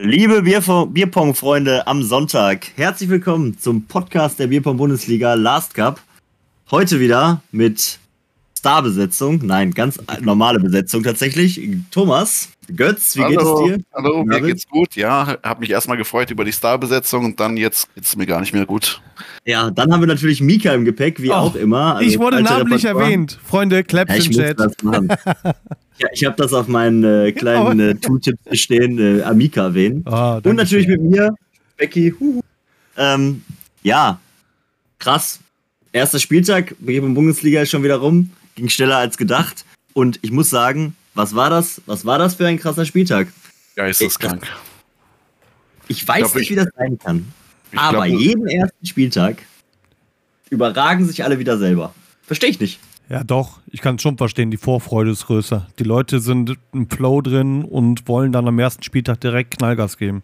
Liebe Bierpong-Freunde am Sonntag, herzlich willkommen zum Podcast der Bierpong-Bundesliga Last Cup. Heute wieder mit Starbesetzung, nein, ganz normale Besetzung tatsächlich. Thomas, Götz, wie Hallo. geht es dir? Hallo, mir geht's gut. Ja, habe mich erstmal gefreut über die Starbesetzung und dann jetzt geht's mir gar nicht mehr gut. Ja, dann haben wir natürlich Mika im Gepäck, wie Oh, auch immer. Also ich wurde namentlich Repertoire. erwähnt. Freunde, Claps Ja, im Chat. das ja, ich habe das auf meinen äh, kleinen äh, Tooltips stehen, äh, Amika erwähnen. Ah, Und natürlich schön. mit mir, Becky. Huhu. Ähm, ja, krass. Erster Spieltag, wir im Bundesliga ist schon wieder rum. Ging schneller als gedacht. Und ich muss sagen, was war das? Was war das für ein krasser Spieltag? Geisteskrank. Ich weiß glaub, nicht, ich- wie das sein kann. Ich Aber glaub, jeden ersten Spieltag überragen sich alle wieder selber. Verstehe ich nicht. Ja, doch, ich kann es schon verstehen. Die Vorfreude ist größer. Die Leute sind im Flow drin und wollen dann am ersten Spieltag direkt Knallgas geben.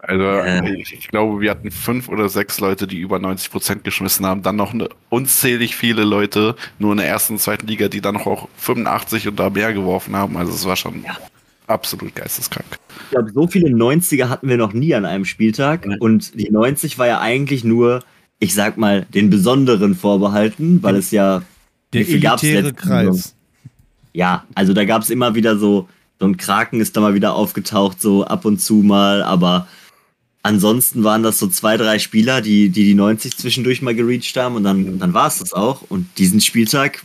Also, ich, ich glaube, wir hatten fünf oder sechs Leute, die über 90 Prozent geschmissen haben. Dann noch eine, unzählig viele Leute, nur in der ersten und zweiten Liga, die dann noch auch 85 und da mehr geworfen haben. Also, es war schon Ja. absolut geisteskrank. Ich glaube, so viele 90er hatten wir noch nie an einem Spieltag. Und die 90 war ja eigentlich nur, ich sag mal, den Besonderen vorbehalten, weil es ja. Der wie viel gab's elitäre Kreis. Ja, also da gab es immer wieder so, so ein Kraken ist da mal wieder aufgetaucht, so ab und zu mal, aber ansonsten waren das so zwei, drei Spieler, die die, die 90 zwischendurch mal gereached haben und dann, dann war es das auch. Und diesen Spieltag,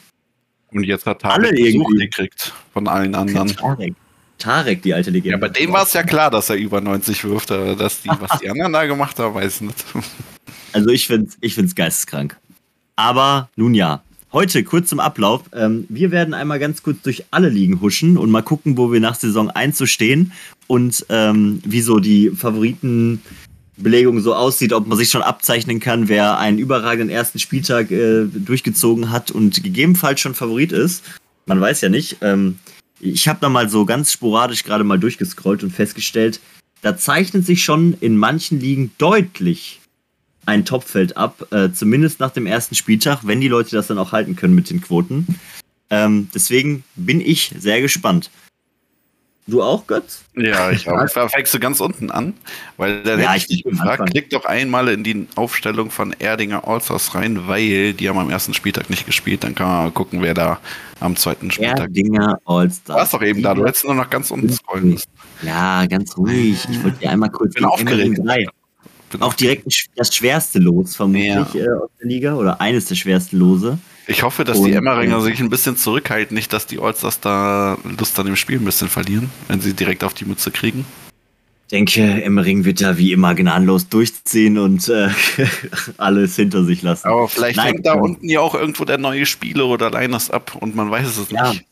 Und jetzt hat Alle Tarek Besuch irgendwie. gekriegt von allen anderen. Tarek, Tarek, die alte Legende. Ja, bei dem war es ja klar, dass er über 90 wirft, aber dass die, was die anderen da gemacht haben, weiß ich nicht. Also ich finde es ich find's geisteskrank. Aber nun ja, heute kurz zum Ablauf. Ähm, wir werden einmal ganz kurz durch alle Ligen huschen und mal gucken, wo wir nach Saison 1 so stehen und ähm, wie so die Favoritenbelegung so aussieht, ob man sich schon abzeichnen kann, wer einen überragenden ersten Spieltag äh, durchgezogen hat und gegebenenfalls schon Favorit ist. Man weiß ja nicht. Ähm, ich habe da mal so ganz sporadisch gerade mal durchgescrollt und festgestellt, da zeichnet sich schon in manchen Ligen deutlich ein Topfeld ab, äh, zumindest nach dem ersten Spieltag, wenn die Leute das dann auch halten können mit den Quoten. Ähm, deswegen bin ich sehr gespannt. Du auch, Götz? Ja, ich auch. Fängst du ganz unten an? Weil dann Ja, hätte ich ich dich bin gefragt, klick doch einmal in die Aufstellung von Erdinger Allstars rein, weil die haben am ersten Spieltag nicht gespielt. Dann kann man mal gucken, wer da am zweiten Spieltag. Erdinger All-Stars. Du warst doch eben da, du hättest nur noch ganz unten scrollen müssen. Ja, ganz ruhig. Ich wollte dir einmal kurz Bin gegen aufgeregt. Auch direkt das schwerste Los, vermutlich, Ja. äh, aus der Liga. Oder eines der schwersten Lose. Ich hoffe, dass Und, die Emmeringer äh, sich ein bisschen zurückhalten, nicht, dass die Allstars da Lust an dem Spiel ein bisschen verlieren, wenn sie direkt auf die Mütze kriegen. Ich denke, Emmering wird da wie immer gnadenlos durchziehen und äh, alles hinter sich lassen. Aber vielleicht Nein, hängt da ähm, unten ja auch irgendwo der neue Spieler oder Liners ab und man weiß es Ja. nicht.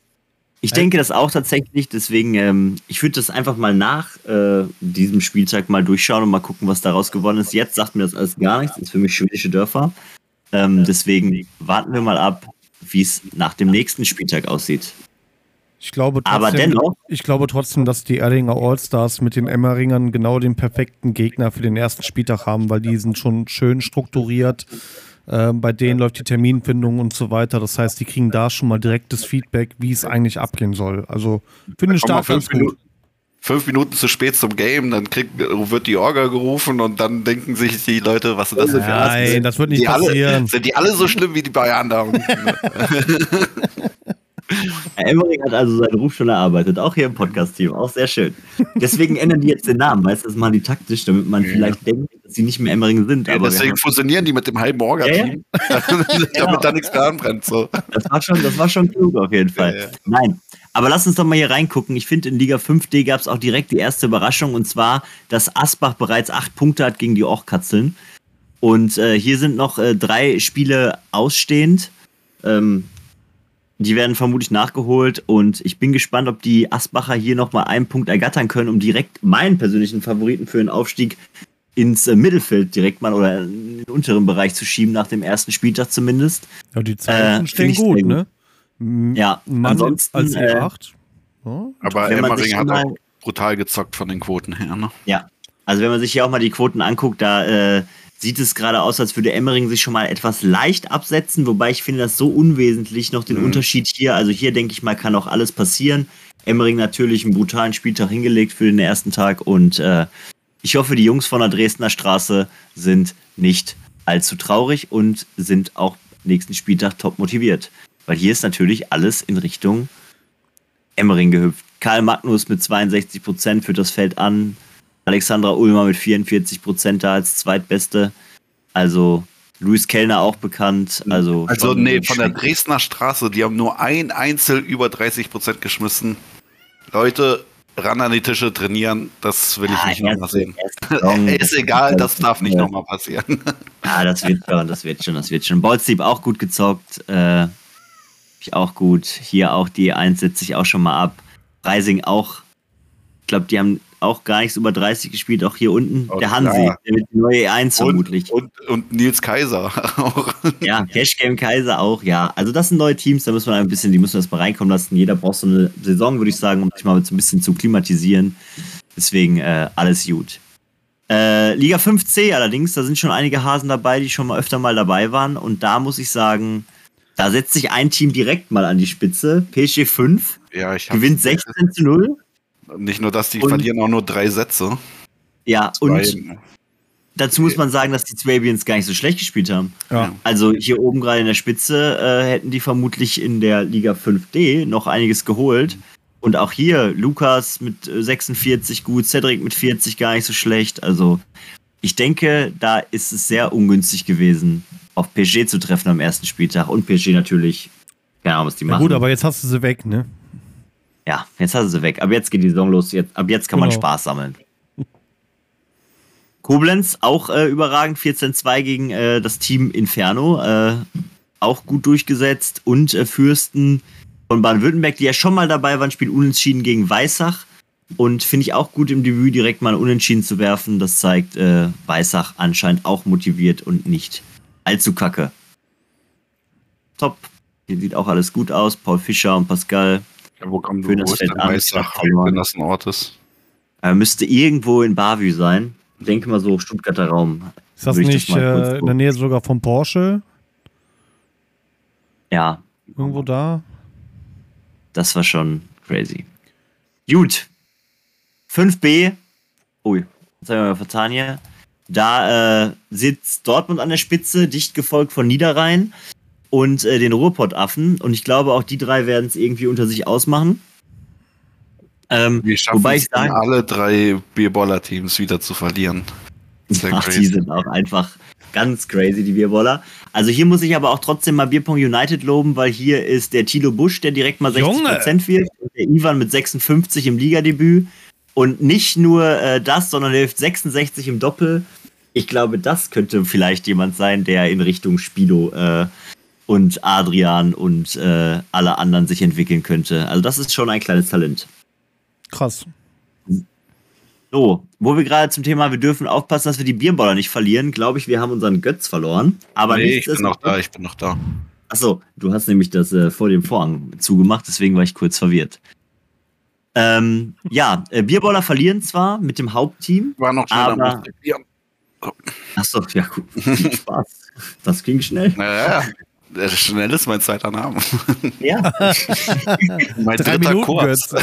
Ich denke das auch tatsächlich, deswegen, ähm, ich würde das einfach mal nach äh, diesem Spieltag mal durchschauen und mal gucken, was daraus gewonnen ist. Jetzt sagt mir das alles gar nichts, ist für mich schwedische Dörfer. Ähm, deswegen warten wir mal ab, wie es nach dem nächsten Spieltag aussieht. Ich glaube trotzdem, Aber dennoch- ich glaube trotzdem, dass die Erdinger Allstars mit den Emmeringern genau den perfekten Gegner für den ersten Spieltag haben, weil die sind schon schön strukturiert. Ähm, bei denen läuft die Terminfindung und so weiter. Das heißt, die kriegen da schon mal direktes Feedback, wie es eigentlich abgehen soll. Also finde ich Start ganz fünf gut. Minuten, fünf Minuten zu spät zum Game, dann kriegt, wird die Orga gerufen und dann denken sich die Leute, was ist das denn für Nein, das wird nicht die alle, passieren. Sind die alle so schlimm wie die Bayern da? Herr Emmering hat also seinen Ruf schon erarbeitet, auch hier im Podcast-Team, auch sehr schön. Deswegen ändern die jetzt den Namen, weißt du, das machen die taktisch, damit man Ja. vielleicht denkt, dass sie nicht mehr Emmering sind. ja, deswegen fusionieren die mit dem halben Orga-Team, damit da nichts mehr anbrennt. So. Das war schon, das war schon klug auf jeden Fall. Ja, ja. Nein. Aber lass uns doch mal hier reingucken. Ich finde, in Liga 5D gab es auch direkt die erste Überraschung und zwar, dass Asbach bereits acht Punkte hat gegen die Orchkatzeln. Und äh, hier sind noch äh, drei Spiele ausstehend. Ähm, die werden vermutlich nachgeholt und ich bin gespannt, ob die Asbacher hier nochmal einen Punkt ergattern können, um direkt meinen persönlichen Favoriten für den Aufstieg ins äh, Mittelfeld direkt mal oder in den unteren Bereich zu schieben, nach dem ersten Spieltag zumindest. Ja, die Zeichen Äh, stehen gut, ne? Ja, Mann ansonsten, als äh, E8. Ja. Aber Emmering hat auch brutal gezockt von den Quoten her. Ne? Ja, also wenn man sich hier auch mal die Quoten anguckt, da äh, sieht es gerade aus, als würde Emmering sich schon mal etwas leicht absetzen, wobei ich finde das so unwesentlich noch den Mhm. Unterschied hier. Also hier denke ich mal, kann auch alles passieren. Emmering natürlich einen brutalen Spieltag hingelegt für den ersten Tag und äh, ich hoffe, die Jungs von der Dresdner Straße sind nicht allzu traurig und sind auch nächsten Spieltag top motiviert. Weil hier ist natürlich alles in Richtung Emmering gehüpft. Karl Magnus mit 62 Prozent führt das Feld an. Alexandra Ulmer mit 44 Prozent da als zweitbeste. Also Luis Kellner auch bekannt. Also, also nee, von der Dresdner Straße, die haben nur ein Einzel über 30 Prozent geschmissen. Leute, ran an die Tische trainieren, das will ich ja, nicht nochmal sehen. ist egal, das darf nicht nochmal passieren. Ja, das wird schon, das wird schon, das wird schon. Bolzdieb auch gut gezockt. Äh, ich auch gut. Hier auch die 1 setze ich auch schon mal ab. Reising auch. Ich glaube, die haben auch gar nichts über 30 gespielt, auch hier unten. Oh, der Hansi, ja. der die neue E1 und, vermutlich. Und, und Nils Kaiser auch. Ja, Cashgame Kaiser auch, ja. Also das sind neue Teams, da muss man ein bisschen, die müssen das mal reinkommen lassen. Jeder braucht so eine Saison, würde ich sagen, um sich mal so ein bisschen zu klimatisieren. Deswegen äh, alles gut. Äh, Liga 5C allerdings, da sind schon einige Hasen dabei, die schon mal öfter mal dabei waren. Und da muss ich sagen, da setzt sich ein Team direkt mal an die Spitze. PSG 5 ja, gewinnt 16 zu 0. Nicht nur das, die und, verlieren auch nur drei Sätze. Ja, Zwei. und dazu muss man sagen, dass die Swabians gar nicht so schlecht gespielt haben. Ja. Also hier oben gerade in der Spitze äh, hätten die vermutlich in der Liga 5D noch einiges geholt. Und auch hier Lukas mit 46 äh, gut, Cedric mit 40 gar nicht so schlecht. Also ich denke, da ist es sehr ungünstig gewesen, auf PSG zu treffen am ersten Spieltag. Und PSG natürlich, keine Ahnung, was die ja, machen. Gut, aber jetzt hast du sie weg, ne? Ja, jetzt hast du sie weg. Aber jetzt geht die Saison los. Jetzt, ab jetzt kann genau. man Spaß sammeln. Koblenz auch äh, überragend. 14-2 gegen äh, das Team Inferno. Äh, auch gut durchgesetzt. Und äh, Fürsten von Baden-Württemberg, die ja schon mal dabei waren, spielt unentschieden gegen Weissach. Und finde ich auch gut im Debüt direkt mal unentschieden zu werfen. Das zeigt äh, Weissach anscheinend auch motiviert und nicht allzu kacke. Top. Hier sieht auch alles gut aus. Paul Fischer und Pascal ja, wo kommen du das Feld an? Wenn das ein Ort ist. Er müsste irgendwo in Bavü sein. Denke mal so, Stuttgarter Raum. Ist das nicht das äh, in der Nähe sogar vom Porsche? Ja. Irgendwo da? Das war schon crazy. Gut. 5b. Ui, jetzt haben wir mal vertan hier. Da äh, sitzt Dortmund an der Spitze, dicht gefolgt von Niederrhein und äh, den Ruhrpottaffen. Und ich glaube, auch die drei werden es irgendwie unter sich ausmachen. Ähm, Wir schaffen wobei ich sagen, alle drei Bierboller-Teams wieder zu verlieren. Ach, die sind auch einfach ganz crazy, die Bierboller. Also hier muss ich aber auch trotzdem mal Bierpong United loben, weil hier ist der Tilo Busch, der direkt mal 60 Prozent wird, und der Ivan mit 56 im Ligadebüt. Und nicht nur äh, das, sondern er hilft 66 im Doppel. Ich glaube, das könnte vielleicht jemand sein, der in Richtung Spido äh, und Adrian und äh, alle anderen sich entwickeln könnte. Also das ist schon ein kleines Talent. Krass. So, wo wir gerade zum Thema, wir dürfen aufpassen, dass wir die Bierballer nicht verlieren, glaube ich, wir haben unseren Götz verloren. Aber nee, ich bin noch da, ich bin noch da. Achso, du hast nämlich das äh, vor dem Vorhang zugemacht, deswegen war ich kurz verwirrt. Ähm, ja, äh, Bierballer verlieren zwar mit dem Hauptteam, war noch aber... Achso, ja gut. Spaß. Das ging schnell. Naja, Schnell ist mein zweiter Name. Ja. mein Drei dritter Minuten Kurz.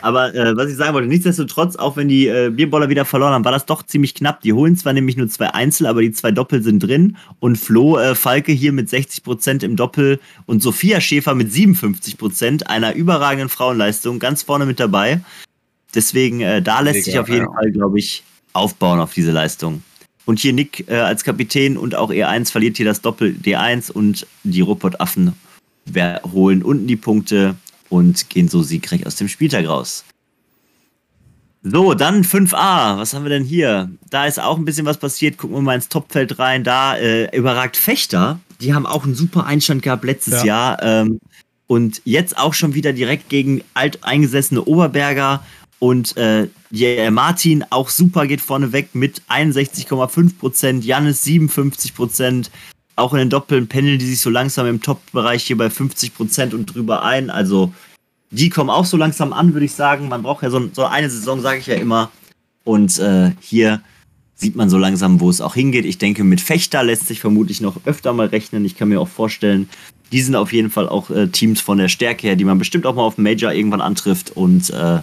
Aber äh, was ich sagen wollte, nichtsdestotrotz, auch wenn die äh, Bierboller wieder verloren haben, war das doch ziemlich knapp. Die holen zwar nämlich nur zwei Einzel, aber die zwei Doppel sind drin. Und Flo äh, Falke hier mit 60% im Doppel und Sophia Schäfer mit 57% einer überragenden Frauenleistung ganz vorne mit dabei. Deswegen, äh, da lässt Mega, sich auf jeden ja. Fall, glaube ich, aufbauen auf diese Leistung. Und hier Nick äh, als Kapitän und auch E1 verliert hier das Doppel D1 und die Ruhrpott-Affen holen unten die Punkte und gehen so siegreich aus dem Spieltag raus. So, dann 5a. Was haben wir denn hier? Da ist auch ein bisschen was passiert. Gucken wir mal ins Topfeld rein. Da äh, überragt Fechter. Die haben auch einen super Einstand gehabt letztes ja. Jahr. Ähm, und jetzt auch schon wieder direkt gegen alteingesessene Oberberger. Und äh, yeah, Martin auch super geht vorneweg mit 61,5%, Jannis 57%, auch in den Doppeln pendeln die sich so langsam im Top-Bereich hier bei 50% und drüber ein. Also die kommen auch so langsam an, würde ich sagen. Man braucht ja so, so eine Saison, sage ich ja immer. Und äh, hier sieht man so langsam, wo es auch hingeht. Ich denke, mit Fechter lässt sich vermutlich noch öfter mal rechnen. Ich kann mir auch vorstellen, die sind auf jeden Fall auch äh, Teams von der Stärke her, die man bestimmt auch mal auf dem Major irgendwann antrifft und äh,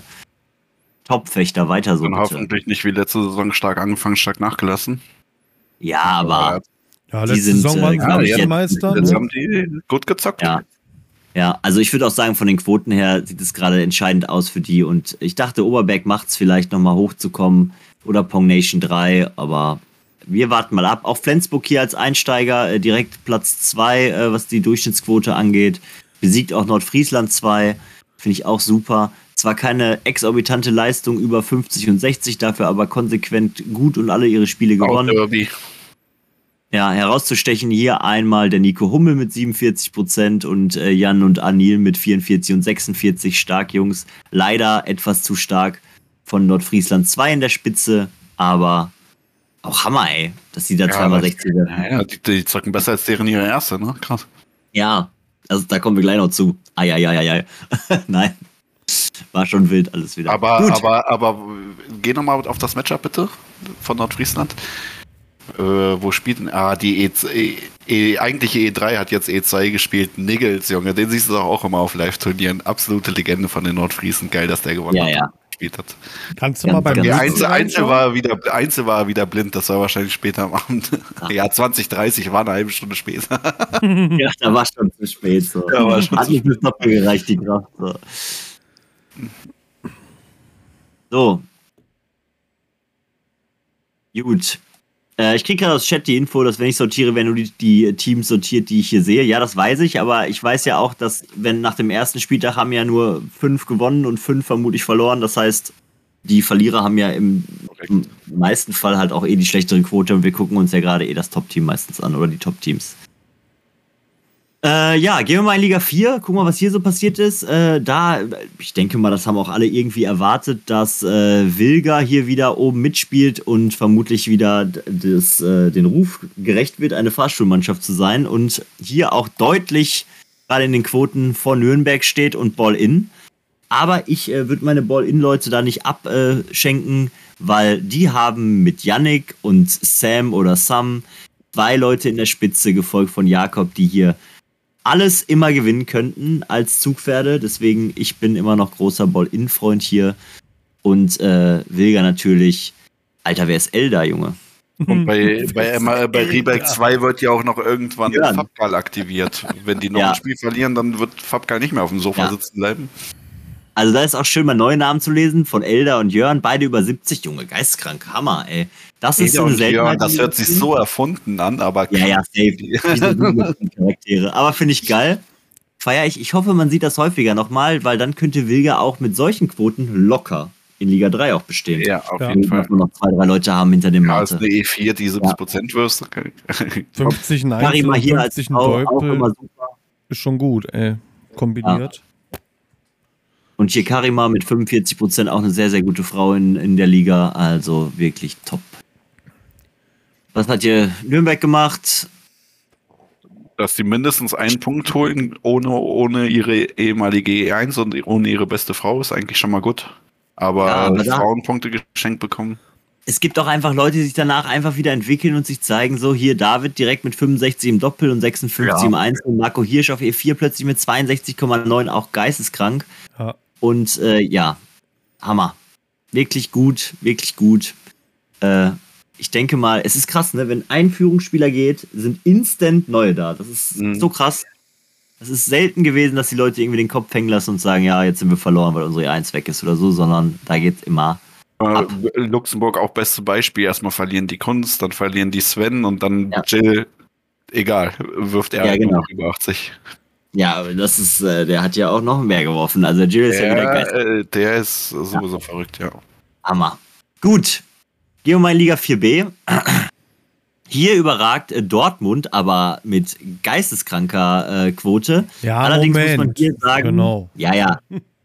Topfechter weiter so. Und hoffentlich nicht wie letzte Saison stark angefangen, stark nachgelassen. Ja, aber. Ja, letzte sind, Saison waren sie äh, ja, Meister. Jetzt ne? haben die gut gezockt. Ja. Ja, also ich würde auch sagen, von den Quoten her sieht es gerade entscheidend aus für die. Und ich dachte, Oberberg macht es vielleicht nochmal hochzukommen oder Pong Nation 3, aber wir warten mal ab. Auch Flensburg hier als Einsteiger äh, direkt Platz 2, äh, was die Durchschnittsquote angeht. Besiegt auch Nordfriesland 2. Finde ich auch super. Zwar keine exorbitante Leistung über 50 und 60, dafür aber konsequent gut und alle ihre Spiele gewonnen. Ja, herauszustechen hier einmal der Nico Hummel mit 47 Prozent und äh, Jan und Anil mit 44 und 46. Stark, Jungs. Leider etwas zu stark von Nordfriesland 2 in der Spitze, aber auch Hammer, ey, dass die da ja, zweimal 60 werden. Ja, die, die zocken besser als deren ihre erste, ne? Krass. Ja, also da kommen wir gleich noch zu. Eieieiei. Nein. War schon wild alles wieder. Aber, Gut. aber, aber geh nochmal auf das Matchup bitte von Nordfriesland. Äh, wo spielt denn? Ah, die e, e, e, eigentliche E3 hat jetzt E2 gespielt. Niggles, Junge, den siehst du doch auch immer auf Live-Turnieren. Absolute Legende von den Nordfriesen. Geil, dass der gewonnen ja, hat. Ja, gespielt hat. Kannst du mal beim ja, Einzel, Einzel, war wieder, Einzel war wieder blind, das war wahrscheinlich später am Abend. Ja, 20, 30 war eine halbe Stunde später. ja, da war schon zu spät. So. Ja, war schon Hat nicht bis Doppel gereicht, die Kraft. So. So. Gut. Äh, ich kriege gerade aus Chat die Info, dass wenn ich sortiere, werden nur die, die, Teams sortiert, die ich hier sehe. Ja, das weiß ich, aber ich weiß ja auch, dass wenn nach dem ersten Spieltag haben ja nur fünf gewonnen und fünf vermutlich verloren. Das heißt, die Verlierer haben ja im, im meisten Fall halt auch eh die schlechtere Quote und wir gucken uns ja gerade eh das Top-Team meistens an oder die Top-Teams. Äh, ja, gehen wir mal in Liga 4, gucken mal, was hier so passiert ist. Äh, da, ich denke mal, das haben auch alle irgendwie erwartet, dass äh, Wilga hier wieder oben mitspielt und vermutlich wieder des, äh, den Ruf gerecht wird, eine Fahrstuhlmannschaft zu sein und hier auch deutlich gerade in den Quoten vor Nürnberg steht und Ball-In. Aber ich äh, würde meine Ball-In-Leute da nicht abschenken, weil die haben mit Yannick und Sam oder Sam zwei Leute in der Spitze, gefolgt von Jakob, die hier alles immer gewinnen könnten als Zugpferde. Deswegen, ich bin immer noch großer Ball-In-Freund hier. Und äh, Wilga natürlich. Alter, wer ist Elda, Junge? Und bei, bei, bei, bei Rieberg 2 wird ja auch noch irgendwann ja. Fabgal aktiviert. Wenn die noch ja. ein Spiel verlieren, dann wird Fabgal nicht mehr auf dem Sofa ja. sitzen bleiben. Also da ist auch schön, mal neue Namen zu lesen von Elda und Jörn, beide über 70, Junge, geistkrank, Hammer, ey. Das ist Elda so eine Seltenheit. das hört sich so erfunden an, aber Ja, ja, safe. Charaktere. Aber finde ich geil. Feier ich. Ich hoffe, man sieht das häufiger nochmal, weil dann könnte Wilga auch mit solchen Quoten locker in Liga 3 auch bestehen. Ja, auf ja. jeden Fall. Nur noch zwei, drei Leute haben hinter dem Mate. Ja, eine E4, die 70% ja. wirst. Okay. 50 Nein, 50 Teufel auch immer super. Ist schon gut, ey. Kombiniert. Ja. Und hier Karima mit 45 Prozent auch eine sehr, sehr gute Frau in, in der Liga. Also wirklich top. Was hat hier Nürnberg gemacht? Dass sie mindestens einen Punkt holen, ohne, ohne ihre ehemalige E1 und ohne ihre beste Frau, ist eigentlich schon mal gut. Aber, ja, aber Frauenpunkte geschenkt bekommen. Es gibt auch einfach Leute, die sich danach einfach wieder entwickeln und sich zeigen, so hier David direkt mit 65 im Doppel und 56 ja. im Einzel. Marco Hirsch auf E4 plötzlich mit 62,9, auch geisteskrank. Ja. Und äh, ja, Hammer. Wirklich gut, wirklich gut. Äh, ich denke mal, es ist krass, ne? Wenn ein Führungsspieler geht, sind instant neue da. Das ist mhm. so krass. Es ist selten gewesen, dass die Leute irgendwie den Kopf hängen lassen und sagen, ja, jetzt sind wir verloren, weil unsere Eins weg ist oder so, sondern da geht es immer. Ab. Luxemburg auch beste Beispiel. Erstmal verlieren die Kunst, dann verlieren die Sven und dann ja. Jill. Egal, wirft er ja, genau. über 80. Ja, aber das ist, äh, der hat ja auch noch mehr geworfen. Also Jill ist der, ja wieder geil. Äh, der ist sowieso ja. verrückt, ja. Hammer. Gut. Gehen wir mal in Liga 4b. Hier überragt äh, Dortmund, aber mit geisteskranker äh, Quote. Ja, Allerdings Moment. muss man hier sagen, genau. ja, ja,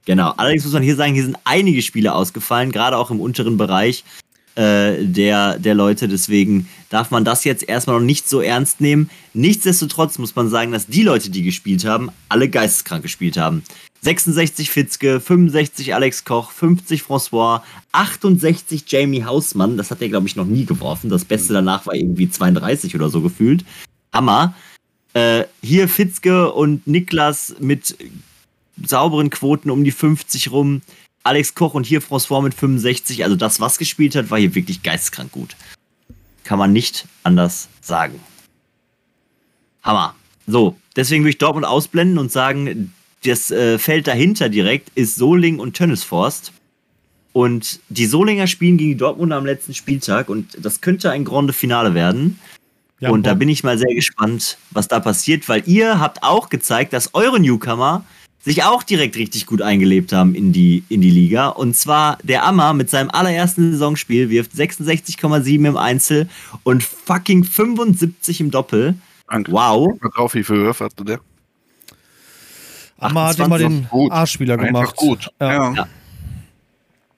genau. Allerdings muss man hier sagen, hier sind einige Spiele ausgefallen, gerade auch im unteren Bereich äh, der, der Leute. Deswegen darf man das jetzt erstmal noch nicht so ernst nehmen. Nichtsdestotrotz muss man sagen, dass die Leute, die gespielt haben, alle geisteskrank gespielt haben. 66 Fitzke, 65 Alex Koch, 50 François, 68 Jamie Hausmann. Das hat er, glaube ich, noch nie geworfen. Das Beste danach war irgendwie 32 oder so gefühlt. Hammer. Äh, hier Fitzke und Niklas mit sauberen Quoten um die 50 rum. Alex Koch und hier François mit 65. Also das, was gespielt hat, war hier wirklich geisteskrank gut. Kann man nicht anders sagen. Hammer. So, deswegen würde ich Dortmund ausblenden und sagen, das äh, Feld dahinter direkt ist Soling und Tönnesforst. Und die Solinger spielen gegen die Dortmunder am letzten Spieltag und das könnte ein Grande Finale werden. Ja, und boah. da bin ich mal sehr gespannt, was da passiert, weil ihr habt auch gezeigt, dass eure Newcomer sich auch direkt richtig gut eingelebt haben in die, in die Liga. Und zwar der Ammer mit seinem allerersten Saisonspiel wirft 66,7 im Einzel und fucking 75 im Doppel. Danke. Wow. Drauf, wie viel Würfe hatte der? Ammer hat immer den A-Spieler gemacht. gut. Ja. ja.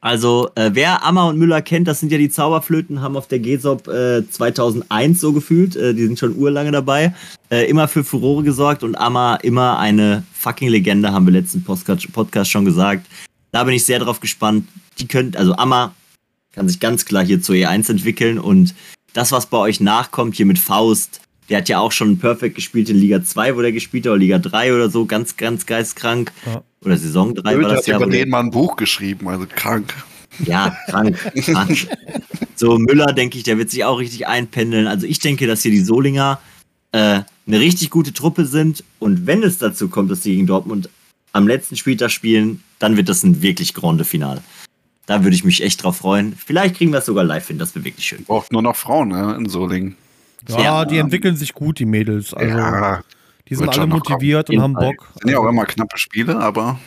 Also, äh, wer Ammer und Müller kennt, das sind ja die Zauberflöten, haben auf der GESOP äh, 2001 so gefühlt, äh, die sind schon urlange dabei, äh, immer für Furore gesorgt und Ammer immer eine fucking Legende, haben wir letzten Podcast, schon gesagt. Da bin ich sehr drauf gespannt. Die könnt, also Ammer kann sich ganz klar hier zu E1 entwickeln und das, was bei euch nachkommt, hier mit Faust, der hat ja auch schon Perfect gespielt in Liga 2, wo der gespielt hat, oder Liga 3 oder so, ganz, ganz geistkrank. Ja. Oder Saison 3 Goethe war das hat ja. über den mal ein Buch geschrieben, also krank. Ja, krank, krank. So, Müller, denke ich, der wird sich auch richtig einpendeln. Also ich denke, dass hier die Solinger äh, eine richtig gute Truppe sind. Und wenn es dazu kommt, dass sie gegen Dortmund am letzten Spieltag spielen, dann wird das ein wirklich grande Finale. Da würde ich mich echt drauf freuen. Vielleicht kriegen wir es sogar live hin, das wäre wirklich schön. Braucht nur noch Frauen ne, in Solingen. Ja, ja, die entwickeln sich gut, die Mädels. Also, ja, die sind alle motiviert und haben Bock. Sind ja auch immer knappe Spiele, aber.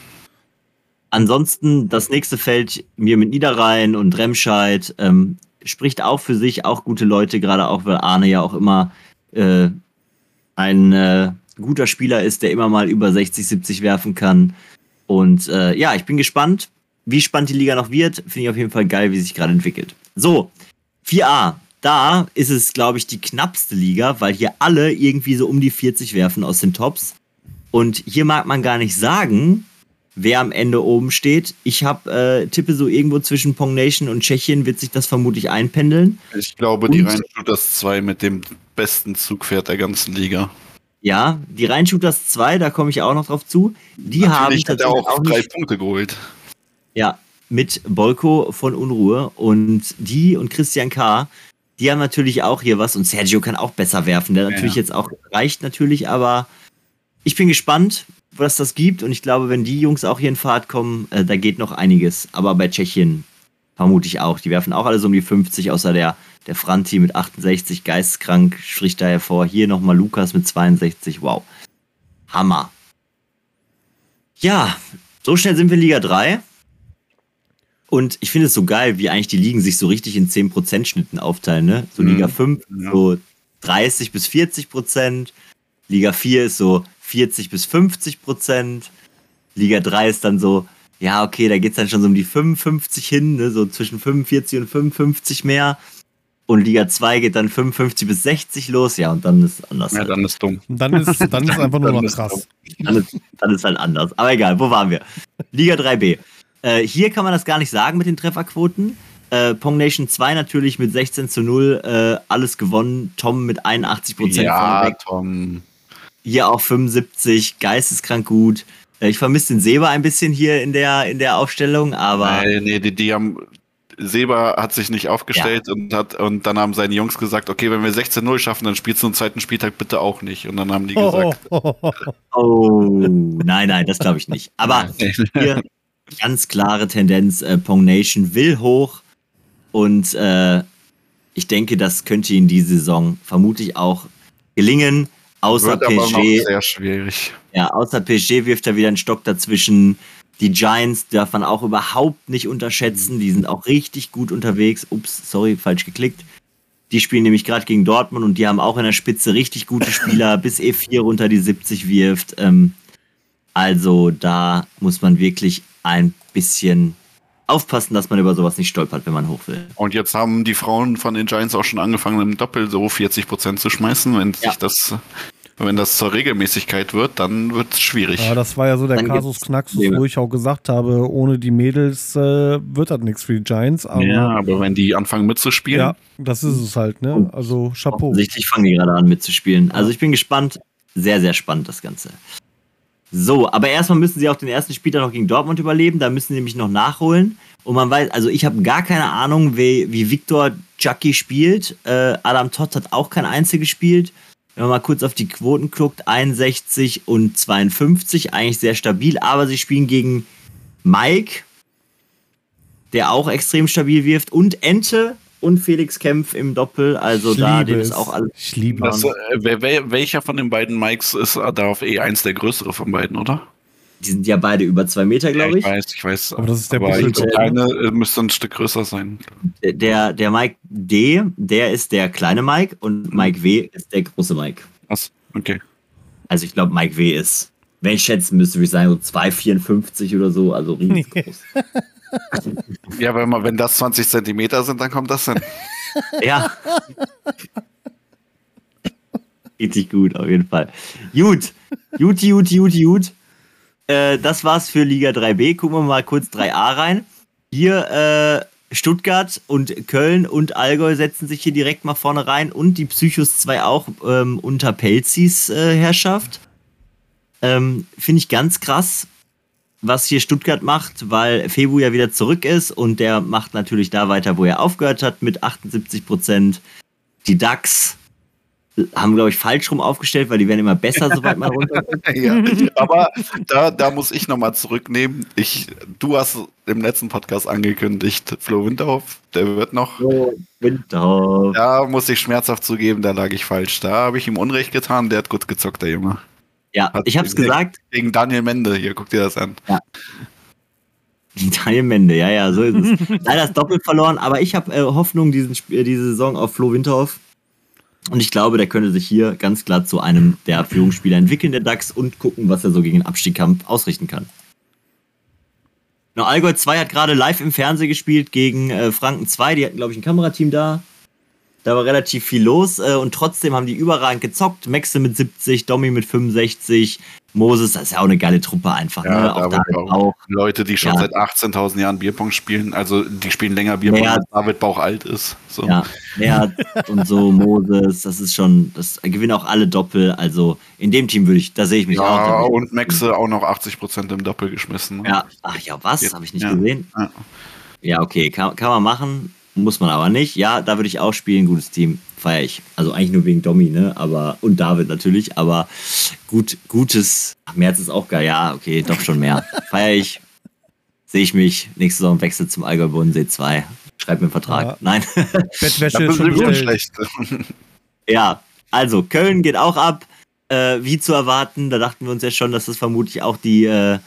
Ansonsten das nächste Feld mir mit Niederrhein und Remscheid ähm, spricht auch für sich, auch gute Leute, gerade auch weil Arne ja auch immer äh, ein äh, guter Spieler ist, der immer mal über 60, 70 werfen kann. Und äh, ja, ich bin gespannt, wie spannend die Liga noch wird. Finde ich auf jeden Fall geil, wie sich gerade entwickelt. So, 4a da ist es, glaube ich, die knappste Liga, weil hier alle irgendwie so um die 40 werfen aus den Tops. Und hier mag man gar nicht sagen, wer am Ende oben steht. Ich habe äh, tippe so irgendwo zwischen Pong Nation und Tschechien wird sich das vermutlich einpendeln. Ich glaube, die Rheinshooters 2 mit dem besten Zugpferd der ganzen Liga. Ja, die Rheinshooters 2, da komme ich auch noch drauf zu. Die Natürlich haben tatsächlich auch, auch drei Punkte geholt. Ja, mit Bolko von Unruhe und die und Christian K die haben natürlich auch hier was und Sergio kann auch besser werfen. Der natürlich ja. jetzt auch reicht natürlich, aber ich bin gespannt, was das gibt und ich glaube, wenn die Jungs auch hier in Fahrt kommen, äh, da geht noch einiges. Aber bei Tschechien vermute ich auch. Die werfen auch alles um die 50, außer der, der Franti mit 68, geisteskrank, spricht da hervor. Hier nochmal Lukas mit 62, wow. Hammer. Ja, so schnell sind wir in Liga 3. Und ich finde es so geil, wie eigentlich die Ligen sich so richtig in 10% Schnitten aufteilen. Ne? So Liga 5 mhm. ja. so 30 bis 40 Prozent. Liga 4 ist so 40 bis 50 Prozent. Liga 3 ist dann so, ja, okay, da geht es dann schon so um die 55 hin, ne? so zwischen 45 und 55 mehr. Und Liga 2 geht dann 55 bis 60 los, ja, und dann ist anders. Ja, halt. dann ist dumm. dann ist, dann ist einfach nur noch krass. Dann ist, dann ist halt anders. Aber egal, wo waren wir? Liga 3b. Äh, hier kann man das gar nicht sagen mit den Trefferquoten. Äh, Pong Nation 2 natürlich mit 16 zu 0, äh, alles gewonnen. Tom mit 81 Prozent. Ja, Tom. Hier auch 75, geisteskrank gut. Äh, ich vermisse den Seba ein bisschen hier in der, in der Aufstellung, aber. Nee, nee, die, die haben. Seba hat sich nicht aufgestellt ja. und hat und dann haben seine Jungs gesagt, okay, wenn wir 16-0 schaffen, dann spielst du einen zweiten Spieltag bitte auch nicht. Und dann haben die gesagt. Oh, oh, oh, oh nein, nein, das glaube ich nicht. Aber hier, ganz klare Tendenz, äh, Pong Nation will hoch und äh, ich denke, das könnte ihnen diese Saison vermutlich auch gelingen. Außer Wird PSG. sehr schwierig. Ja, außer PSG wirft er wieder einen Stock dazwischen. Die Giants darf man auch überhaupt nicht unterschätzen. Die sind auch richtig gut unterwegs. Ups, sorry, falsch geklickt. Die spielen nämlich gerade gegen Dortmund und die haben auch in der Spitze richtig gute Spieler, bis E4 runter die 70 wirft. Ähm, also da muss man wirklich ein bisschen aufpassen, dass man über sowas nicht stolpert, wenn man hoch will. Und jetzt haben die Frauen von den Giants auch schon angefangen, im Doppel so 40 Prozent zu schmeißen. Wenn ja. sich das, wenn das zur Regelmäßigkeit wird, dann wird es schwierig. Ja, das war ja so der dann Kasus Knaxus, wo ich auch gesagt habe, ohne die Mädels äh, wird das nichts für die Giants. Aber ja, aber wenn die anfangen mitzuspielen. Ja, das ist es halt, ne? Also Chapeau. Offensichtlich fangen die gerade an mitzuspielen. Also ich bin gespannt. sehr, sehr spannend, das Ganze. So, aber erstmal müssen sie auch den ersten Spieltag noch gegen Dortmund überleben. Da müssen sie nämlich noch nachholen. Und man weiß, also ich habe gar keine Ahnung, wie, wie Victor Chucky spielt. Äh, Adam Todd hat auch kein Einzel gespielt. Wenn man mal kurz auf die Quoten guckt, 61 und 52, eigentlich sehr stabil, aber sie spielen gegen Mike, der auch extrem stabil wirft, und Ente und Felix Kempf im Doppel. Also ich da, dem ist auch alles. Ich liebe das, äh, Welcher von den beiden Mikes ist da auf E1 der größere von beiden, oder? Die sind ja beide über zwei Meter, glaube ich. Ja, ich weiß, ich weiß. Aber das ist der aber der kleine äh, müsste ein Stück größer sein. Der, der Mike D, der ist der kleine Mike und. Mike W ist der große Mike. Was? Okay. Also ich glaube, Mike W ist, wenn ich schätzen müsste, würde ich sagen, so 2,54 oder so, also riesig groß. Ja, wenn, man, wenn das 20 Zentimeter sind, dann kommt das hin. ja. Richtig gut, auf jeden Fall. Gut. Gut, gut, gut, gut. Äh, das war's für Liga 3b. Gucken wir mal kurz 3a rein. Hier äh, Stuttgart und Köln und Allgäu setzen sich hier direkt mal vorne rein und die Psychos 2 auch ähm, unter Pelzis äh, Herrschaft. Ähm, Finde ich ganz krass, was hier Stuttgart macht, weil Febu ja wieder zurück ist und der macht natürlich da weiter, wo er aufgehört hat mit 78 Prozent. Die DAX haben, glaube ich, falsch rum aufgestellt, weil die werden immer besser, sobald man runterkommt. ja, aber da, da muss ich nochmal zurücknehmen. Ich, du hast im letzten Podcast angekündigt, Flo Winterhoff, der wird noch. Flo Winterhoff. Da muss ich schmerzhaft zugeben, da lag ich falsch. Da habe ich ihm Unrecht getan, der hat gut gezockt, der Junge. Ja, hat ich habe es gesagt. Gegen Daniel Mende, hier, guck dir das an. Ja. Daniel Mende, ja, ja, so ist es. Leider ist doppelt verloren, aber ich habe äh, Hoffnung diesen, diese Saison auf Flo Winterhoff. Und ich glaube, der könnte sich hier ganz klar zu einem der Führungsspieler entwickeln, der DAX, und gucken, was er so gegen den Abstiegskampf ausrichten kann. Na, Allgäu 2 hat gerade live im Fernsehen gespielt gegen äh, Franken 2. Die hatten, glaube ich, ein Kamerateam da. Da war relativ viel los äh, und trotzdem haben die überragend gezockt. Maxe mit 70, Domi mit 65, Moses, das ist ja auch eine geile Truppe einfach. Ja, ne? auch, David auch Leute, die schon ja. seit 18.000 Jahren Bierpong spielen, also die spielen länger Bierpong, Mehr, als David Bauch alt ist. So. Ja, Mert und so, Moses, das ist schon, das gewinnen auch alle Doppel. Also in dem Team würde ich, da sehe ich mich ja, auch. Und Maxe auch noch 80 Prozent im Doppel geschmissen. Ne? Ja, ach ja, was? Habe ich nicht gesehen. Ja. okay, kann, kann man machen. Muss man aber nicht. Ja, da würde ich auch spielen. Gutes Team. Feier ich. Also eigentlich nur wegen Domi, ne? Aber, und David natürlich. Aber gut, gutes. Ach, März ist auch geil. Ja, okay, doch schon mehr. Feier ich. Sehe ich mich. Nächste Saison wechselt zum Allgäu Bodensee 2. Schreib mir einen Vertrag. Ja. Nein. Bettwäsche ist schon schlecht. ja, also Köln geht auch ab. Äh, wie zu erwarten. Da dachten wir uns ja schon, dass das vermutlich auch die. Äh,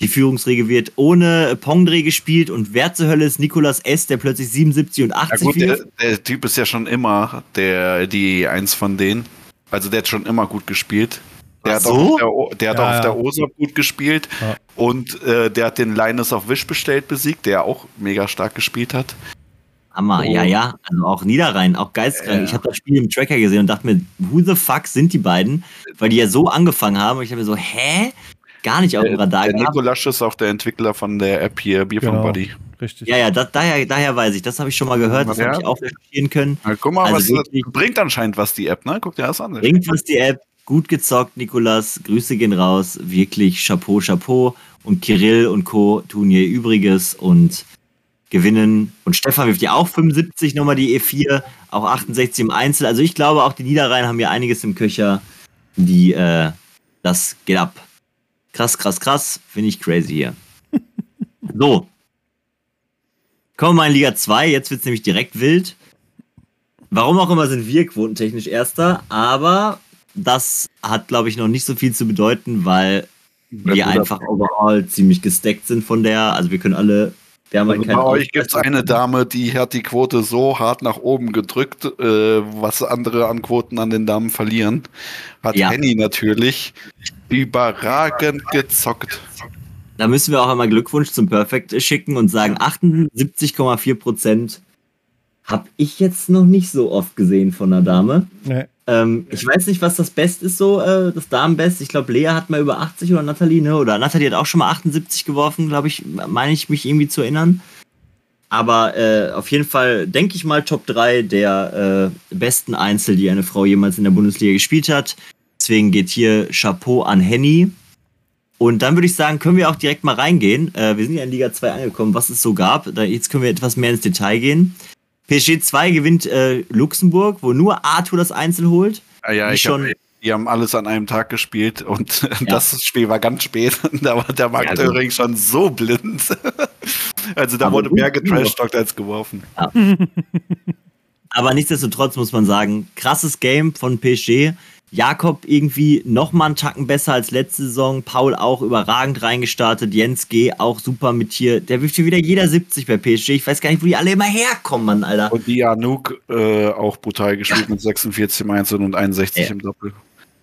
die Führungsregel wird ohne Pongdreh gespielt und wer zur Hölle ist Nikolas S., der plötzlich 77 und 80 ja gut, der, der, Typ ist ja schon immer der, die eins von denen. Also der hat schon immer gut gespielt. Der hat, so? der, der hat ja, auch auf der OSA gut gespielt ja. und äh, der hat den Linus auf Wish bestellt besiegt, der auch mega stark gespielt hat. Hammer, oh. ja, ja. Also auch Niederrhein, auch geistkrank. Ja. Ich habe das Spiel im Tracker gesehen und dachte mir, who the fuck sind die beiden? Weil die ja so angefangen haben. Und ich habe mir so, hä? Gar nicht auf dem Radar der gehabt. Nikolasch ist auch der Entwickler von der App hier, Beer genau, Buddy. Richtig. Ja, ja, das, daher, daher weiß ich. Das habe ich schon mal gehört, das ja. habe ich auch recherchieren können. Na, guck mal, also was bringt anscheinend was die App, ne? Guck dir das an. Bringt was die App. Gut gezockt, Nikolas. Grüße gehen raus. Wirklich Chapeau, Chapeau. Und Kirill und Co. tun ihr Übriges und gewinnen. Und Stefan wirft ja auch 75 nochmal die E4, auch 68 im Einzel. Also ich glaube, auch die Niederrhein haben ja einiges im Köcher. Die, äh, das geht ab. Krass, krass, krass. Finde ich crazy hier. so. Kommen wir mal in Liga 2. Jetzt wird es nämlich direkt wild. Warum auch immer sind wir quotentechnisch Erster, aber das hat, glaube ich, noch nicht so viel zu bedeuten, weil wir einfach overall ziemlich gesteckt sind von der. Also wir können alle. Wir haben halt also bei euch gibt es eine Dame, die hat die Quote so hart nach oben gedrückt, äh, was andere an Quoten an den Damen verlieren. Hat ja. Henny natürlich. Überragend gezockt. Da müssen wir auch einmal Glückwunsch zum Perfect schicken und sagen, 78,4 Prozent habe ich jetzt noch nicht so oft gesehen von einer Dame. Nee. Ähm, ich weiß nicht, was das Best ist, so äh, das Damenbest. Ich glaube, Lea hat mal über 80 oder Nathalie, ne? Oder Nathalie hat auch schon mal 78 geworfen, glaube ich, meine ich mich irgendwie zu erinnern. Aber äh, auf jeden Fall denke ich mal Top 3 der äh, besten Einzel, die eine Frau jemals in der Bundesliga gespielt hat. Deswegen geht hier Chapeau an Henny. Und dann würde ich sagen, können wir auch direkt mal reingehen. Äh, wir sind ja in Liga 2 angekommen, was es so gab. Da, jetzt können wir etwas mehr ins Detail gehen. PSG 2 gewinnt äh, Luxemburg, wo nur Arthur das Einzel holt. Ah, ja, ich schon. Hab, die haben alles an einem Tag gespielt und ja. das Spiel war ganz spät. da war der Markt ja, also. schon so blind. also da Aber wurde mehr getrashtalkt als geworfen. Ja. Aber nichtsdestotrotz muss man sagen, krasses Game von PSG. Jakob irgendwie noch mal einen Tacken besser als letzte Saison. Paul auch überragend reingestartet. Jens G. auch super mit hier. Der wirft hier wieder jeder 70 bei PSG. Ich weiß gar nicht, wo die alle immer herkommen, Mann, Alter. Und die Anouk äh, auch brutal gespielt ja. mit 46 im Einzel und 61 ja. im Doppel.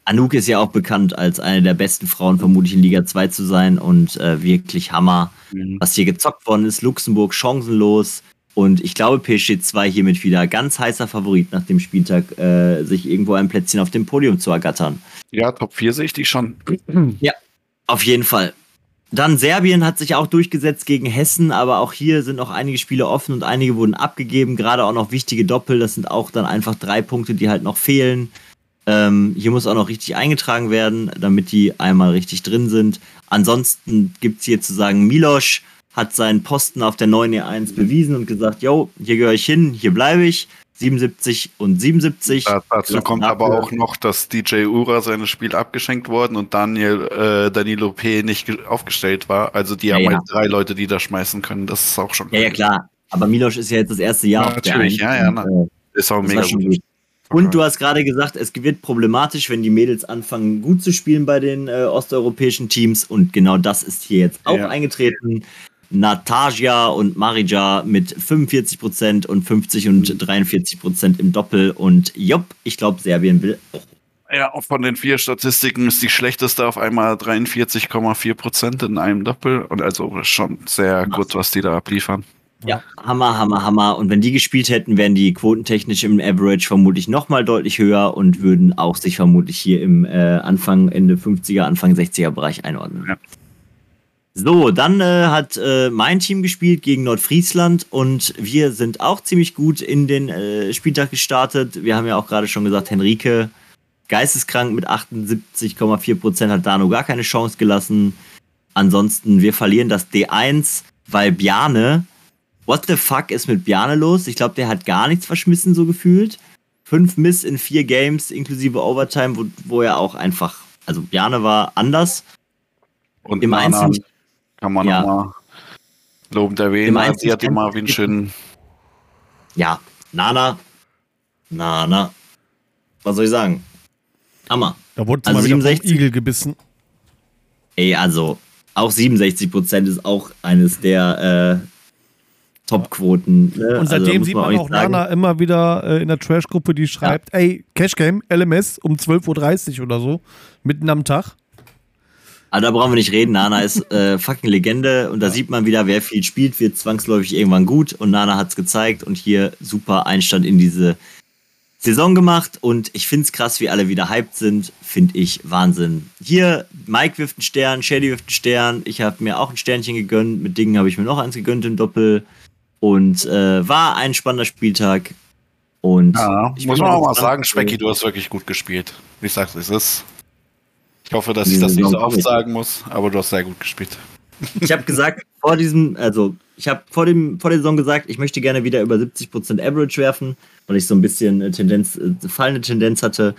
Anouk ist ja auch bekannt als eine der besten Frauen vermutlich in Liga 2 zu sein und äh, wirklich Hammer, mhm. was hier gezockt worden ist. Luxemburg chancenlos. Und ich glaube, PSG 2 hiermit wieder ganz heißer Favorit nach dem Spieltag, äh, sich irgendwo ein Plätzchen auf dem Podium zu ergattern. Ja, Top 4 sehe ich die schon. Ja, auf jeden Fall. Dann Serbien hat sich auch durchgesetzt gegen Hessen, aber auch hier sind noch einige Spiele offen und einige wurden abgegeben. Gerade auch noch wichtige Doppel. Das sind auch dann einfach drei Punkte, die halt noch fehlen. Ähm, hier muss auch noch richtig eingetragen werden, damit die einmal richtig drin sind. Ansonsten gibt es hier zu sagen, Milosch hat seinen Posten auf der neuen E1 bewiesen und gesagt, yo, hier gehöre ich hin, hier bleibe ich. 77 und 77. Da, dazu kommt aber auch noch, dass DJ Ura seines Spiel abgeschenkt worden und Daniel äh, Danilo P. nicht aufgestellt war. Also die ja, haben ja. halt drei Leute, die da schmeißen können. Das ist auch schon. Ja, ja, klar. Aber Milos ist ja jetzt das erste Jahr. Ja, natürlich, ja, ja. Und, äh, ist auch mega gut. gut. Und du hast gerade gesagt, es wird problematisch, wenn die Mädels anfangen, gut zu spielen bei den äh, osteuropäischen Teams. Und genau das ist hier jetzt auch ja. eingetreten. Nataja und Marija mit 45% und 50 und 43% im Doppel. Und jopp, ich glaube, Serbien will auch. Ja, von den vier Statistiken ist die schlechteste auf einmal 43,4% in einem Doppel. Und also schon sehr gut, was die da abliefern. Ja, Hammer, Hammer, Hammer. Und wenn die gespielt hätten, wären die quotentechnisch im Average vermutlich nochmal deutlich höher und würden auch sich vermutlich hier im äh, Anfang, Ende 50er, Anfang 60er Bereich einordnen. Ja. So, dann äh, hat äh, mein Team gespielt gegen Nordfriesland und wir sind auch ziemlich gut in den äh, Spieltag gestartet. Wir haben ja auch gerade schon gesagt, Henrike geisteskrank mit 78,4 Prozent hat Dano gar keine Chance gelassen. Ansonsten, wir verlieren das D1, weil Bjane, what the fuck ist mit Bjane los? Ich glaube, der hat gar nichts verschmissen, so gefühlt. Fünf Miss in vier Games, inklusive Overtime, wo, wo er auch einfach, also Bjane war anders. Und im Einzelnen kann man ja. nochmal lobend erwähnen. Sie hat immer wie einen schönen. Ja, Nana. Nana. Was soll ich sagen? Hammer. Da wurde also mal 67 Igel gebissen. Ey, also auch 67 Prozent ist auch eines der äh, Top-Quoten. Ne? Und seitdem also, sieht man, man auch sagen, Nana immer wieder äh, in der Trash-Gruppe, die schreibt, ja. ey, Cashgame, LMS um 12.30 Uhr oder so, mitten am Tag. Aber da brauchen wir nicht reden. Nana ist äh, fucking Legende und da sieht man wieder, wer viel spielt, wird zwangsläufig irgendwann gut und Nana hat es gezeigt und hier super Einstand in diese Saison gemacht und ich finde es krass, wie alle wieder hyped sind. Finde ich Wahnsinn. Hier, Mike wirft einen Stern, Shady wirft einen Stern. Ich habe mir auch ein Sternchen gegönnt. Mit Dingen habe ich mir noch eins gegönnt im Doppel. Und äh, war ein spannender Spieltag. Und ja, muss man auch mal sagen, Specky, du hast wirklich gut gespielt. Ich sag's, es ist. Ich hoffe, dass ich das nicht so oft sagen muss, aber du hast sehr gut gespielt. Ich habe gesagt, vor diesem, also ich habe vor, vor der Saison gesagt, ich möchte gerne wieder über 70% Average werfen, weil ich so ein bisschen Tendenz, äh, fallende Tendenz hatte.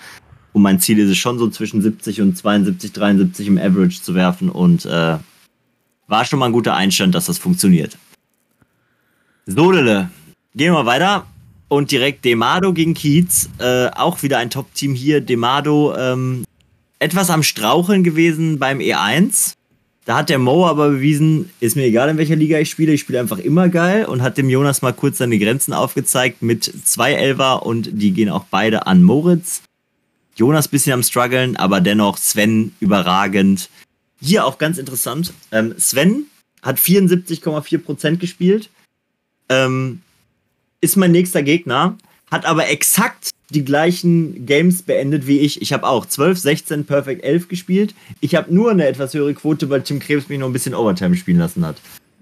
Und mein Ziel ist es schon so zwischen 70 und 72, 73 im Average zu werfen und äh, war schon mal ein guter Einstand, dass das funktioniert. So, Lille, gehen wir weiter. Und direkt Demado gegen Kiez. Äh, auch wieder ein Top-Team hier. Demado ähm, etwas am Straucheln gewesen beim E1. Da hat der Mo aber bewiesen, ist mir egal, in welcher Liga ich spiele, ich spiele einfach immer geil und hat dem Jonas mal kurz seine Grenzen aufgezeigt mit zwei Elfer und die gehen auch beide an Moritz. Jonas bisschen am struggeln, aber dennoch Sven überragend. Hier auch ganz interessant. Ähm, Sven hat 74,4% gespielt. Ähm, ist mein nächster Gegner, hat aber exakt die gleichen Games beendet wie ich. Ich habe auch 12, 16, Perfect 11 gespielt. Ich habe nur eine etwas höhere Quote, weil Tim Krebs mich noch ein bisschen Overtime spielen lassen hat.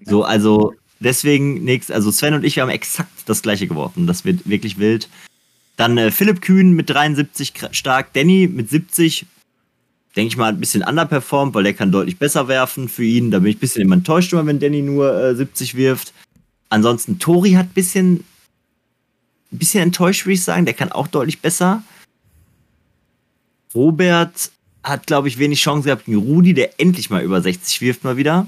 So, also deswegen nichts. Also Sven und ich, wir haben exakt das gleiche geworfen. Das wird wirklich wild. Dann äh, Philipp Kühn mit 73 stark, Danny mit 70 denke ich mal, ein bisschen underperformt, weil der kann deutlich besser werfen für ihn. Da bin ich ein bisschen immer enttäuscht, wenn Danny nur äh, 70 wirft. Ansonsten, Tori hat ein bisschen, ein bisschen enttäuscht, würde ich sagen. Der kann auch deutlich besser. Robert hat, glaube ich, wenig Chance gehabt gegen Rudi, der endlich mal über 60 wirft mal wieder.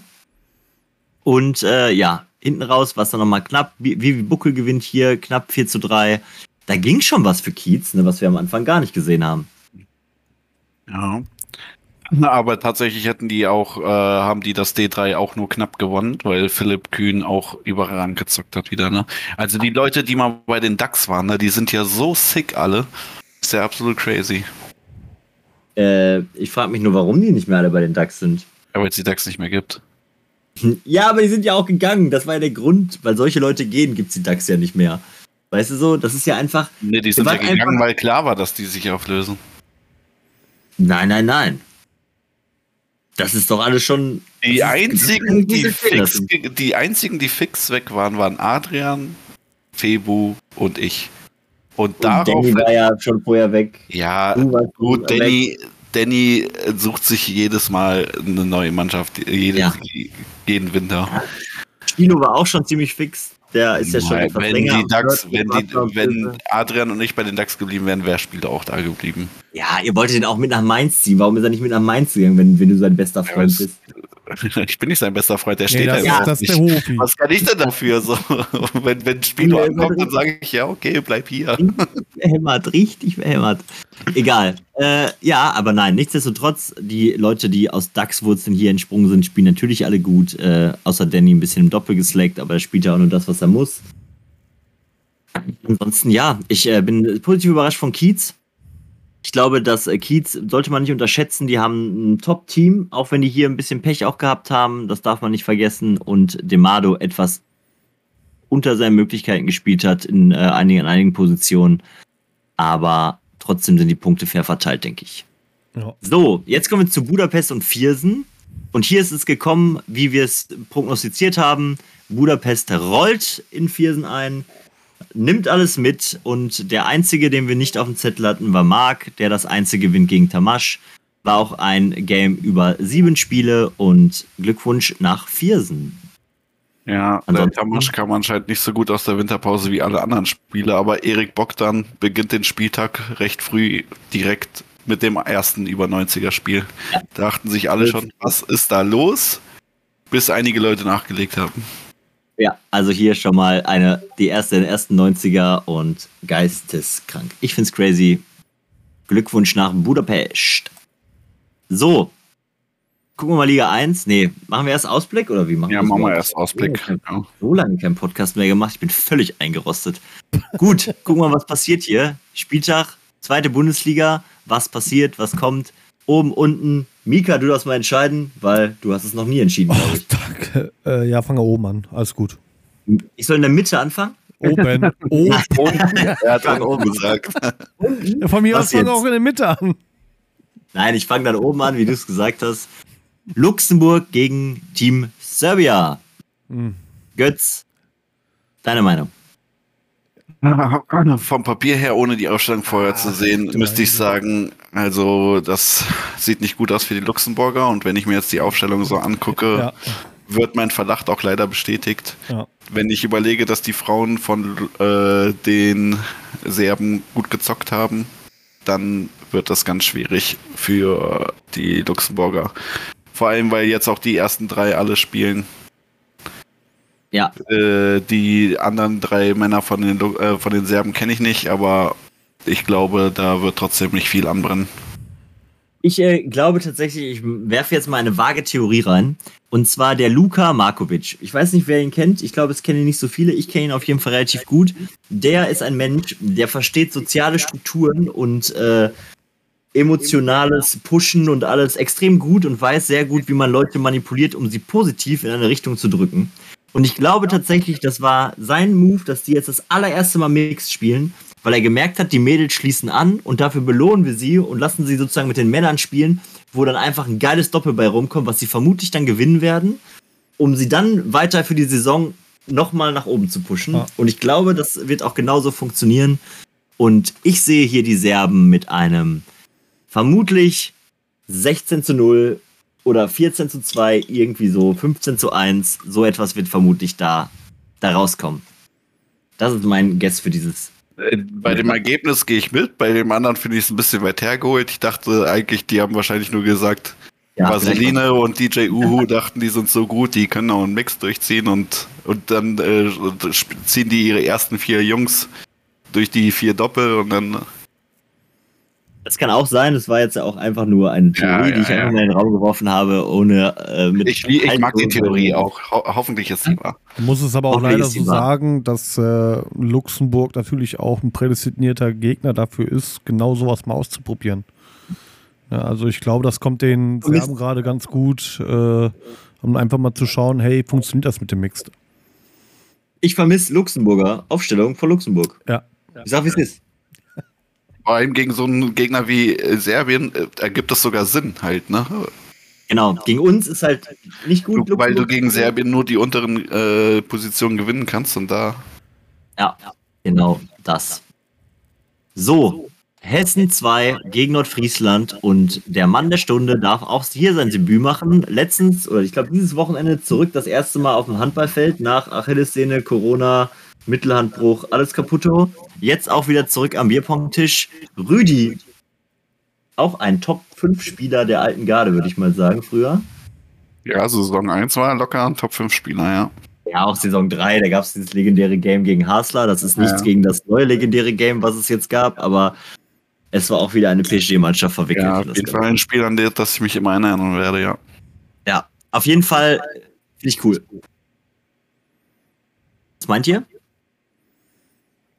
Und äh, ja, hinten raus war es dann nochmal knapp. Vivi Buckel gewinnt hier knapp 4 zu 3. Da ging schon was für Kiez, ne, was wir am Anfang gar nicht gesehen haben. Ja. Aber tatsächlich hätten die auch, äh, haben die das D3 auch nur knapp gewonnen, weil Philipp Kühn auch überragend gezockt hat wieder, ne? Also die Leute, die mal bei den DAX waren, ne, die sind ja so sick alle. Ist ja absolut crazy. Äh, ich frage mich nur, warum die nicht mehr alle bei den DAX sind. Ja, weil es die DAX nicht mehr gibt. Ja, aber die sind ja auch gegangen. Das war ja der Grund, weil solche Leute gehen, gibt es die DAX ja nicht mehr. Weißt du so, das ist ja einfach. Nee, die sind ja gegangen, weil klar war, dass die sich auflösen. Nein, nein, nein. Das ist doch alles schon. Die einzigen, die fix, die einzigen, die fix weg waren, waren Adrian, Febu und ich. Und, und darauf. Danny war ja schon vorher weg. Ja, gut, Danny, Danny sucht sich jedes Mal eine neue Mannschaft, jedes, ja. jeden Winter. Stino war auch schon ziemlich fix. Der ist ja schon etwas wenn länger. Die DAX, wenn, die, wenn Adrian und ich bei den DAX geblieben wären, wäre Spieler auch da geblieben. Ja, ihr wolltet ihn auch mit nach Mainz ziehen. Warum ist er nicht mit nach Mainz gegangen, wenn, wenn du sein bester Freund ja, bist? Ich bin nicht sein bester Freund, der steht nee, das, da. Ja, das ist der Hofi. Was kann ich denn dafür? So, wenn, wenn Spieler ankommt, dann sage ich, ja, okay, bleib hier. Behämmert, richtig behämmert. Egal. Äh, ja, aber nein, nichtsdestotrotz, die Leute, die aus DAX-Wurzeln hier entsprungen sind, spielen natürlich alle gut. Äh, außer Danny ein bisschen im Doppel geslackt, aber er spielt ja auch nur das, was er muss. Ansonsten, ja, ich äh, bin positiv überrascht von Kiez. Ich glaube, dass äh, Kiez sollte man nicht unterschätzen. Die haben ein Top-Team, auch wenn die hier ein bisschen Pech auch gehabt haben. Das darf man nicht vergessen. Und Demado etwas unter seinen Möglichkeiten gespielt hat in, äh, einigen, in einigen Positionen. Aber trotzdem sind die Punkte fair verteilt, denke ich. Ja. So, jetzt kommen wir zu Budapest und Viersen. Und hier ist es gekommen, wie wir es prognostiziert haben. Budapest rollt in Viersen ein nimmt alles mit und der einzige, den wir nicht auf dem Zettel hatten, war Marc, der das einzige gewinnt gegen Tamasch. War auch ein Game über sieben Spiele und Glückwunsch nach Viersen. Ja, der Tamasch kam anscheinend nicht so gut aus der Winterpause wie alle anderen Spiele, aber Erik Bogdan beginnt den Spieltag recht früh direkt mit dem ersten über 90er Spiel. Ja. Da dachten sich alle schon, was ist da los? Bis einige Leute nachgelegt haben. Ja, also hier schon mal eine, die erste in den ersten 90er und geisteskrank. Ich find's crazy. Glückwunsch nach Budapest. So. Gucken wir mal Liga 1. Nee, machen wir erst Ausblick oder wie machen wir Ja, machen wir erst Ausblick. Ich habe so lange keinen Podcast mehr gemacht. Ich bin völlig eingerostet. Gut, gucken wir mal, was passiert hier. Spieltag, zweite Bundesliga. Was passiert, was kommt? Oben, unten, Mika, du darfst mal entscheiden, weil du hast es noch nie entschieden, ich. danke. Äh, ja, fange oben an. Alles gut. Ich soll in der Mitte anfangen? Oben. oben. er hat dann oben gesagt. Ja, von mir aus fange auch in der Mitte an. Nein, ich fange dann oben an, wie du es gesagt hast. Luxemburg gegen Team Serbia. Hm. Götz, deine Meinung? Vom Papier her, ohne die Aufstellung vorher ah, zu sehen, müsste ich sagen, also das sieht nicht gut aus für die Luxemburger. Und wenn ich mir jetzt die Aufstellung so angucke, ja. wird mein Verdacht auch leider bestätigt. Ja. Wenn ich überlege, dass die Frauen von äh, den Serben gut gezockt haben, dann wird das ganz schwierig für die Luxemburger. Vor allem, weil jetzt auch die ersten drei alle spielen. Ja. Äh, die anderen drei Männer von den, äh, von den Serben kenne ich nicht, aber ich glaube, da wird trotzdem nicht viel anbrennen. Ich äh, glaube tatsächlich, ich werfe jetzt mal eine vage Theorie rein. Und zwar der Luka Markovic. Ich weiß nicht, wer ihn kennt. Ich glaube, es kennen nicht so viele. Ich kenne ihn auf jeden Fall relativ gut. Der ist ein Mensch, der versteht soziale Strukturen und äh, emotionales Pushen und alles extrem gut und weiß sehr gut, wie man Leute manipuliert, um sie positiv in eine Richtung zu drücken. Und ich glaube tatsächlich, das war sein Move, dass die jetzt das allererste Mal Mixed spielen, weil er gemerkt hat, die Mädels schließen an und dafür belohnen wir sie und lassen sie sozusagen mit den Männern spielen, wo dann einfach ein geiles Doppel bei rumkommt, was sie vermutlich dann gewinnen werden, um sie dann weiter für die Saison nochmal nach oben zu pushen. Ja. Und ich glaube, das wird auch genauso funktionieren. Und ich sehe hier die Serben mit einem vermutlich 16 zu 0 oder 14 zu 2, irgendwie so 15 zu 1. So etwas wird vermutlich da, da rauskommen. Das ist mein Guess für dieses. Äh, bei dem Ergebnis gehe ich mit, bei dem anderen finde ich es ein bisschen weit hergeholt. Ich dachte eigentlich, die haben wahrscheinlich nur gesagt, ja, Vaseline und DJ Uhu dachten, die sind so gut, die können auch einen Mix durchziehen und, und dann äh, ziehen die ihre ersten vier Jungs durch die vier Doppel und dann das kann auch sein, es war jetzt ja auch einfach nur eine Theorie, ja, ja, die ich einfach mal in den Raum geworfen habe, ohne äh, mit. Ich, ich mag die Theorie auch. Ho hoffentlich ist sie wahr. Muss es aber auch leider so sagen, dass äh, Luxemburg natürlich auch ein prädestinierter Gegner dafür ist, genau sowas mal auszuprobieren. Ja, also ich glaube, das kommt den Serben gerade ganz gut, äh, um einfach mal zu schauen, hey, funktioniert das mit dem Mixed? Ich vermisse Luxemburger Aufstellung von Luxemburg. Ja. Ich sag, wie es ist vor allem gegen so einen Gegner wie äh, Serbien äh, ergibt das sogar Sinn halt, ne? Genau, gegen uns ist halt nicht gut. Du, weil du gegen Serbien nur die unteren äh, Positionen gewinnen kannst und da. Ja, genau das. So, Hessen 2 gegen Nordfriesland und der Mann der Stunde darf auch hier sein Debüt machen. Letztens, oder ich glaube dieses Wochenende zurück das erste Mal auf dem Handballfeld nach Achillessehne, Corona, Mittelhandbruch, alles kaputto. Jetzt auch wieder zurück am Bierpong-Tisch. Rüdi, auch ein Top-5-Spieler der alten Garde, würde ich mal sagen, früher. Ja, Saison 1 war locker ein Top-5-Spieler, ja. Ja, auch Saison 3, da gab es dieses legendäre Game gegen Hasler. Das ist nichts ja. gegen das neue legendäre Game, was es jetzt gab, aber es war auch wieder eine PSG-Mannschaft verwickelt. Ja, auf jeden Fall ein Spiel, an das ich mich immer erinnern werde, ja. Ja, auf jeden Fall finde ich cool. Was meint ihr?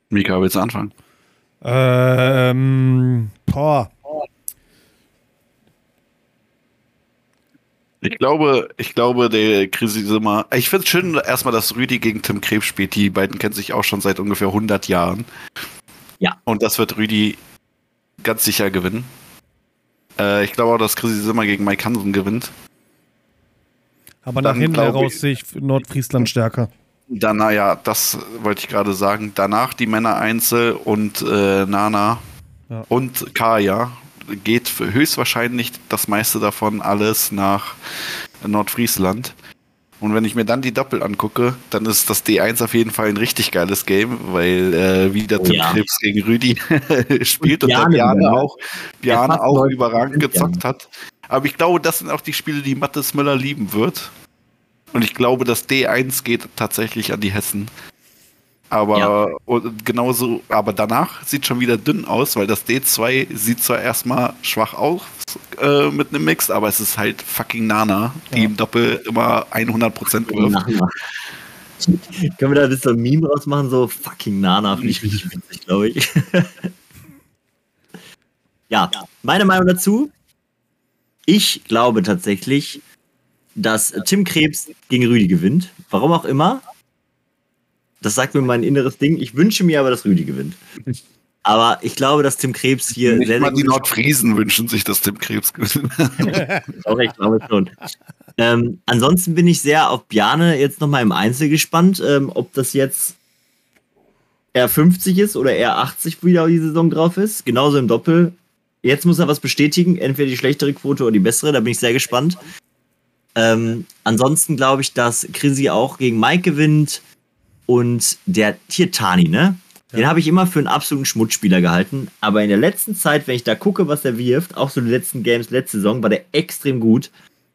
Mika, willst du anfangen? Ähm, boah. Ich glaube, ich glaube, der Chris immer. Ich finde es schön, erstmal, dass Rüdi gegen Tim Krebs spielt. Die beiden kennen sich auch schon seit ungefähr 100 Jahren. Ja. Und das wird Rüdi ganz sicher gewinnen. Äh, ich glaube auch, dass Chris Simmer gegen Mike Hansen gewinnt. Aber nach hinten heraus sehe ich Nordfriesland stärker. Dann, naja, das wollte ich gerade sagen. Danach die Männer Einzel und äh, Nana ja. und Kaya geht höchstwahrscheinlich das meiste davon alles nach Nordfriesland. Und wenn ich mir dann die Doppel angucke, dann ist das D1 auf jeden Fall ein richtig geiles Game, weil äh, wieder Tim ja. Krebs gegen Rüdi spielt und, und Bjane auch, Bjane auch überragend gezockt hat. Aber ich glaube, das sind auch die Spiele, die Mattes Müller lieben wird. Und ich glaube, das D1 geht tatsächlich an die Hessen. Aber ja. genauso, aber danach sieht schon wieder dünn aus, weil das D2 sieht zwar erstmal schwach aus äh, mit einem Mix, aber es ist halt fucking Nana, die ja. im Doppel immer 100% wirft. Können wir da ein bisschen Meme rausmachen? So fucking Nana, finde ich richtig witzig, glaube ich. ja, meine Meinung dazu. Ich glaube tatsächlich, dass Tim Krebs gegen Rüdi gewinnt. Warum auch immer. Das sagt mir mein inneres Ding. Ich wünsche mir aber, dass Rüdi gewinnt. Aber ich glaube, dass Tim Krebs hier Nicht sehr, sehr die Nordfriesen wünschen sich, dass Tim Krebs gewinnt. Doch, ich glaube schon. Ähm, ansonsten bin ich sehr auf Bjane jetzt nochmal im Einzel gespannt, ähm, ob das jetzt R50 ist oder R80 wieder die Saison drauf ist. Genauso im Doppel. Jetzt muss er was bestätigen, entweder die schlechtere Quote oder die bessere, da bin ich sehr gespannt. Ähm, ansonsten glaube ich, dass Chrissy auch gegen Mike gewinnt und der Tiertani, ne? Ja. Den habe ich immer für einen absoluten Schmutzspieler gehalten. Aber in der letzten Zeit, wenn ich da gucke, was er wirft, auch so die letzten Games, letzte Saison, war der extrem gut.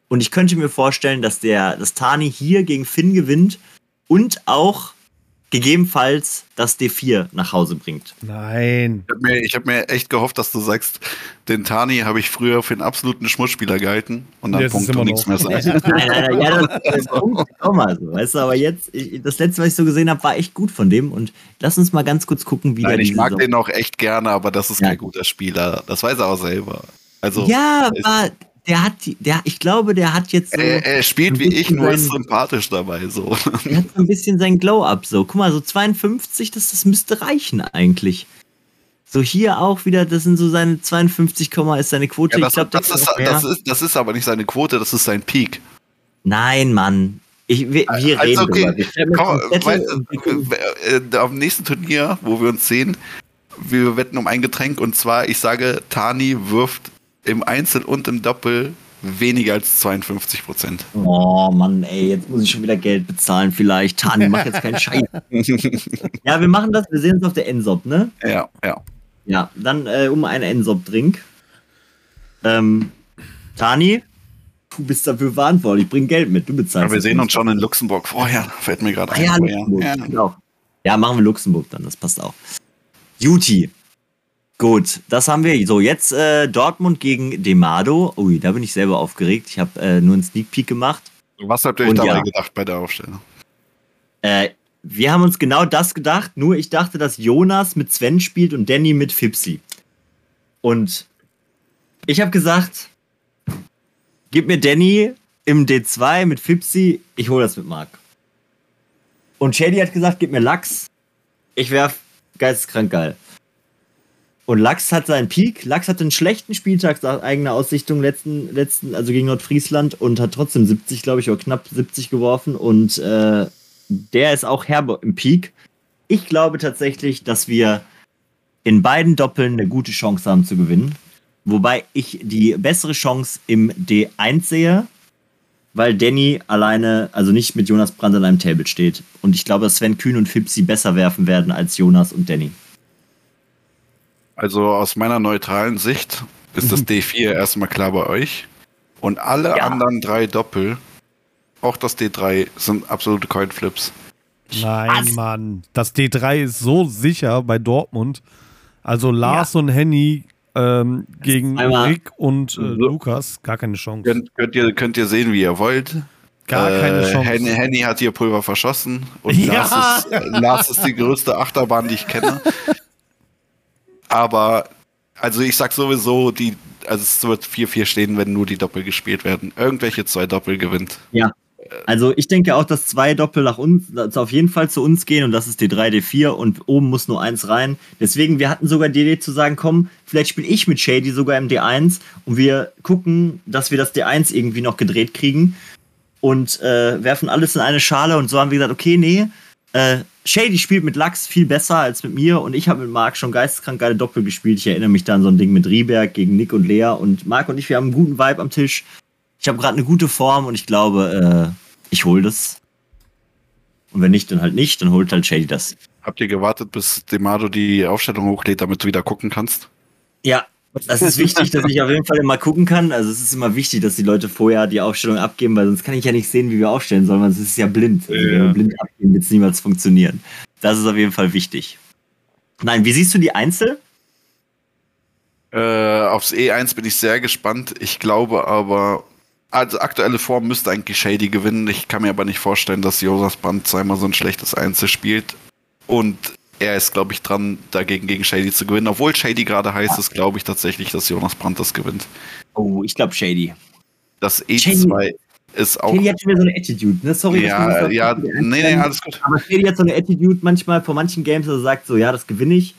Und ich könnte mir vorstellen, dass der dass Tani hier gegen Finn gewinnt und auch gegebenenfalls das D4 nach Hause bringt. Nein. Ich habe mir, hab mir, echt gehofft, dass du sagst, den Tani habe ich früher für einen absoluten Schmutzspieler gehalten und dann Punkt und nichts mehr sagen. nein, nein, nein, ja, das, das Punkt auch mal so, weißt du, aber jetzt, ich, das letzte, was ich so gesehen habe, war echt gut von dem und lass uns mal ganz kurz gucken, wie nein, der Ich mag Saison den auch echt gerne, aber das ist ja. kein guter Spieler. Das weiß er auch selber. Also, ja, aber der hat, der, ich glaube, der hat jetzt so. Er, er spielt wie ich, nur ist sympathisch dabei, so. Er hat so ein bisschen sein Glow-Up, so. Guck mal, so 52, das, das müsste reichen eigentlich. So hier auch wieder, das sind so seine 52, ist seine Quote. Ja, das, ich glaub, das, ist, das, ist, das ist aber nicht seine Quote, das ist sein Peak. Nein, Mann. Ich, wir, wir also, reden okay. Komm, weißt, äh, äh, auf dem nächsten Turnier, wo wir uns sehen, wir wetten um ein Getränk und zwar, ich sage, Tani wirft im Einzel und im Doppel weniger als 52 Prozent. Oh Mann, ey, jetzt muss ich schon wieder Geld bezahlen vielleicht. Tani, mach jetzt keinen Scheiß. ja, wir machen das, wir sehen uns auf der Ensop, ne? Ja, ja. Ja, dann äh, um einen Ensop-Drink. Ähm, Tani, du bist dafür verantwortlich, ich bring Geld mit, du bezahlst. Ja, wir sehen uns schon in Luxemburg vorher, fällt mir gerade ah, ein. Ja, Luxemburg, ja. Genau. ja, machen wir Luxemburg dann, das passt auch. Juti, Gut, das haben wir. So, jetzt äh, Dortmund gegen Demado. Ui, da bin ich selber aufgeregt. Ich habe äh, nur einen Sneak Peek gemacht. Was habt ihr euch dabei ja, gedacht bei der Aufstellung? Äh, wir haben uns genau das gedacht, nur ich dachte, dass Jonas mit Sven spielt und Danny mit Fipsi. Und ich habe gesagt, gib mir Danny im D2 mit Fipsi, ich hole das mit Marc. Und Shady hat gesagt, gib mir Lachs, ich werf geisteskrank geil. Und Lachs hat seinen Peak. Lachs hatte einen schlechten Spieltag nach eigener Aussichtung letzten, letzten, also gegen Nordfriesland und hat trotzdem 70, glaube ich, oder knapp 70 geworfen. Und äh, der ist auch herbe im Peak. Ich glaube tatsächlich, dass wir in beiden Doppeln eine gute Chance haben zu gewinnen. Wobei ich die bessere Chance im D1 sehe, weil Danny alleine, also nicht mit Jonas Brandt an einem Table steht. Und ich glaube, dass Sven Kühn und Fipsi besser werfen werden als Jonas und Danny. Also aus meiner neutralen Sicht ist das mhm. D4 erstmal klar bei euch. Und alle ja. anderen drei Doppel, auch das D3, sind absolute Coinflips. Nein, Was? Mann. Das D3 ist so sicher bei Dortmund. Also Lars ja. und Henny ähm, gegen Rick und äh, Lukas, gar keine Chance. Könnt, könnt, ihr, könnt ihr sehen, wie ihr wollt. Gar äh, keine Chance. Henny, Henny, hat hier Pulver verschossen und ja. Lars, ist, Lars ist die größte Achterbahn, die ich kenne. Aber, also ich sag sowieso, die, also es wird 4-4 stehen, wenn nur die Doppel gespielt werden. Irgendwelche zwei Doppel gewinnt. Ja. Also ich denke auch, dass zwei Doppel nach uns, auf jeden Fall zu uns gehen und das ist D3, D4 und oben muss nur eins rein. Deswegen, wir hatten sogar die Idee zu sagen, komm, vielleicht spiele ich mit Shady sogar im D1 und wir gucken, dass wir das D1 irgendwie noch gedreht kriegen und äh, werfen alles in eine Schale und so haben wir gesagt, okay, nee, äh, Shady spielt mit Lachs viel besser als mit mir und ich habe mit Marc schon geisteskrank geile Doppel gespielt. Ich erinnere mich da an so ein Ding mit Rieberg gegen Nick und Lea und Marc und ich, wir haben einen guten Vibe am Tisch. Ich habe gerade eine gute Form und ich glaube, äh, ich hole das. Und wenn nicht, dann halt nicht, dann holt halt Shady das. Habt ihr gewartet, bis Demado die Aufstellung hochlädt, damit du wieder gucken kannst? Ja, das ist wichtig, dass ich auf jeden Fall immer gucken kann. Also es ist immer wichtig, dass die Leute vorher die Aufstellung abgeben, weil sonst kann ich ja nicht sehen, wie wir aufstellen sollen, weil es ist ja blind. Also ja. wenn wir blind abgeben, wird es niemals funktionieren. Das ist auf jeden Fall wichtig. Nein, wie siehst du die Einzel? Äh, aufs E1 bin ich sehr gespannt. Ich glaube aber, also aktuelle Form müsste eigentlich Shady gewinnen. Ich kann mir aber nicht vorstellen, dass Jonas Band zweimal so ein schlechtes Einzel spielt. Und er ist, glaube ich, dran, dagegen gegen Shady zu gewinnen. Obwohl Shady gerade heißt, ist, glaube ich tatsächlich, dass Jonas Brandt das gewinnt. Oh, ich glaube Shady. Das E2 Shady. ist auch. Shady hat schon wieder so eine Attitude, ne? Sorry. Ja, ja, nee, nee, alles gut. Aber Shady hat so eine Attitude manchmal vor manchen Games, dass er sagt so, ja, das gewinne ich.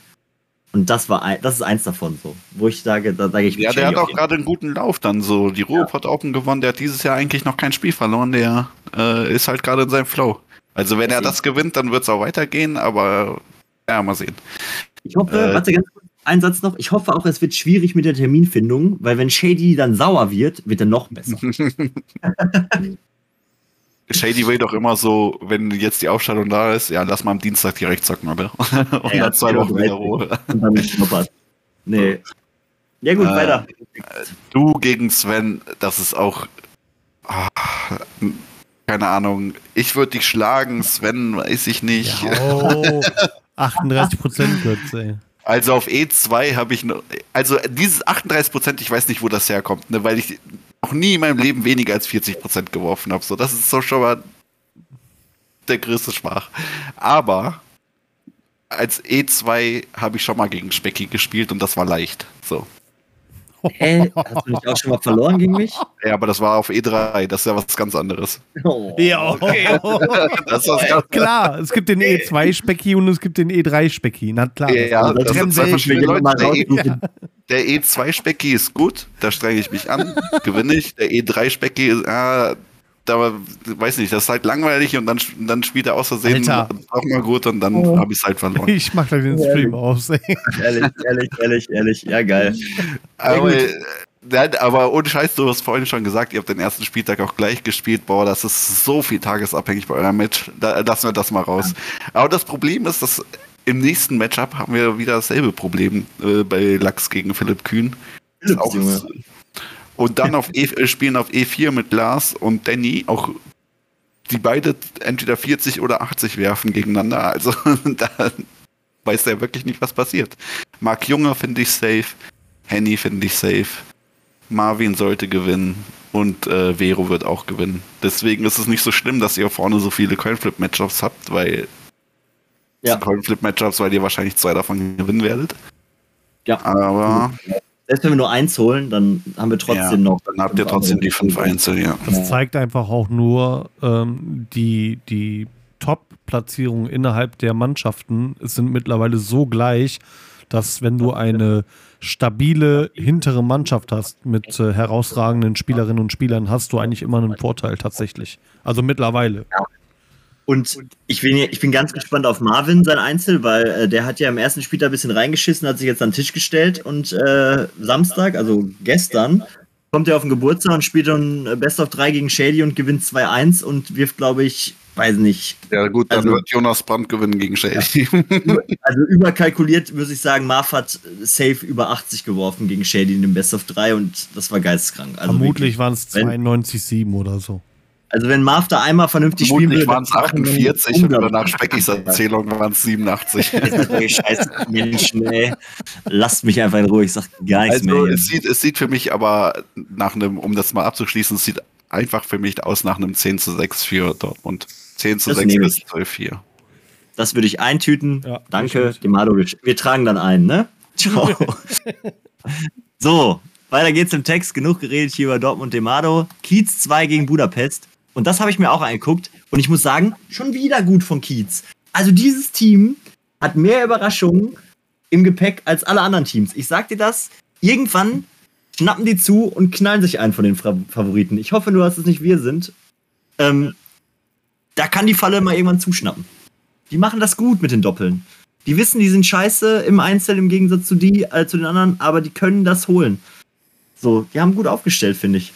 Und das war ein, das ist eins davon so, wo ich sage, da sage ich. Ja, der hat auch gerade einen guten Lauf dann so. Die Ruhrpott ja. Open gewonnen, der hat dieses Jahr eigentlich noch kein Spiel verloren, der äh, ist halt gerade in seinem Flow. Also wenn er das gewinnt, dann wird es auch weitergehen, aber ja, mal sehen. Ich hoffe, äh, warte ganz kurz, ein Satz noch. Ich hoffe auch, es wird schwierig mit der Terminfindung, weil wenn Shady dann sauer wird, wird er noch besser. Shady will doch immer so, wenn jetzt die Aufstellung da ist, ja, lass mal am Dienstag direkt zocken, oder? Und ja, dann zwei Wochen wieder Ruhe. Und dann schnuppert. Nee. Ja, gut, äh, weiter. Du gegen Sven, das ist auch. Ah, keine Ahnung. Ich würde dich schlagen, Sven, weiß ich nicht. Ja, oh. 38 Prozent Kürze. Also auf E2 habe ich noch, also dieses 38 Prozent, ich weiß nicht, wo das herkommt, ne, weil ich noch nie in meinem Leben weniger als 40 Prozent geworfen habe. So, das ist so schon mal der größte Schmach. Aber als E2 habe ich schon mal gegen Specky gespielt und das war leicht. So. Hä? Hast du nicht auch schon mal verloren gegen mich? Ja, aber das war auf E3, das ist ja was ganz anderes. Oh, ja, okay. das ist ganz klar, es gibt den E2-Specki und es gibt den E3-Specki. Na klar. Ja, das, das sind zwei verschiedene Leute. Der, e, der E2-Specki ist gut, da strenge ich mich an, gewinne ich. Der E3-Specki ist, ah, da weiß nicht, das ist halt langweilig und dann, dann spielt er aus Versehen auch mal gut und dann oh. habe ich es halt verloren. Ich mache da den Stream aus. ehrlich, ehrlich, ehrlich, ehrlich, ja geil. Aber Nein, aber ohne Scheiß, du hast vorhin schon gesagt, ihr habt den ersten Spieltag auch gleich gespielt. Boah, das ist so viel tagesabhängig bei eurem Match. Da, lassen wir das mal raus. Aber das Problem ist, dass im nächsten Matchup haben wir wieder dasselbe Problem äh, bei Lachs gegen Philipp Kühn. Philipp, und dann auf e, äh, spielen auf E4 mit Lars und Danny auch die beide entweder 40 oder 80 werfen gegeneinander. Also da weiß der wirklich nicht, was passiert. Marc Junge finde ich safe. Henny finde ich safe. Marvin sollte gewinnen. Und äh, Vero wird auch gewinnen. Deswegen ist es nicht so schlimm, dass ihr vorne so viele Coinflip-Matchups habt, weil ja. Coinflip-Matchups, weil ihr wahrscheinlich zwei davon gewinnen werdet. Ja. Aber selbst wenn wir nur eins holen, dann haben wir trotzdem ja, noch. Dann habt ihr trotzdem die fünf Einzel, ja. Das zeigt einfach auch nur ähm, die, die Top-Platzierungen innerhalb der Mannschaften sind mittlerweile so gleich, dass wenn du eine stabile hintere Mannschaft hast mit äh, herausragenden Spielerinnen und Spielern, hast du eigentlich immer einen Vorteil tatsächlich. Also mittlerweile. Ja. Und ich bin, ich bin ganz gespannt auf Marvin, sein Einzel, weil äh, der hat ja im ersten Spiel da ein bisschen reingeschissen, hat sich jetzt an den Tisch gestellt und äh, Samstag, also gestern, kommt er auf den Geburtstag und spielt dann äh, Best of 3 gegen Shady und gewinnt 2-1 und wirft, glaube ich, weiß nicht. Ja, gut, dann also, wird Jonas Brandt gewinnen gegen Shady. also überkalkuliert, würde ich sagen, Marv hat safe über 80 geworfen gegen Shady in dem Best of 3 und das war geisteskrank. Also Vermutlich waren es 92,7 oder so. Also wenn Marv da einmal vernünftig spielen würde... waren es 48 und nach Speckys Erzählung waren es 87. Scheiße, Menschen, ey. Lasst mich einfach in Ruhe, ich sag gar nichts also, mehr. Es sieht, es sieht für mich aber nach einem, um das mal abzuschließen, es sieht einfach für mich aus nach einem 10 zu 6 für Dortmund. 10 zu das 6 bis 12 4. Das würde ich eintüten. Ja, Danke, Demado. Wir tragen dann ein, ne? Ciao. so, weiter geht's im Text. Genug geredet hier über Dortmund Demado. Kiez 2 gegen Budapest. Und das habe ich mir auch angeguckt. Und ich muss sagen, schon wieder gut von Kiez. Also dieses Team hat mehr Überraschungen im Gepäck als alle anderen Teams. Ich sag dir das, irgendwann schnappen die zu und knallen sich einen von den Favoriten. Ich hoffe nur, dass es nicht wir sind. Ähm, da kann die Falle mal irgendwann zuschnappen. Die machen das gut mit den Doppeln. Die wissen, die sind scheiße im Einzel im Gegensatz zu, die, äh, zu den anderen, aber die können das holen. So, die haben gut aufgestellt, finde ich.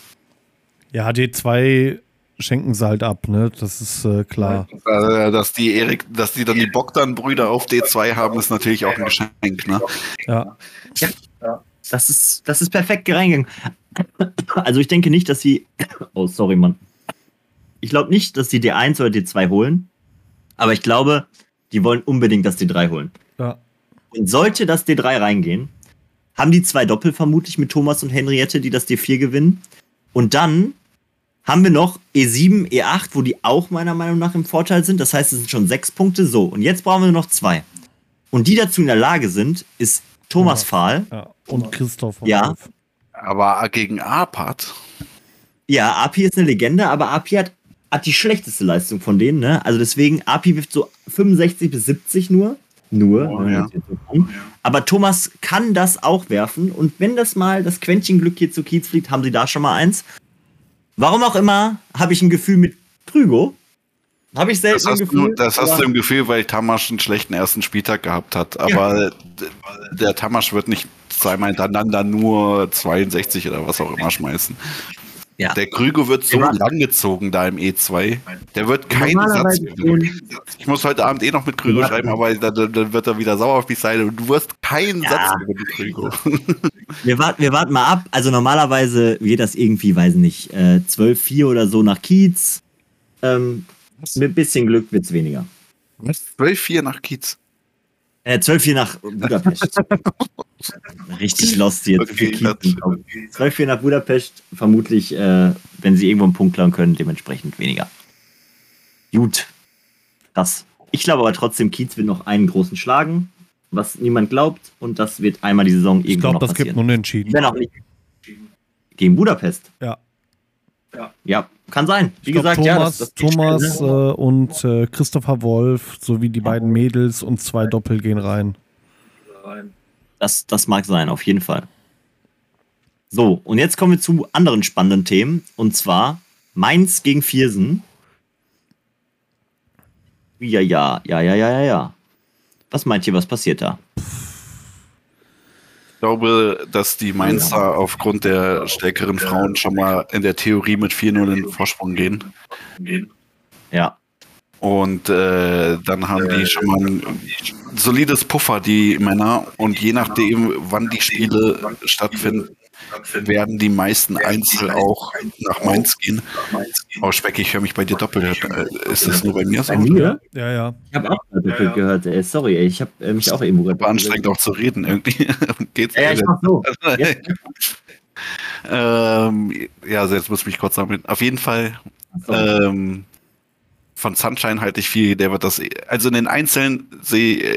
Ja, die zwei schenken sie halt ab, ne? Das ist äh, klar. Äh, dass die Erik, dass die dann die Bogdan-Brüder auf D2 haben, ist natürlich auch ein Geschenk, ne? Ja. Ja, das ist, das ist perfekt reingegangen. Also ich denke nicht, dass sie. Oh, sorry, Mann. Ich glaube nicht, dass die D1 oder D2 holen. Aber ich glaube, die wollen unbedingt das D3 holen. Ja. Und sollte das D3 reingehen, haben die zwei Doppel vermutlich mit Thomas und Henriette, die das D4 gewinnen. Und dann haben wir noch E7, E8, wo die auch meiner Meinung nach im Vorteil sind. Das heißt, es sind schon sechs Punkte. So, und jetzt brauchen wir noch zwei. Und die dazu in der Lage sind, ist Thomas ja, Fahl. Ja. Und Christoph. Ja. Aber gegen Apat. Ja, Api ist eine Legende, aber Api hat, hat die schlechteste Leistung von denen. Ne? Also deswegen, Api wirft so 65 bis 70 nur. Nur. Oh, ja. Aber Thomas kann das auch werfen. Und wenn das mal das Quäntchen Glück hier zu Kiez fliegt, haben sie da schon mal eins. Warum auch immer, habe ich ein Gefühl mit Krügo. Habe ich selten das hast Gefühl. Du, das hast du im Gefühl, weil Tamasch einen schlechten ersten Spieltag gehabt hat. Aber ja. der Tamasch wird nicht zweimal hintereinander nur 62 oder was auch immer schmeißen. Ja. Der Krüger wird so ja. langgezogen da im E2. Der wird keinen Satz. Ich muss heute Abend eh noch mit Krüger schreiben, aber dann, dann, wird er wieder sauer auf mich sein und du wirst keinen ja. Satz über die Krüger. Wir warten, wir warten mal ab. Also normalerweise geht das irgendwie, weiß nicht, äh, 12-4 oder so nach Kiez. Ähm, mit ein bisschen Glück wird es weniger. Was? 12-4 nach Kiez? Äh, 12 nach Budapest. Richtig lost jetzt. Okay, 12 nach Budapest, vermutlich, äh, wenn sie irgendwo einen Punkt klauen können, dementsprechend weniger. Gut. Krass. Ich glaube aber trotzdem, Kiez wird noch einen großen schlagen, was niemand glaubt, und das wird einmal die Saison irgendwo ich glaub, noch passieren. Ich glaube, das gibt unentschieden. Wenn auch nicht. Gegen Budapest. Ja. Ja. ja, kann sein. Wie glaub, gesagt, Thomas, ja, das, das Thomas schnell, ne? äh, und äh, Christopher Wolf sowie die beiden Mädels und zwei Doppel gehen rein. Das, das mag sein, auf jeden Fall. So, und jetzt kommen wir zu anderen spannenden Themen. Und zwar Mainz gegen Viersen. Ja, ja, ja, ja, ja, ja. Was meint ihr, was passiert da? Ich glaube, dass die Mainzer aufgrund der stärkeren Frauen schon mal in der Theorie mit 4-0 in den Vorsprung gehen. Ja. Und äh, dann haben die schon mal ein solides Puffer, die Männer. Und je nachdem, wann die Spiele stattfinden, werden die meisten Einzel auch nach Mainz gehen. Oh, Speck, ich höre mich bei dir doppelt. Äh, ist das nur bei mir so? Bei mir? Ja, ja. Ich habe auch doppelt ja, gehört. Ey, sorry, ey, ich habe äh, mich auch gerade. War anstrengend auch zu reden irgendwie. Geht's ja, ich mach so. ähm, ja, also jetzt muss ich mich kurz sammeln. Auf jeden Fall. Ähm, von Sunshine halte ich viel. Der wird das. Also in den Einzelnen sehe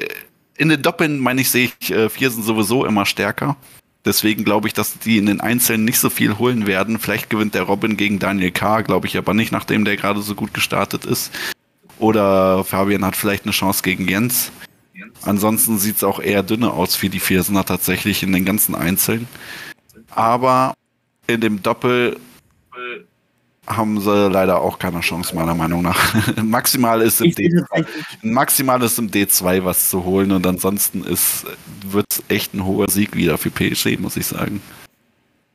in den Doppeln meine ich, sehe ich äh, Viersen sowieso immer stärker. Deswegen glaube ich, dass die in den Einzelnen nicht so viel holen werden. Vielleicht gewinnt der Robin gegen Daniel K., glaube ich aber nicht, nachdem der gerade so gut gestartet ist. Oder Fabian hat vielleicht eine Chance gegen Jens. Ansonsten sieht es auch eher dünne aus für die Viersener tatsächlich in den ganzen Einzelnen. Aber in dem Doppel haben sie leider auch keine Chance, meiner Meinung nach. maximal, ist im D2, maximal ist im D2 was zu holen und ansonsten wird es echt ein hoher Sieg wieder für PSG, muss ich sagen.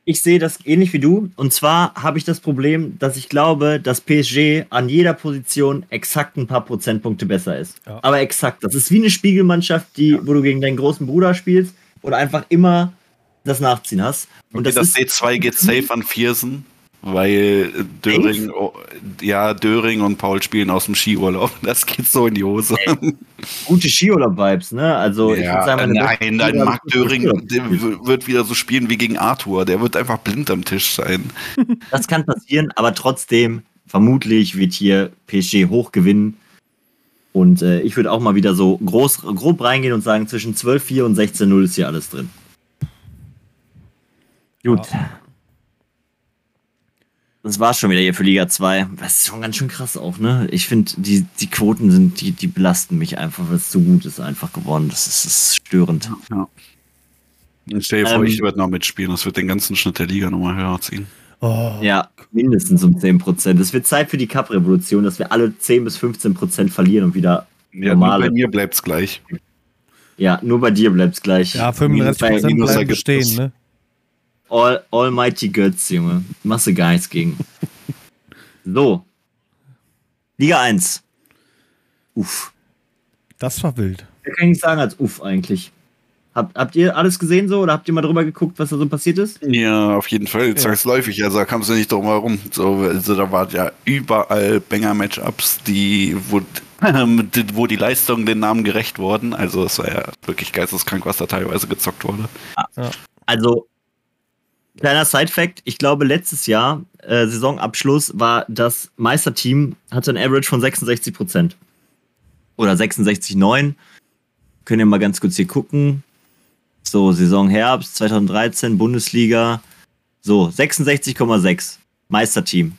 Ich sehe das ähnlich wie du. Und zwar habe ich das Problem, dass ich glaube, dass PSG an jeder Position exakt ein paar Prozentpunkte besser ist. Ja. Aber exakt. Das ist wie eine Spiegelmannschaft, die, wo du gegen deinen großen Bruder spielst oder einfach immer das Nachziehen hast. Und okay, das, das D2 geht safe an Viersen. Weil Döring, oh, ja, Döring und Paul spielen aus dem Skiurlaub. Das geht so in die Hose. Ey, gute Skiurlaub-Vibes, ne? Also, ja, ich sagen, nein, nein, Marc Döring wird wieder so spielen wie gegen Arthur. Der wird einfach blind am Tisch sein. Das kann passieren, aber trotzdem, vermutlich wird hier PSG hoch gewinnen. Und äh, ich würde auch mal wieder so groß, grob reingehen und sagen, zwischen 12-4 und 16-0 ist hier alles drin. Gut. Ja. Das war schon wieder hier für Liga 2. Das ist schon ganz schön krass auch, ne? Ich finde, die, die Quoten sind, die, die belasten mich einfach, weil es so gut ist einfach geworden. Das ist, das ist störend. Ja. Ich stell dir vor, ähm, ich werde noch mitspielen. Das wird den ganzen Schnitt der Liga nochmal höher ziehen. Oh. Ja, mindestens um 10%. Es wird Zeit für die Cup-Revolution, dass wir alle 10 bis 15% verlieren und wieder ja, normale. Nur bei mir bleibt es gleich. Ja, nur bei dir bleibt es gleich. Ja, 35% bleiben stehen, ne? All, Almighty Götz, Junge. Machst du gar nichts gegen. So. Liga 1. Uff. Das war wild. Da kann ich nicht sagen als Uff eigentlich. Habt, habt ihr alles gesehen so oder habt ihr mal drüber geguckt, was da so passiert ist? Ja, auf jeden Fall, zwangsläufig. Also da kamst du nicht drum herum. So, also da waren ja überall Banger-Matchups, die, wo, wo die Leistungen den Namen gerecht wurden. Also es war ja wirklich geisteskrank, was da teilweise gezockt wurde. Ja. Also Kleiner Side-Fact: Ich glaube, letztes Jahr, äh, Saisonabschluss, war das Meisterteam, hatte ein Average von 66 Prozent. Oder 66,9. Können wir mal ganz kurz hier gucken. So, Saison Herbst 2013, Bundesliga. So, 66,6. Meisterteam.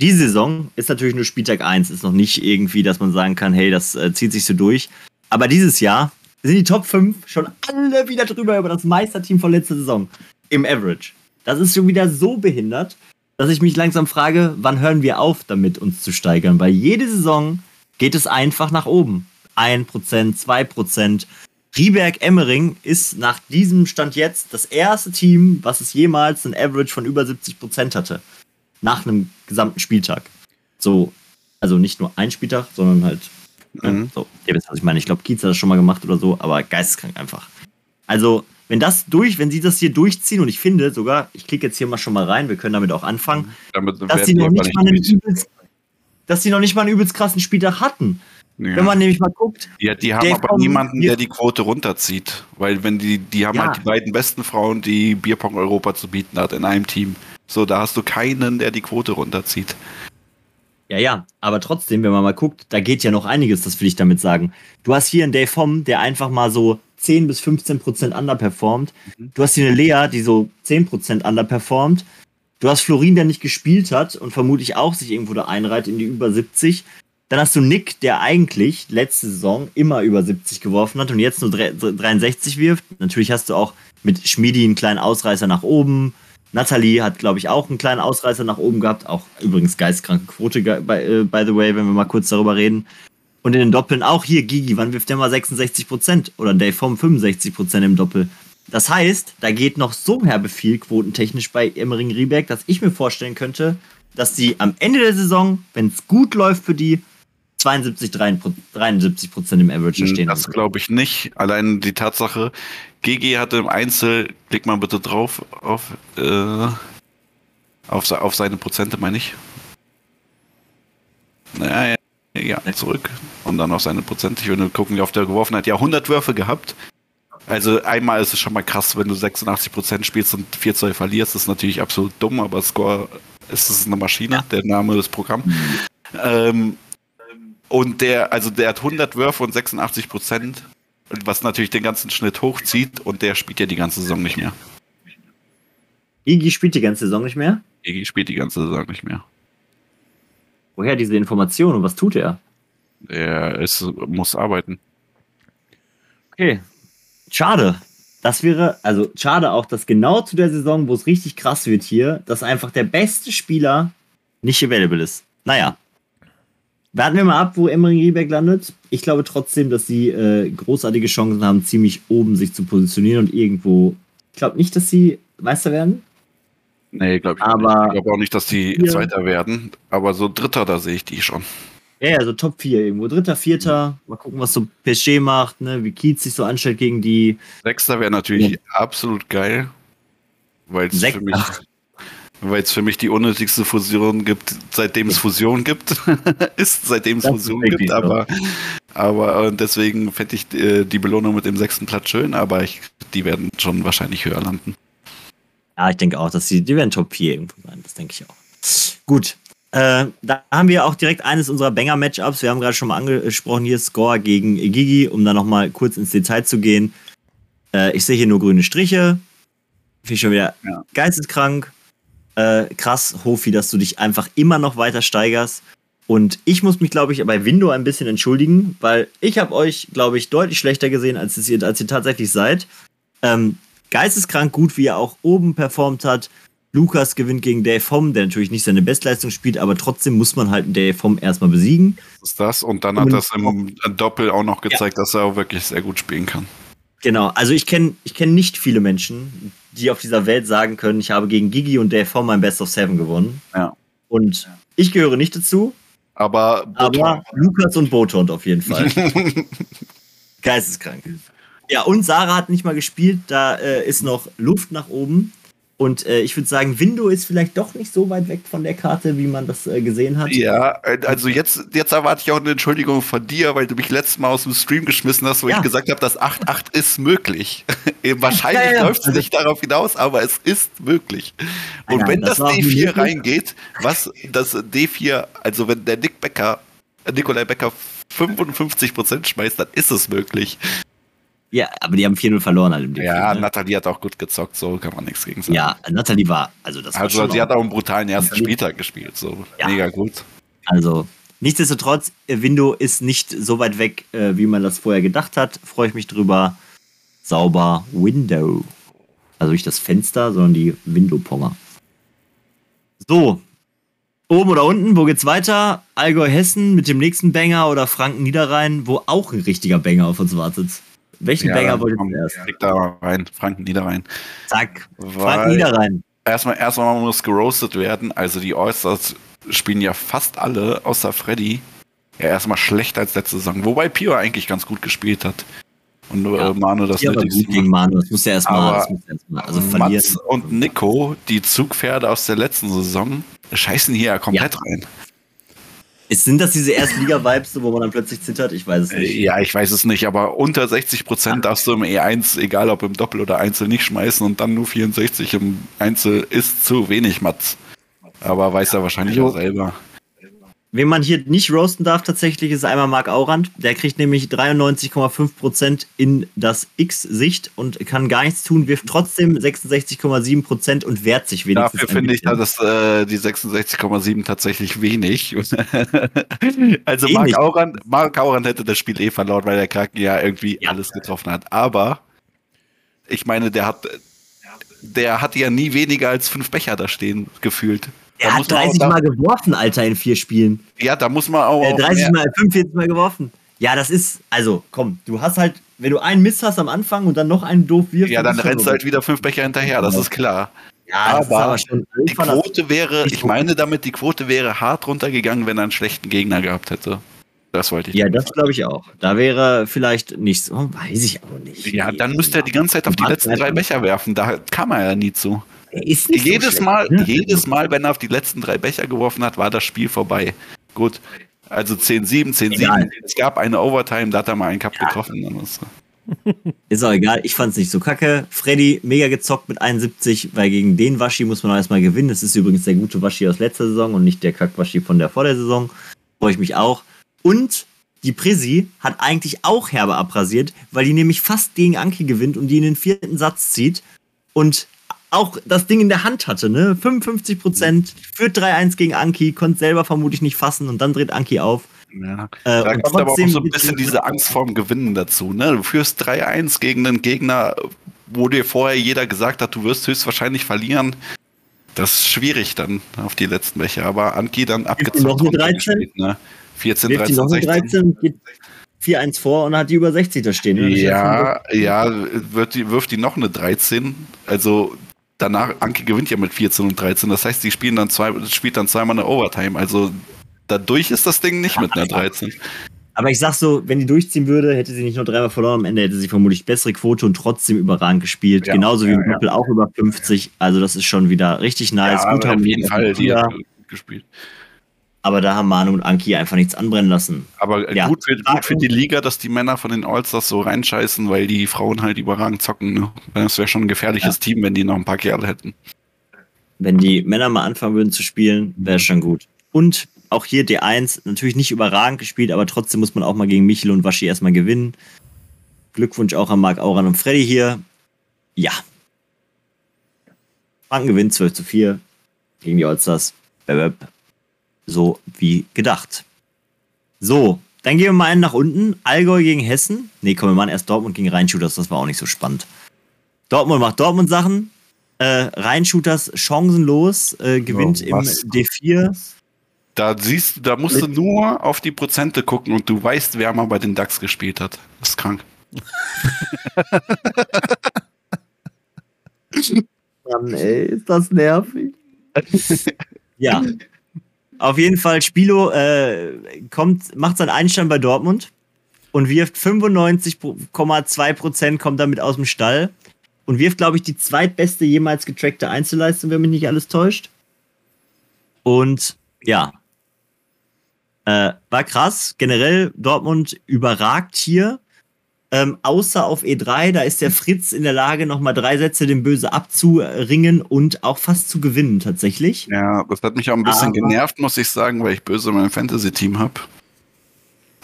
Die Saison ist natürlich nur Spieltag 1. Ist noch nicht irgendwie, dass man sagen kann, hey, das äh, zieht sich so durch. Aber dieses Jahr sind die Top 5 schon alle wieder drüber über das Meisterteam von letzter Saison. Im Average. Das ist schon wieder so behindert, dass ich mich langsam frage, wann hören wir auf damit, uns zu steigern? Weil jede Saison geht es einfach nach oben. 1%, 2%. Rieberg-Emmering ist nach diesem Stand jetzt das erste Team, was es jemals ein Average von über 70% hatte. Nach einem gesamten Spieltag. So, also nicht nur ein Spieltag, sondern halt. Mhm. So, ihr wisst, was ich meine. Ich glaube, Kiez hat das schon mal gemacht oder so, aber geisteskrank einfach. Also, wenn das durch, wenn sie das hier durchziehen, und ich finde sogar, ich klicke jetzt hier mal schon mal rein, wir können damit auch anfangen, damit dass, sie noch nicht mal einen übelst, dass sie noch nicht mal einen übelst krassen Spieltag hatten. Ja. Wenn man nämlich mal guckt. Ja, die haben aber Pong, niemanden, der die Quote runterzieht. Weil wenn die, die haben ja. halt die beiden besten Frauen, die Bierpong Europa zu bieten hat in einem Team. So, da hast du keinen, der die Quote runterzieht. Ja, ja, aber trotzdem, wenn man mal guckt, da geht ja noch einiges, das will ich damit sagen. Du hast hier einen Dave Hom, der einfach mal so 10 bis 15 Prozent underperformt. Mhm. Du hast hier eine Lea, die so 10 Prozent underperformt. Du hast Florin, der nicht gespielt hat und vermutlich auch sich irgendwo da einreiht in die über 70. Dann hast du Nick, der eigentlich letzte Saison immer über 70 geworfen hat und jetzt nur 63 wirft. Natürlich hast du auch mit Schmidi einen kleinen Ausreißer nach oben. Nathalie hat, glaube ich, auch einen kleinen Ausreißer nach oben gehabt. Auch übrigens geistkranke Quote, äh, by the way, wenn wir mal kurz darüber reden. Und in den Doppeln auch hier Gigi, wann wirft der mal 66% Oder Dave Form 65% im Doppel. Das heißt, da geht noch so herbe viel quotentechnisch bei Emmering Rieberg, dass ich mir vorstellen könnte, dass sie am Ende der Saison, wenn es gut läuft für die, 72, 73 Prozent im Average stehen. Das glaube ich nicht. Allein die Tatsache, GG hatte im Einzel, klick mal bitte drauf, auf, äh, auf, auf seine Prozente, meine ich. Naja, ja, zurück. Und dann auf seine Prozente. Ich würde gucken, wie oft er geworfen hat. Ja, 100 Würfe gehabt. Also einmal ist es schon mal krass, wenn du 86% spielst und 4 2 verlierst, das ist natürlich absolut dumm, aber Score ist es eine Maschine, der Name des Programms. Ähm, und der, also der hat 100 Würfe und 86 Prozent, was natürlich den ganzen Schnitt hochzieht und der spielt ja die ganze Saison nicht mehr. Iggy spielt die ganze Saison nicht mehr? Iggy spielt die ganze Saison nicht mehr. Woher diese Information und was tut er? Er ist, muss arbeiten. Okay. Schade. Das wäre, also schade auch, dass genau zu der Saison, wo es richtig krass wird hier, dass einfach der beste Spieler nicht available ist. Naja, Warten wir mal ab, wo Emery Riebeck landet. Ich glaube trotzdem, dass sie äh, großartige Chancen haben, ziemlich oben sich zu positionieren und irgendwo. Ich glaube nicht, dass sie Meister werden. Nee, glaube ich aber nicht. Ich glaube auch nicht, dass die vier. Zweiter werden. Aber so Dritter, da sehe ich die schon. Ja, ja, so Top 4 irgendwo. Dritter, Vierter. Mal gucken, was so PSG macht, ne? wie Kiez sich so anstellt gegen die. Sechster wäre natürlich ja. absolut geil. Weil es für mich weil es für mich die unnötigste Fusion gibt, seitdem es Fusion gibt. ist, seitdem es Fusion gibt, aber, aber äh, deswegen fände ich äh, die Belohnung mit dem sechsten Platz schön, aber ich, die werden schon wahrscheinlich höher landen. Ja, ich denke auch, dass die, die werden Top 4 irgendwo sein. Das denke ich auch. Gut. Äh, da haben wir auch direkt eines unserer Banger-Matchups. Wir haben gerade schon mal angesprochen, hier Score gegen Gigi, um da nochmal kurz ins Detail zu gehen. Äh, ich sehe hier nur grüne Striche. Finde ich schon wieder ja. geisteskrank äh, krass, Hofi, dass du dich einfach immer noch weiter steigerst. Und ich muss mich, glaube ich, bei Window ein bisschen entschuldigen, weil ich habe euch, glaube ich, deutlich schlechter gesehen, als ihr, als ihr tatsächlich seid. Ähm, geisteskrank gut, wie er auch oben performt hat. Lukas gewinnt gegen Dave Homm, der natürlich nicht seine Bestleistung spielt, aber trotzdem muss man halt Dave Homm erstmal besiegen. Das ist das und dann hat das im Doppel auch noch gezeigt, ja. dass er auch wirklich sehr gut spielen kann. Genau, also ich kenne ich kenn nicht viele Menschen, die auf dieser Welt sagen können, ich habe gegen Gigi und Dave Form mein Best of Seven gewonnen. Ja. Und ich gehöre nicht dazu. Aber, aber Lukas und Botond auf jeden Fall. Geisteskrank. Ja, und Sarah hat nicht mal gespielt, da äh, ist noch Luft nach oben. Und äh, ich würde sagen, Window ist vielleicht doch nicht so weit weg von der Karte, wie man das äh, gesehen hat. Ja, äh, also jetzt, jetzt erwarte ich auch eine Entschuldigung von dir, weil du mich letztes Mal aus dem Stream geschmissen hast, wo ja. ich gesagt habe, das 8-8 ist möglich. Wahrscheinlich ja, ja, läuft es nicht darauf hinaus, aber es ist möglich. Und nein, wenn das, das D4 reingeht, was das D4, also wenn der Nick Becker, Nikolai Becker 55% schmeißt, dann ist es möglich. Ja, aber die haben 4-0 verloren halt im Ding. Ja, ne? Nathalie hat auch gut gezockt, so kann man nichts gegen sagen. Ja, Nathalie war, also das Also sie hat auch einen brutalen ersten. Spieltag gespielt, so ja. mega gut. Also, nichtsdestotrotz, Window ist nicht so weit weg, äh, wie man das vorher gedacht hat. Freue ich mich drüber. Sauber Window. Also nicht das Fenster, sondern die Window-Ponger. So. Oben oder unten, wo geht's weiter? Allgäu Hessen mit dem nächsten Banger oder Franken Niederrhein, wo auch ein richtiger Banger auf uns wartet. Welchen ja, Banger wollt ihr erst? Klick da rein, Franken Niederrhein. Zack, Franken Niederrhein. Erstmal, erstmal muss geroastet werden. Also die Allstars spielen ja fast alle, außer Freddy. Ja, erstmal schlechter als letzte Saison. Wobei Pio eigentlich ganz gut gespielt hat. Und nur ja, äh, Manu das ja, gut gegen Manu, das muss ja erstmal erst also verlieren. Mats und Nico, die Zugpferde aus der letzten Saison, scheißen hier ja komplett ja. rein. Sind das diese Erstliga-Vibes, wo man dann plötzlich zittert? Ich weiß es nicht. Ja, ich weiß es nicht, aber unter 60 Prozent darfst du im E1, egal ob im Doppel oder Einzel, nicht schmeißen und dann nur 64 im Einzel ist zu wenig, Mats. Aber weiß er wahrscheinlich also, auch selber. Wen man hier nicht roasten darf tatsächlich ist einmal Marc Aurand. Der kriegt nämlich 93,5% in das X-Sicht und kann gar nichts tun, wirft trotzdem 66,7% und wehrt sich wenigstens. Dafür finde ich da dass äh, die 66,7 tatsächlich wenig. also Marc Aurand, Marc Aurand hätte das Spiel eh verloren, weil der Kraken ja irgendwie ja. alles getroffen hat. Aber ich meine, der hat der hat ja nie weniger als fünf Becher da stehen, gefühlt. Er hat 30 Mal geworfen, Alter, in vier Spielen. Ja, da muss man auch. Äh, 30 Mal, 45 Mal geworfen. Ja, das ist, also komm, du hast halt wenn du einen Miss hast am Anfang und dann noch einen doof wirfst. Ja, dann rennst du halt wieder fünf Becher hinterher, das ist klar. Ja, aber, aber schon, die Quote wäre, ich meine damit, die Quote wäre hart runtergegangen, wenn er einen schlechten Gegner gehabt hätte. Das wollte ich. Ja, das glaube ich auch. Da wäre vielleicht nicht so, weiß ich aber nicht. Ja, dann müsste er die ganze Zeit auf die letzten drei Becher werfen. Da kam er ja nie zu. Jedes so Mal, jedes Mal, wenn er auf die letzten drei Becher geworfen hat, war das Spiel vorbei. Gut. Also 10-7, 10-7. Es gab eine Overtime, da hat er mal einen Cup ja. getroffen. Ist, auch egal, ich fand es nicht so kacke. Freddy mega gezockt mit 71, weil gegen den Waschi muss man erstmal gewinnen. Das ist übrigens der gute Waschi aus letzter Saison und nicht der Kack-Waschi von der vor der Saison. Freue ich mich auch. Und die Prisi hat eigentlich auch herbe abrasiert, weil die nämlich fast gegen Anki gewinnt und die in den vierten Satz zieht und auch das Ding in der Hand hatte, ne? 55 Prozent, führt 3-1 gegen Anki, konnte selber vermutlich nicht fassen und dann dreht Anki auf. Ja. Äh, da kommt aber auch so ein bisschen diese Angst vorm Gewinnen dazu, ne? Du führst 3-1 gegen einen Gegner, wo dir vorher jeder gesagt hat, du wirst höchstwahrscheinlich verlieren. Das ist schwierig dann auf die letzten Becher, aber Anki dann abgezogen. Noch eine 13? Gespielt, ne? 14, 13, noch 16. 13 geht 4-1 vor und hat die über 60 da stehen. Ne? Ja, ja, wird die, wirft die noch eine 13. Also danach, Anke gewinnt ja mit 14 und 13. Das heißt, die spielen dann zwei, spielt dann zweimal eine Overtime. Also dadurch ist das Ding nicht mit einer 13. Aber ich sag so, wenn die durchziehen würde, hätte sie nicht nur dreimal verloren. Am Ende hätte sie vermutlich bessere Quote und trotzdem überragend gespielt. Ja, Genauso wie ja, Doppel auch über 50. Also das ist schon wieder richtig nice. Ja, Gut auf jeden Fall, die hat gespielt. Aber da haben Manu und Anki einfach nichts anbrennen lassen. Aber ja. gut, für, gut für die Liga, dass die Männer von den Allstars so reinscheißen, weil die Frauen halt überragend zocken. Ne? Das wäre schon ein gefährliches ja. Team, wenn die noch ein paar Kerle hätten. Wenn die Männer mal anfangen würden zu spielen, wäre schon gut. Und auch hier D1, natürlich nicht überragend gespielt, aber trotzdem muss man auch mal gegen Michel und Waschi erstmal gewinnen. Glückwunsch auch an Marc Auran und Freddy hier. Ja. Franken gewinnt 12 zu 4 gegen die Allstars. Bäb, so wie gedacht. So, dann gehen wir mal einen nach unten. Allgäu gegen Hessen. Ne, komm, wir machen erst Dortmund gegen Rheinshooters. Das war auch nicht so spannend. Dortmund macht Dortmund-Sachen. Äh, Rheinshooters chancenlos, äh, gewinnt oh, im D4. Da siehst du, da musst du nur auf die Prozente gucken und du weißt, wer mal bei den DAX gespielt hat. Das ist krank. Mann, ey, ist das nervig. ja, auf jeden Fall, Spilo äh, kommt, macht seinen Einstand bei Dortmund und wirft 95,2 Prozent, kommt damit aus dem Stall und wirft, glaube ich, die zweitbeste jemals getrackte Einzelleistung, wenn mich nicht alles täuscht. Und ja, äh, war krass. Generell Dortmund überragt hier. Ähm, außer auf E3, da ist der Fritz in der Lage, nochmal drei Sätze dem Böse abzuringen und auch fast zu gewinnen, tatsächlich. Ja, das hat mich auch ein bisschen Aber genervt, muss ich sagen, weil ich Böse mein Fantasy-Team habe.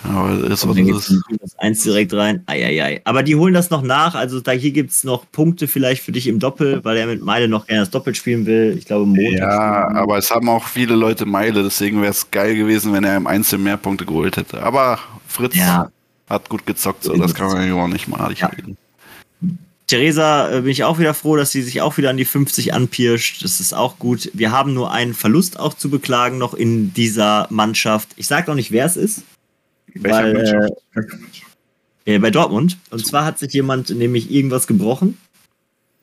Aber das ist was das Das eins direkt rein. Eieiei. Aber die holen das noch nach. Also da hier gibt es noch Punkte vielleicht für dich im Doppel, weil er mit Meile noch gerne das Doppel spielen will. Ich glaube, Montag. Ja, aber es haben auch viele Leute Meile. Deswegen wäre es geil gewesen, wenn er im Einzel mehr Punkte geholt hätte. Aber Fritz ja hat gut gezockt, so, das kann man ja auch nicht mal ja. reden. Theresa äh, bin ich auch wieder froh, dass sie sich auch wieder an die 50 anpirscht. Das ist auch gut. Wir haben nur einen Verlust auch zu beklagen noch in dieser Mannschaft. Ich sage noch nicht, wer es ist. weil, äh, bei Dortmund. Und zwar hat sich jemand nämlich irgendwas gebrochen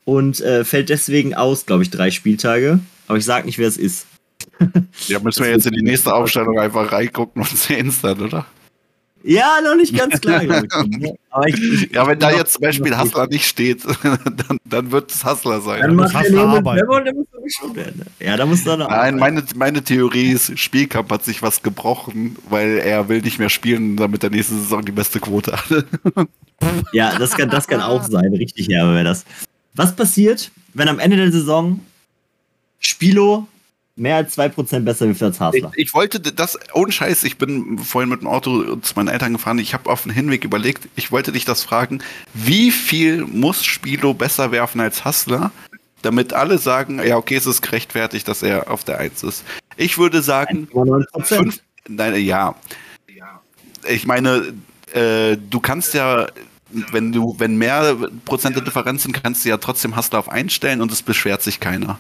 und äh, fällt deswegen aus, glaube ich, drei Spieltage. Aber ich sage nicht, wer es ist. Ja, müssen wir jetzt in die nächste Aufstellung einfach reingucken und sehen es dann, oder? Ja, noch nicht ganz klar, glaube ich. Aber ich, ich ja, wenn da jetzt zum Beispiel Hassler nicht steht, dann, dann wird es Hassler sein. Dann macht er nur mit Memo, der muss schon werden. Ja, da muss dann Nein, meine, meine Theorie ist, Spielkamp hat sich was gebrochen, weil er will nicht mehr spielen, damit der nächste Saison die beste Quote hat. ja, das kann, das kann auch sein. Richtig herbe wäre das. Was passiert, wenn am Ende der Saison Spilo mehr als 2% besser wie Fritz Hasler. Ich, ich, wollte das, ohne Scheiß, ich bin vorhin mit dem Auto zu meinen Eltern gefahren, ich habe auf dem Hinweg überlegt, ich wollte dich das fragen, wie viel muss Spilo besser werfen als Hassler, damit alle sagen, ja, okay, es ist gerechtfertigt, dass er auf der 1 ist. Ich würde sagen, 5, nein, ja. Ich meine, äh, du kannst ja wenn du, wenn mehr Prozente Differenz sind, kannst du ja trotzdem Hassler auf einstellen und es beschwert sich keiner.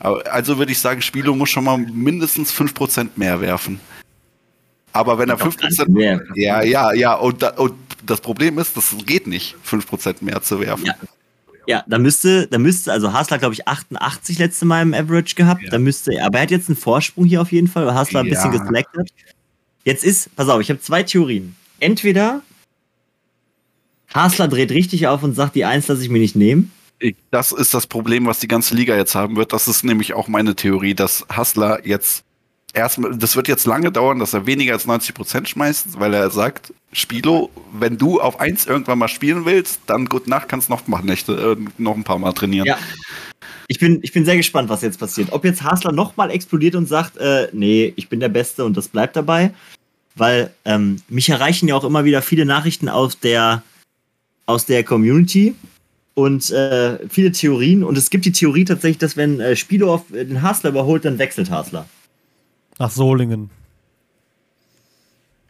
Also würde ich sagen, Spielo muss schon mal mindestens 5% mehr werfen. Aber wenn er 5% mehr. Ja, ja, ja. Und, und das Problem ist, das geht nicht, 5% mehr zu werfen. Ja. Ja, da müsste, da müsste, also Hasler, glaube ich, 88 letzte Mal im Average gehabt. Ja. Da müsste, aber er hat jetzt einen Vorsprung hier auf jeden Fall, weil Hasler ja. ein bisschen geslackt hat. Jetzt ist, pass auf, ich habe zwei Theorien. Entweder Hasler dreht richtig auf und sagt, die Eins lasse ich mir nicht nehmen. Das ist das Problem, was die ganze Liga jetzt haben wird. Das ist nämlich auch meine Theorie, dass Hasler jetzt erstmal, das wird jetzt lange dauern, dass er weniger als 90 Prozent schmeißt, weil er sagt, Spilo, wenn du auf eins irgendwann mal spielen willst, dann gut Nacht kannst noch mal Nächte, äh, noch ein paar Mal trainieren. Ja. Ich bin, ich bin sehr gespannt, was jetzt passiert. Ob jetzt Hasler nochmal explodiert und sagt, äh, nee, ich bin der Beste und das bleibt dabei. Weil ähm, mich erreichen ja auch immer wieder viele Nachrichten aus der, aus der Community und äh, viele Theorien. Und es gibt die Theorie tatsächlich, dass wenn äh, Spilo auf den Hasler überholt, dann wechselt Hasler. Nach Solingen.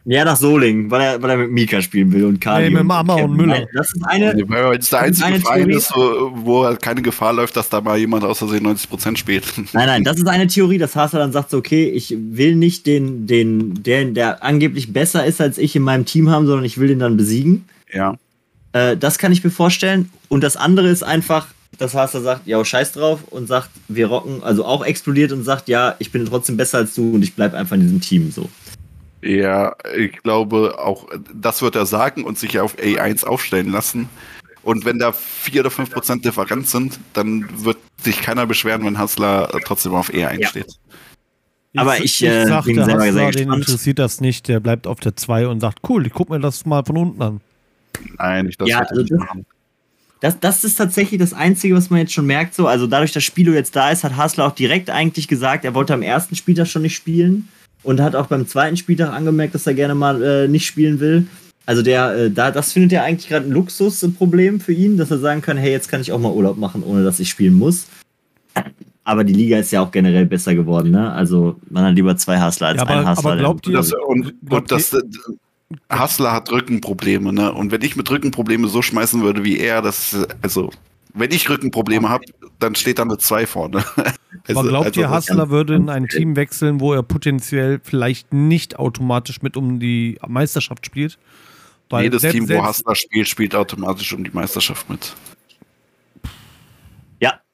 Ja, nach Solingen, weil er, weil er mit Mika spielen will und Kali. Nee, mit Mama und, und Müller. Das ist eine. Weil es der einzige Verein ist, wo, wo halt keine Gefahr läuft, dass da mal jemand aus Versehen 90% spielt. Nein, nein, das ist eine Theorie, dass Haser dann sagt, so, okay, ich will nicht den, den, der, der angeblich besser ist als ich in meinem Team haben, sondern ich will den dann besiegen. Ja. Äh, das kann ich mir vorstellen. Und das andere ist einfach, dass Haster sagt, ja, scheiß drauf und sagt, wir rocken, also auch explodiert und sagt, ja, ich bin trotzdem besser als du und ich bleibe einfach in diesem Team so. Ja, ich glaube auch, das wird er sagen und sich auf A1 aufstellen lassen. Und wenn da 4 oder 5 Prozent Differenz sind, dann wird sich keiner beschweren, wenn Hassler trotzdem auf E1 ja. steht. Aber ich, ich äh, sagte, bin selber Hassler, sehr gespannt. Den interessiert das nicht, der bleibt auf der 2 und sagt, cool, ich guck mir das mal von unten an. Nein, ich das ja, also das, das, das ist tatsächlich das Einzige, was man jetzt schon merkt. So, also dadurch, dass Spilo jetzt da ist, hat Hasler auch direkt eigentlich gesagt, er wollte am ersten Spieltag schon nicht spielen und hat auch beim zweiten Spieltag angemerkt, dass er gerne mal äh, nicht spielen will. Also der, äh, da, das findet er eigentlich gerade ein Luxusproblem für ihn, dass er sagen kann, hey, jetzt kann ich auch mal Urlaub machen, ohne dass ich spielen muss. Aber die Liga ist ja auch generell besser geworden, ne? Also man hat lieber zwei Hustler als ja, aber, einen Hustler. Aber glaubt ihr, das, und, und das, Hustler hat Rückenprobleme, ne? Und wenn ich mit Rückenprobleme so schmeißen würde wie er, das also wenn ich Rückenprobleme habe, dann steht da eine 2 vorne. Also, Aber glaubt also, ihr, Hassler würde in ein Team wechseln, wo er potenziell vielleicht nicht automatisch mit um die Meisterschaft spielt? Weil Jedes Team, wo Hassler spielt, spielt automatisch um die Meisterschaft mit.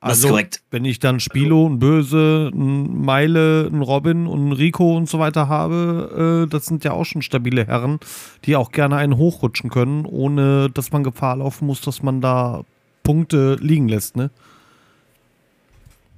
Das also, ist korrekt. Wenn ich dann Spilo, ein Böse, ein Meile, ein Robin und ein Rico und so weiter habe, äh, das sind ja auch schon stabile Herren, die auch gerne einen hochrutschen können, ohne dass man Gefahr laufen muss, dass man da Punkte liegen lässt, ne?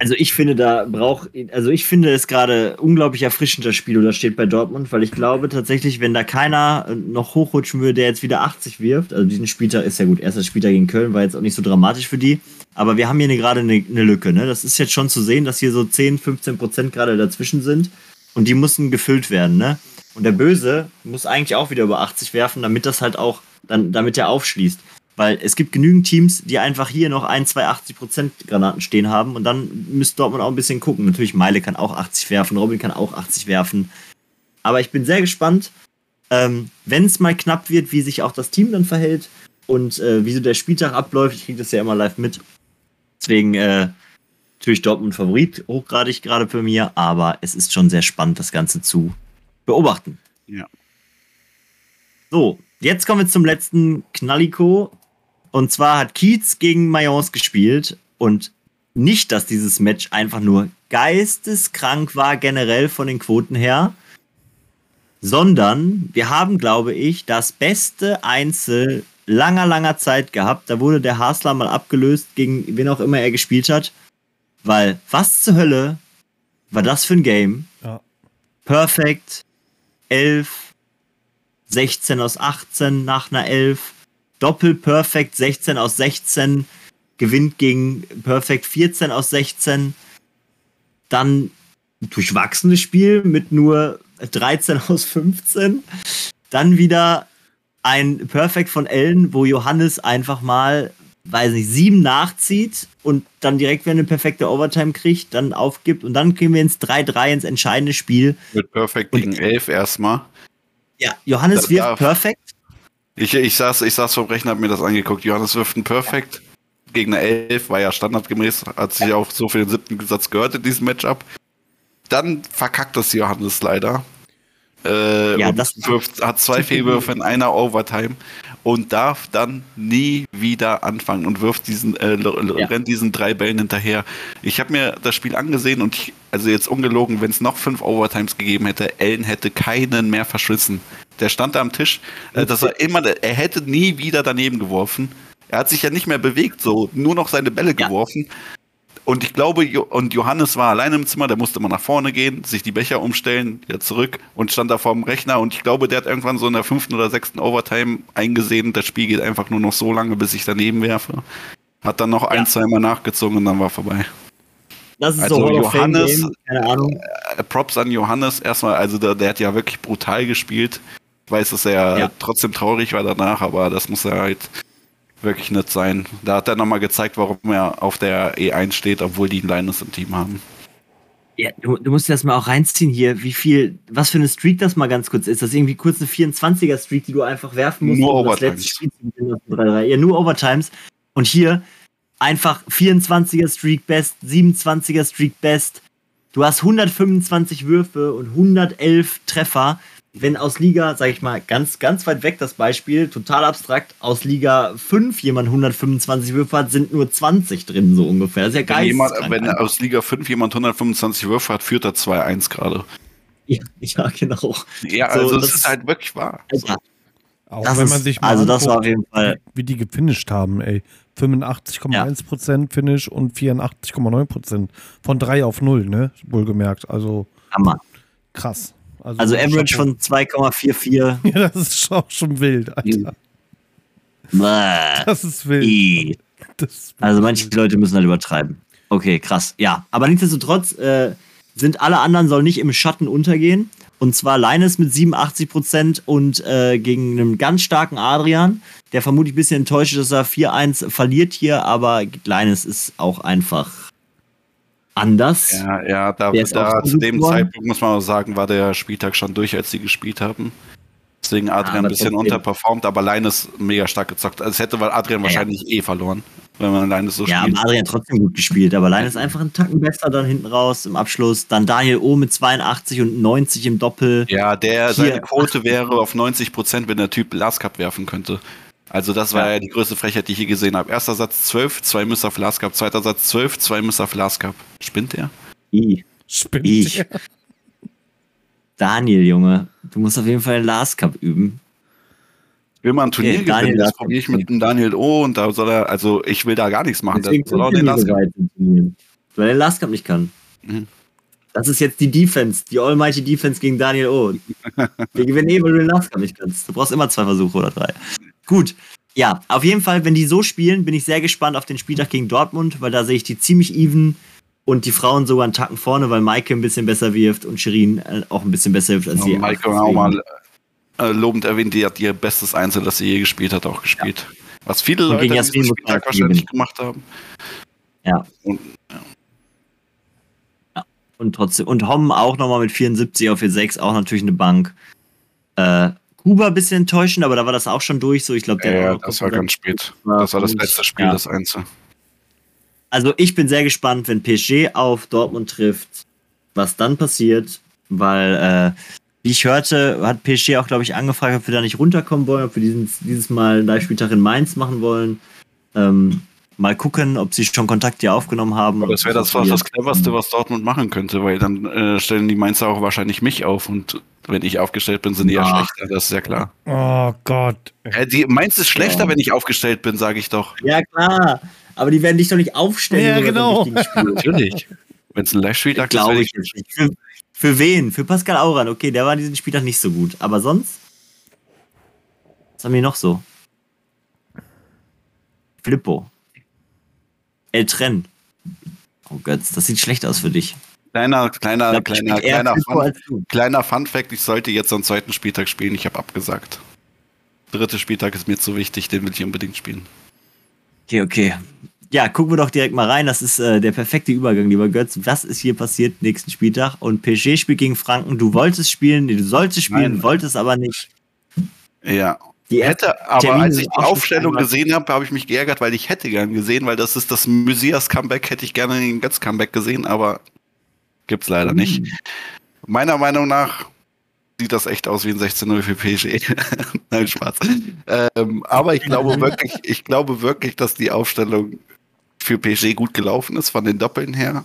Also ich finde, da braucht, also ich finde es gerade unglaublich erfrischend, das Spiel, das steht bei Dortmund, weil ich glaube tatsächlich, wenn da keiner noch hochrutschen würde, der jetzt wieder 80 wirft, also diesen Spieltag ist ja gut, erster Spieltag gegen Köln war jetzt auch nicht so dramatisch für die, aber wir haben hier gerade eine, eine Lücke, ne? Das ist jetzt schon zu sehen, dass hier so 10, 15 Prozent gerade dazwischen sind und die müssen gefüllt werden, ne? Und der Böse muss eigentlich auch wieder über 80 werfen, damit das halt auch, dann, damit er aufschließt. Weil es gibt genügend Teams, die einfach hier noch ein, zwei 80% Granaten stehen haben und dann müsste Dortmund auch ein bisschen gucken. Natürlich, Meile kann auch 80 werfen, Robin kann auch 80 werfen. Aber ich bin sehr gespannt, ähm, wenn es mal knapp wird, wie sich auch das Team dann verhält und äh, wie so der Spieltag abläuft. Ich kriege das ja immer live mit. Deswegen äh, natürlich Dortmund Favorit, hochgradig gerade für mir, aber es ist schon sehr spannend, das Ganze zu beobachten. Ja. So, jetzt kommen wir zum letzten Knalliko. Und zwar hat Kiez gegen Mayence gespielt und nicht, dass dieses Match einfach nur geisteskrank war, generell von den Quoten her, sondern wir haben, glaube ich, das beste Einzel langer, langer Zeit gehabt. Da wurde der Hasler mal abgelöst, gegen wen auch immer er gespielt hat. Weil, was zur Hölle war das für ein Game? Ja. Perfekt, 11, 16 aus 18 nach einer 11. Doppel-Perfect 16 aus 16, gewinnt gegen Perfect 14 aus 16. Dann durchwachsenes Spiel mit nur 13 aus 15. Dann wieder ein Perfect von Ellen, wo Johannes einfach mal, weiß nicht, sieben nachzieht und dann direkt, wenn eine perfekte Overtime kriegt, dann aufgibt und dann gehen wir ins 3-3 ins entscheidende Spiel. Mit Perfect gegen 11 erstmal. Ja, Johannes wirft Perfect ich, ich, saß, ich saß vom Rechner, hab mir das angeguckt. Johannes wirft ein Perfekt. Gegner 11 war ja standardgemäß, hat sich auch so für den siebten Satz gehört in diesem Matchup. Dann verkackt das Johannes leider. Äh, ja, das wirft, hat zwei Fehlwürfe in einer Overtime. Und darf dann nie wieder anfangen und wirft diesen, äh, ja. rennt diesen drei Bällen hinterher. Ich habe mir das Spiel angesehen und ich, also jetzt ungelogen, wenn es noch fünf Overtimes gegeben hätte, Ellen hätte keinen mehr verschwissen. Der stand da am Tisch, äh, dass er immer, er hätte nie wieder daneben geworfen. Er hat sich ja nicht mehr bewegt, so nur noch seine Bälle ja. geworfen. Und ich glaube, und Johannes war alleine im Zimmer, der musste mal nach vorne gehen, sich die Becher umstellen, wieder zurück und stand da vor dem Rechner. Und ich glaube, der hat irgendwann so in der fünften oder sechsten Overtime eingesehen, das Spiel geht einfach nur noch so lange, bis ich daneben werfe. Hat dann noch ja. ein, zweimal nachgezogen und dann war vorbei. Das ist also so Johannes, keine Ahnung. Äh, Props an Johannes erstmal, also der, der, hat ja wirklich brutal gespielt. Ich weiß, dass er ja. trotzdem traurig war danach, aber das muss er halt wirklich nett sein. Da hat er nochmal gezeigt, warum er auf der E1 steht, obwohl die einen Linus im Team haben. Ja, du, du musst dir das mal auch reinziehen hier, wie viel, was für eine Streak das mal ganz kurz ist. Das ist irgendwie kurz eine 24er Streak, die du einfach werfen musst. Nur Overtimes. Ja, nur Overtimes. Und hier einfach 24er Streak Best, 27er Streak Best. Du hast 125 Würfe und 111 Treffer wenn aus Liga, sag ich mal, ganz, ganz weit weg das Beispiel, total abstrakt, aus Liga 5 jemand 125 Würfe hat, sind nur 20 drin, so ungefähr. Das ist ja geil. Wenn, jemand, wenn aus Liga 5 jemand 125 Würfe hat, führt er 2-1 gerade. Ja, ja, genau. Ja, also so, das, das, ist halt wirklich wahr. Ja. Auch das wenn man sich mal also das war auf jeden Fall. wie die gefinisht haben, ey. 85,1% ja. Finish und 84,9% von 3 auf 0, ne? Wohlgemerkt. Also Hammer. krass. Also, also Average von 2,44. Ja, das ist auch schon wild, Alter. Das ist wild. Das ist also manche Leute müssen halt übertreiben. Okay, krass. Ja, aber nichtsdestotrotz äh, sind alle anderen sollen nicht im Schatten untergehen. Und zwar Leines mit 87% und äh, gegen einen ganz starken Adrian, der vermutlich ein bisschen enttäuscht ist, dass er 4-1 verliert hier, aber Leines ist auch einfach anders. Ja, ja, da, da zu dem worden. Zeitpunkt muss man auch sagen, war der Spieltag schon durch, als sie gespielt haben. Deswegen Adrian ja, ein bisschen unterperformt, aber Leines mega stark gezockt. Also es hätte Adrian ja, wahrscheinlich ja. eh verloren, wenn man Leines so ja, spielt. Ja, Adrian trotzdem gut gespielt, aber Leines einfach einen Tacken besser dann hinten raus im Abschluss. Dann Daniel O mit 82 und 90 im Doppel. Ja, der, Hier, seine Quote wäre auf 90 Prozent, wenn der Typ Last Cup werfen könnte. Also das war ja. ja die größte Frechheit, die ich je gesehen habe. Erster Satz 12, zwei Misser Flask Cup. Zweiter Satz 12, zwei Misser Flask Cup. Spinnt der? I. Spinnt ich. Der? Daniel, Junge, du musst auf jeden Fall den Last Cup üben. Ich will mal ein Turnier okay, gewinnen, das probiere ich mit dem Daniel O und da soll er, also ich will da gar nichts machen. Der soll auch den Last Cup. Weil der Last Cup nicht kann. Mhm. Das ist jetzt die Defense, die Almighty Defense gegen Daniel O. Wir gewinnen eh, weil du den Last Cup nicht kannst. Du brauchst immer zwei Versuche oder drei. Gut. Ja, auf jeden Fall, wenn die so spielen, bin ich sehr gespannt auf den Spieltag gegen Dortmund, weil da sehe ich die ziemlich even und die Frauen sogar einen Tacken vorne, weil Maike ein bisschen besser wirft und Shirin äh, auch ein bisschen besser wirft als sie. Maike auch mal äh, lobend erwähnt, die hat ihr bestes Einzel, das sie je gespielt hat, auch gespielt. Ja. Was viele und Leute diesen Spieltag wahrscheinlich gemacht haben. Ja. Und, ja. ja. Und trotzdem, und Hom auch nochmal mit 74 auf 4-6, auch natürlich eine Bank. Äh, Kuba ein bisschen enttäuschend, aber da war das auch schon durch. So, ich glaube, der ja, das war ganz spät. das war das letzte Spiel, ja. das Einzel. Also ich bin sehr gespannt, wenn PSG auf Dortmund trifft, was dann passiert, weil äh, wie ich hörte, hat PSG auch, glaube ich, angefragt, ob wir da nicht runterkommen wollen, ob wir diesen, dieses Mal einen Live-Spieltag in Mainz machen wollen. Ähm, mal gucken, ob sie schon Kontakt hier aufgenommen haben. Aber das wäre das, was das cleverste, was Dortmund machen könnte, weil dann äh, stellen die Mainzer auch wahrscheinlich mich auf und wenn ich aufgestellt bin, sind die ja, ja schlechter, das ist ja klar. Oh Gott. Äh, die, Mainz ist schlechter, ja. wenn ich aufgestellt bin, sage ich doch. Ja, klar. Aber die werden dich doch nicht aufstellen. Ja, genau. Natürlich. Wenn es ein Live-Spieltag ist, glaube ich. Für, für wen? Für Pascal Auran. Okay, der war diesen Spieltag nicht so gut. Aber sonst? Was haben wir noch so? Flippo. El Tren. Oh Gott, das sieht schlecht aus für dich. Kleiner, kleiner, glaub, kleiner, kleiner, Fun, kleiner Fun Fact, ich sollte jetzt am zweiten Spieltag spielen, ich habe abgesagt. Dritter Spieltag ist mir zu wichtig, den will ich unbedingt spielen. Okay, okay. Ja, gucken wir doch direkt mal rein. Das ist äh, der perfekte Übergang, lieber Götz. Was ist hier passiert nächsten Spieltag? Und PSG spielt gegen Franken. Du wolltest spielen, du solltest spielen, Nein. wolltest aber nicht. Ja, die hätte, aber Termine als ich die Aufstellung gesehen habe, habe ich mich geärgert, weil ich hätte gern gesehen, weil das ist das Messias Comeback, hätte ich gerne den Götz Comeback gesehen, aber gibt's leider mhm. nicht. Meiner Meinung nach sieht das echt aus wie ein 16-0 für PSG. Nein, Spaß. Ähm, aber ich glaube wirklich, ich glaube wirklich, dass die Aufstellung für PSG gut gelaufen ist von den Doppeln her,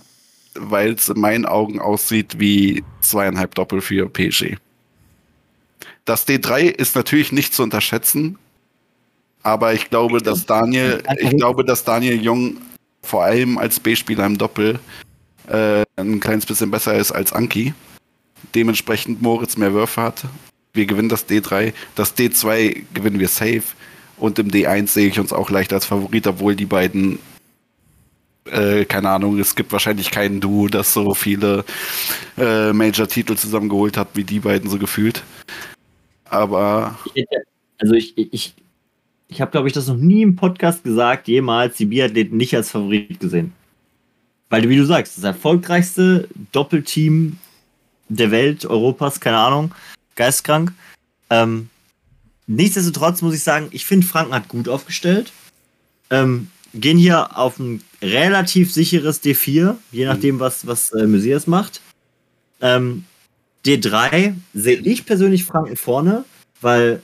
weil es in meinen Augen aussieht wie zweieinhalb Doppel für PSG. Das D3 ist natürlich nicht zu unterschätzen, aber ich glaube, dass Daniel, ich glaube, dass Daniel Jung vor allem als B-Spieler im Doppel äh, ein kleines bisschen besser ist als Anki. Dementsprechend Moritz mehr Würfe hat. Wir gewinnen das D3. Das D2 gewinnen wir safe. Und im D1 sehe ich uns auch leicht als Favorit, obwohl die beiden, äh, keine Ahnung, es gibt wahrscheinlich kein Duo, das so viele äh, Major-Titel zusammengeholt hat, wie die beiden so gefühlt. Aber. Also ich, ich, ich habe, glaube ich, das noch nie im Podcast gesagt, jemals die Biathleten nicht als Favorit gesehen. Weil, wie du sagst, das erfolgreichste Doppelteam der Welt, Europas, keine Ahnung, geistkrank. Ähm, nichtsdestotrotz muss ich sagen, ich finde, Franken hat gut aufgestellt. Ähm, gehen hier auf ein relativ sicheres D4, je nachdem, was, was äh, Messias macht. Ähm, D3 sehe ich persönlich Franken vorne, weil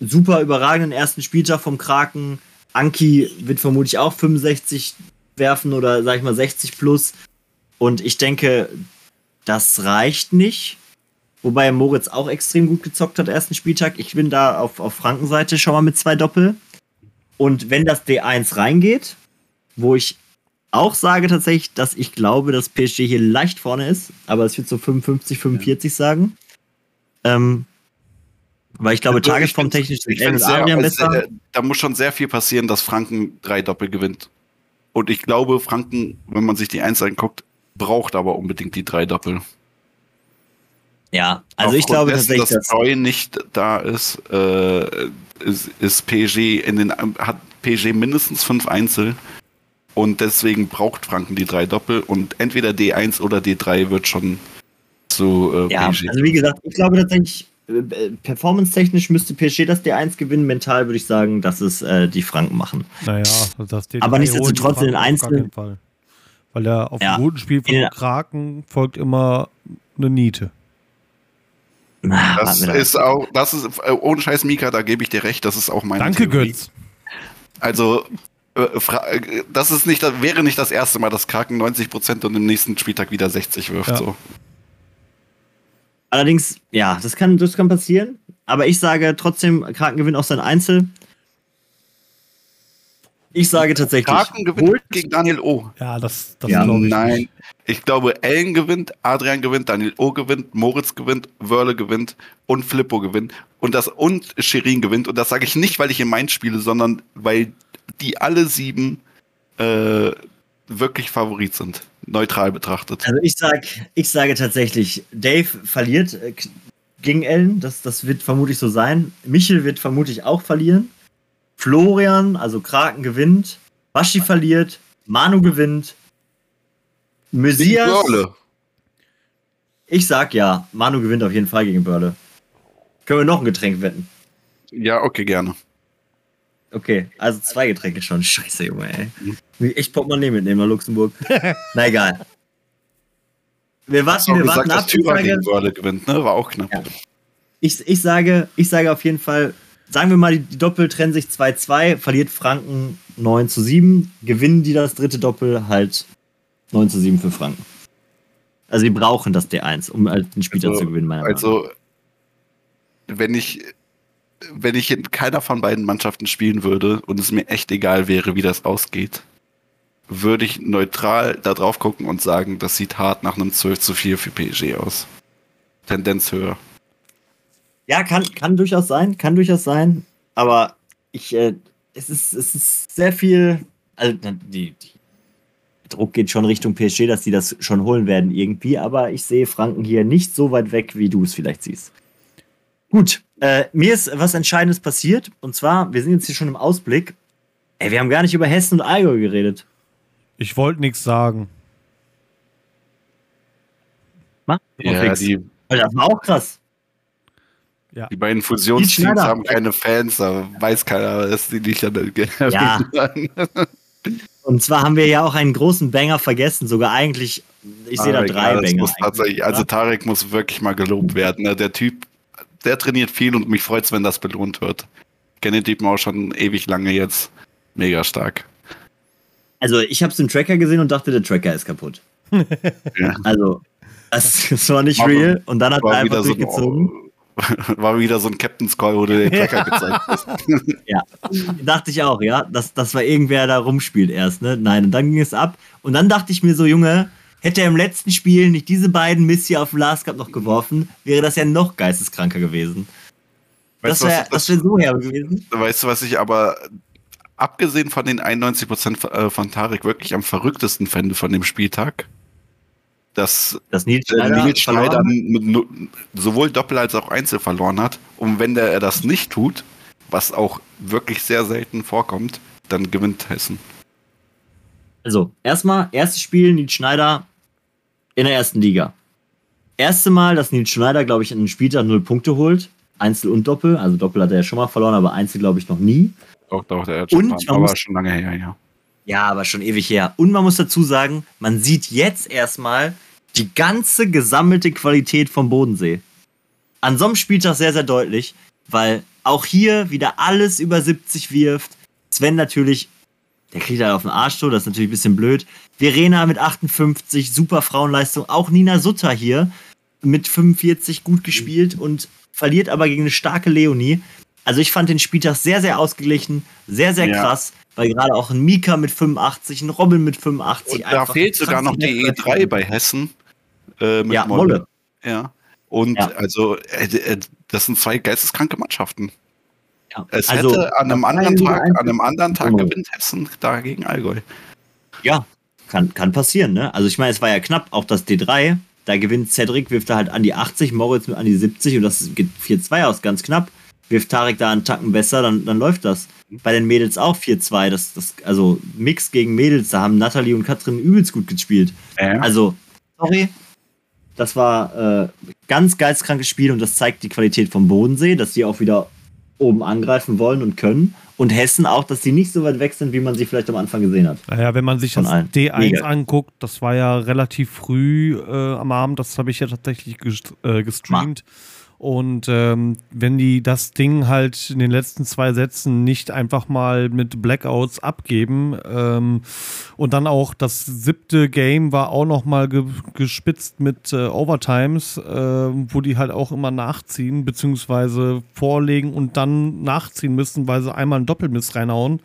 super überragenden ersten Spieltag vom Kraken. Anki wird vermutlich auch 65 werfen oder sag ich mal 60 plus. Und ich denke, das reicht nicht. Wobei Moritz auch extrem gut gezockt hat, ersten Spieltag. Ich bin da auf, auf Frankenseite schon mal mit zwei Doppel. Und wenn das D1 reingeht, wo ich auch sage tatsächlich, dass ich glaube, dass PSG hier leicht vorne ist, aber es wird so 55, 45 ja. sagen. Ähm, weil ich glaube, also, tagesformtechnisch sind ich sehr, besser. Sehr, da muss schon sehr viel passieren, dass Franken drei Doppel gewinnt. Und ich glaube, Franken, wenn man sich die Eins anguckt, braucht aber unbedingt die drei Doppel. Ja, also Aufgrund ich glaube dessen, tatsächlich, dass Troy nicht da ist, äh, ist, ist PSG in den hat PSG mindestens fünf Einzel und deswegen braucht Franken die drei Doppel und entweder D1 oder D3 wird schon zu äh, ja, PSG. Also wie gesagt, ich glaube tatsächlich, äh, performance-technisch müsste PSG das D1 gewinnen, mental würde ich sagen, dass es äh, die Franken machen. Naja, das D3 Aber nichtsdestotrotz in den Einzelnen. Weil er auf ja. einem guten Spiel von Kraken folgt immer eine Niete. Das ist auch, das ist, äh, ohne Scheiß, Mika, da gebe ich dir recht, das ist auch mein. Danke, Theorie. Götz. Also, das ist nicht, wäre nicht das erste Mal, dass Kraken 90% und im nächsten Spieltag wieder 60 wirft. Ja. So. Allerdings, ja, das kann, das kann passieren. Aber ich sage trotzdem, Kraken gewinnt auch sein Einzel. Ich sage tatsächlich. Kraken gewinnt holt. gegen Daniel O. Ja, das, das ja, glaube ich. Nein. Nicht. Ich glaube, Ellen gewinnt, Adrian gewinnt, Daniel O gewinnt, Moritz gewinnt, Wörle gewinnt und Flippo gewinnt. Und das und Shirin gewinnt. Und das sage ich nicht, weil ich in Mainz spiele, sondern weil die alle sieben äh, wirklich Favorit sind, neutral betrachtet. Also ich sag, ich sage tatsächlich, Dave verliert äh, gegen Ellen, das, das wird vermutlich so sein. Michel wird vermutlich auch verlieren. Florian, also Kraken gewinnt. Baschi verliert. Manu gewinnt. Messias. Ich sag ja, Manu gewinnt auf jeden Fall gegen Börle. Können wir noch ein Getränk wetten? Ja, okay, gerne. Okay, also zwei Getränke schon. Scheiße, Junge, ey. Will ich echt Portemonnaie mitnehmen nach Luxemburg. Na egal. Wir warten, wir warten ab. Wörle gewinnt, ne? War auch knapp. Ja. Ich, ich, sage, ich sage auf jeden Fall, sagen wir mal, die Doppel trennen sich 2-2, verliert Franken 9 zu 7, gewinnen die das dritte Doppel halt 9 zu 7 für Franken. Also die brauchen das D1, um halt den Spieler also, zu gewinnen, meiner Meinung nach. Also, wenn ich wenn ich in keiner von beiden Mannschaften spielen würde und es mir echt egal wäre, wie das ausgeht, würde ich neutral da drauf gucken und sagen, das sieht hart nach einem 12 zu 4 für PSG aus. Tendenz höher. Ja, kann, kann durchaus sein, kann durchaus sein, aber ich, äh, es, ist, es ist sehr viel, also die, die Druck geht schon Richtung PSG, dass die das schon holen werden irgendwie, aber ich sehe Franken hier nicht so weit weg, wie du es vielleicht siehst. Gut, äh, mir ist was Entscheidendes passiert. Und zwar, wir sind jetzt hier schon im Ausblick. Ey, wir haben gar nicht über Hessen und Allgäu geredet. Ich wollte nichts sagen. Mach ja, die, das war auch krass. Ja. Die beiden Fusionsteams haben keine Fans, da weiß keiner, dass die nicht an ja. Und zwar haben wir ja auch einen großen Banger vergessen, sogar eigentlich ich sehe da drei Bänge. Also Tarek muss wirklich mal gelobt werden. Ne? Der Typ, der trainiert viel und mich freut es, wenn das belohnt wird. Ich kenne den Typen auch schon ewig lange jetzt. Mega stark. Also ich habe es im Tracker gesehen und dachte, der Tracker ist kaputt. ja. Also das, das, war nicht war, real und dann hat er einfach durchgezogen. So, war wieder so ein Captain's Call, wo du den Tracker gezeigt hast. ja, dachte ich auch, ja, dass, dass war irgendwer da rumspielt erst, ne? Nein, und dann ging es ab und dann dachte ich mir so, Junge, hätte er im letzten Spiel nicht diese beiden Miss hier auf den Last Cup noch geworfen, wäre das ja noch geisteskranker gewesen. Weißt das wäre wär so herbe gewesen. Weißt du, was ich aber abgesehen von den 91% äh, von Tarek wirklich am verrücktesten fände von dem Spieltag? dass das Nils Schneider, Nils Schneider sowohl Doppel als auch Einzel verloren hat. Und wenn der, er das nicht tut, was auch wirklich sehr selten vorkommt, dann gewinnt Hessen. Also, erstmal, erstes Spiel, Nils Schneider in der ersten Liga. Erste Mal, dass Nils Schneider, glaube ich, in einem Spieltag null Punkte holt. Einzel und Doppel. Also Doppel hat er ja schon mal verloren, aber Einzel, glaube ich, noch nie. Doch, doch, der hat schon, und mal, aber schon lange her, ja. Ja, aber schon ewig her. Und man muss dazu sagen, man sieht jetzt erstmal die ganze gesammelte Qualität vom Bodensee. An so einem Spieltag sehr, sehr deutlich, weil auch hier wieder alles über 70 wirft. Sven natürlich, der kriegt halt auf den Arsch so, das ist natürlich ein bisschen blöd. Verena mit 58, super Frauenleistung. Auch Nina Sutter hier mit 45 gut gespielt und verliert aber gegen eine starke Leonie. Also ich fand den Spieltag sehr, sehr ausgeglichen, sehr, sehr ja. krass, weil gerade auch ein Mika mit 85, ein Robin mit 85. Und da fehlt sogar noch die E3 bei Hessen. Äh, ja, Molle. Molle. Ja. Und ja. also, äh, äh, das sind zwei geisteskranke Mannschaften. Ja. Es also, hätte an einem anderen Tag, an einem anderen Tag gewinnt Hessen dagegen Allgäu. Ja, kann, kann passieren, ne? Also ich meine, es war ja knapp, auch das D3, da gewinnt Cedric, wirft er halt an die 80, Moritz an die 70 und das geht 4-2 aus, ganz knapp wirft Tarek da einen Tacken besser, dann, dann läuft das. Bei den Mädels auch 4-2. Das, das, also Mix gegen Mädels, da haben Nathalie und Katrin übelst gut gespielt. Ja. Also, sorry. Das war äh, ganz geistkrankes Spiel und das zeigt die Qualität vom Bodensee, dass die auch wieder oben angreifen wollen und können. Und Hessen auch, dass die nicht so weit weg sind, wie man sie vielleicht am Anfang gesehen hat. Naja, wenn man sich das allen. D1 Mega. anguckt, das war ja relativ früh äh, am Abend, das habe ich ja tatsächlich gest äh, gestreamt. Ma und ähm, wenn die das Ding halt in den letzten zwei Sätzen nicht einfach mal mit Blackouts abgeben ähm, und dann auch das siebte Game war auch noch mal ge gespitzt mit äh, Overtimes, äh, wo die halt auch immer nachziehen beziehungsweise vorlegen und dann nachziehen müssen, weil sie einmal einen Doppelmiss reinhauen.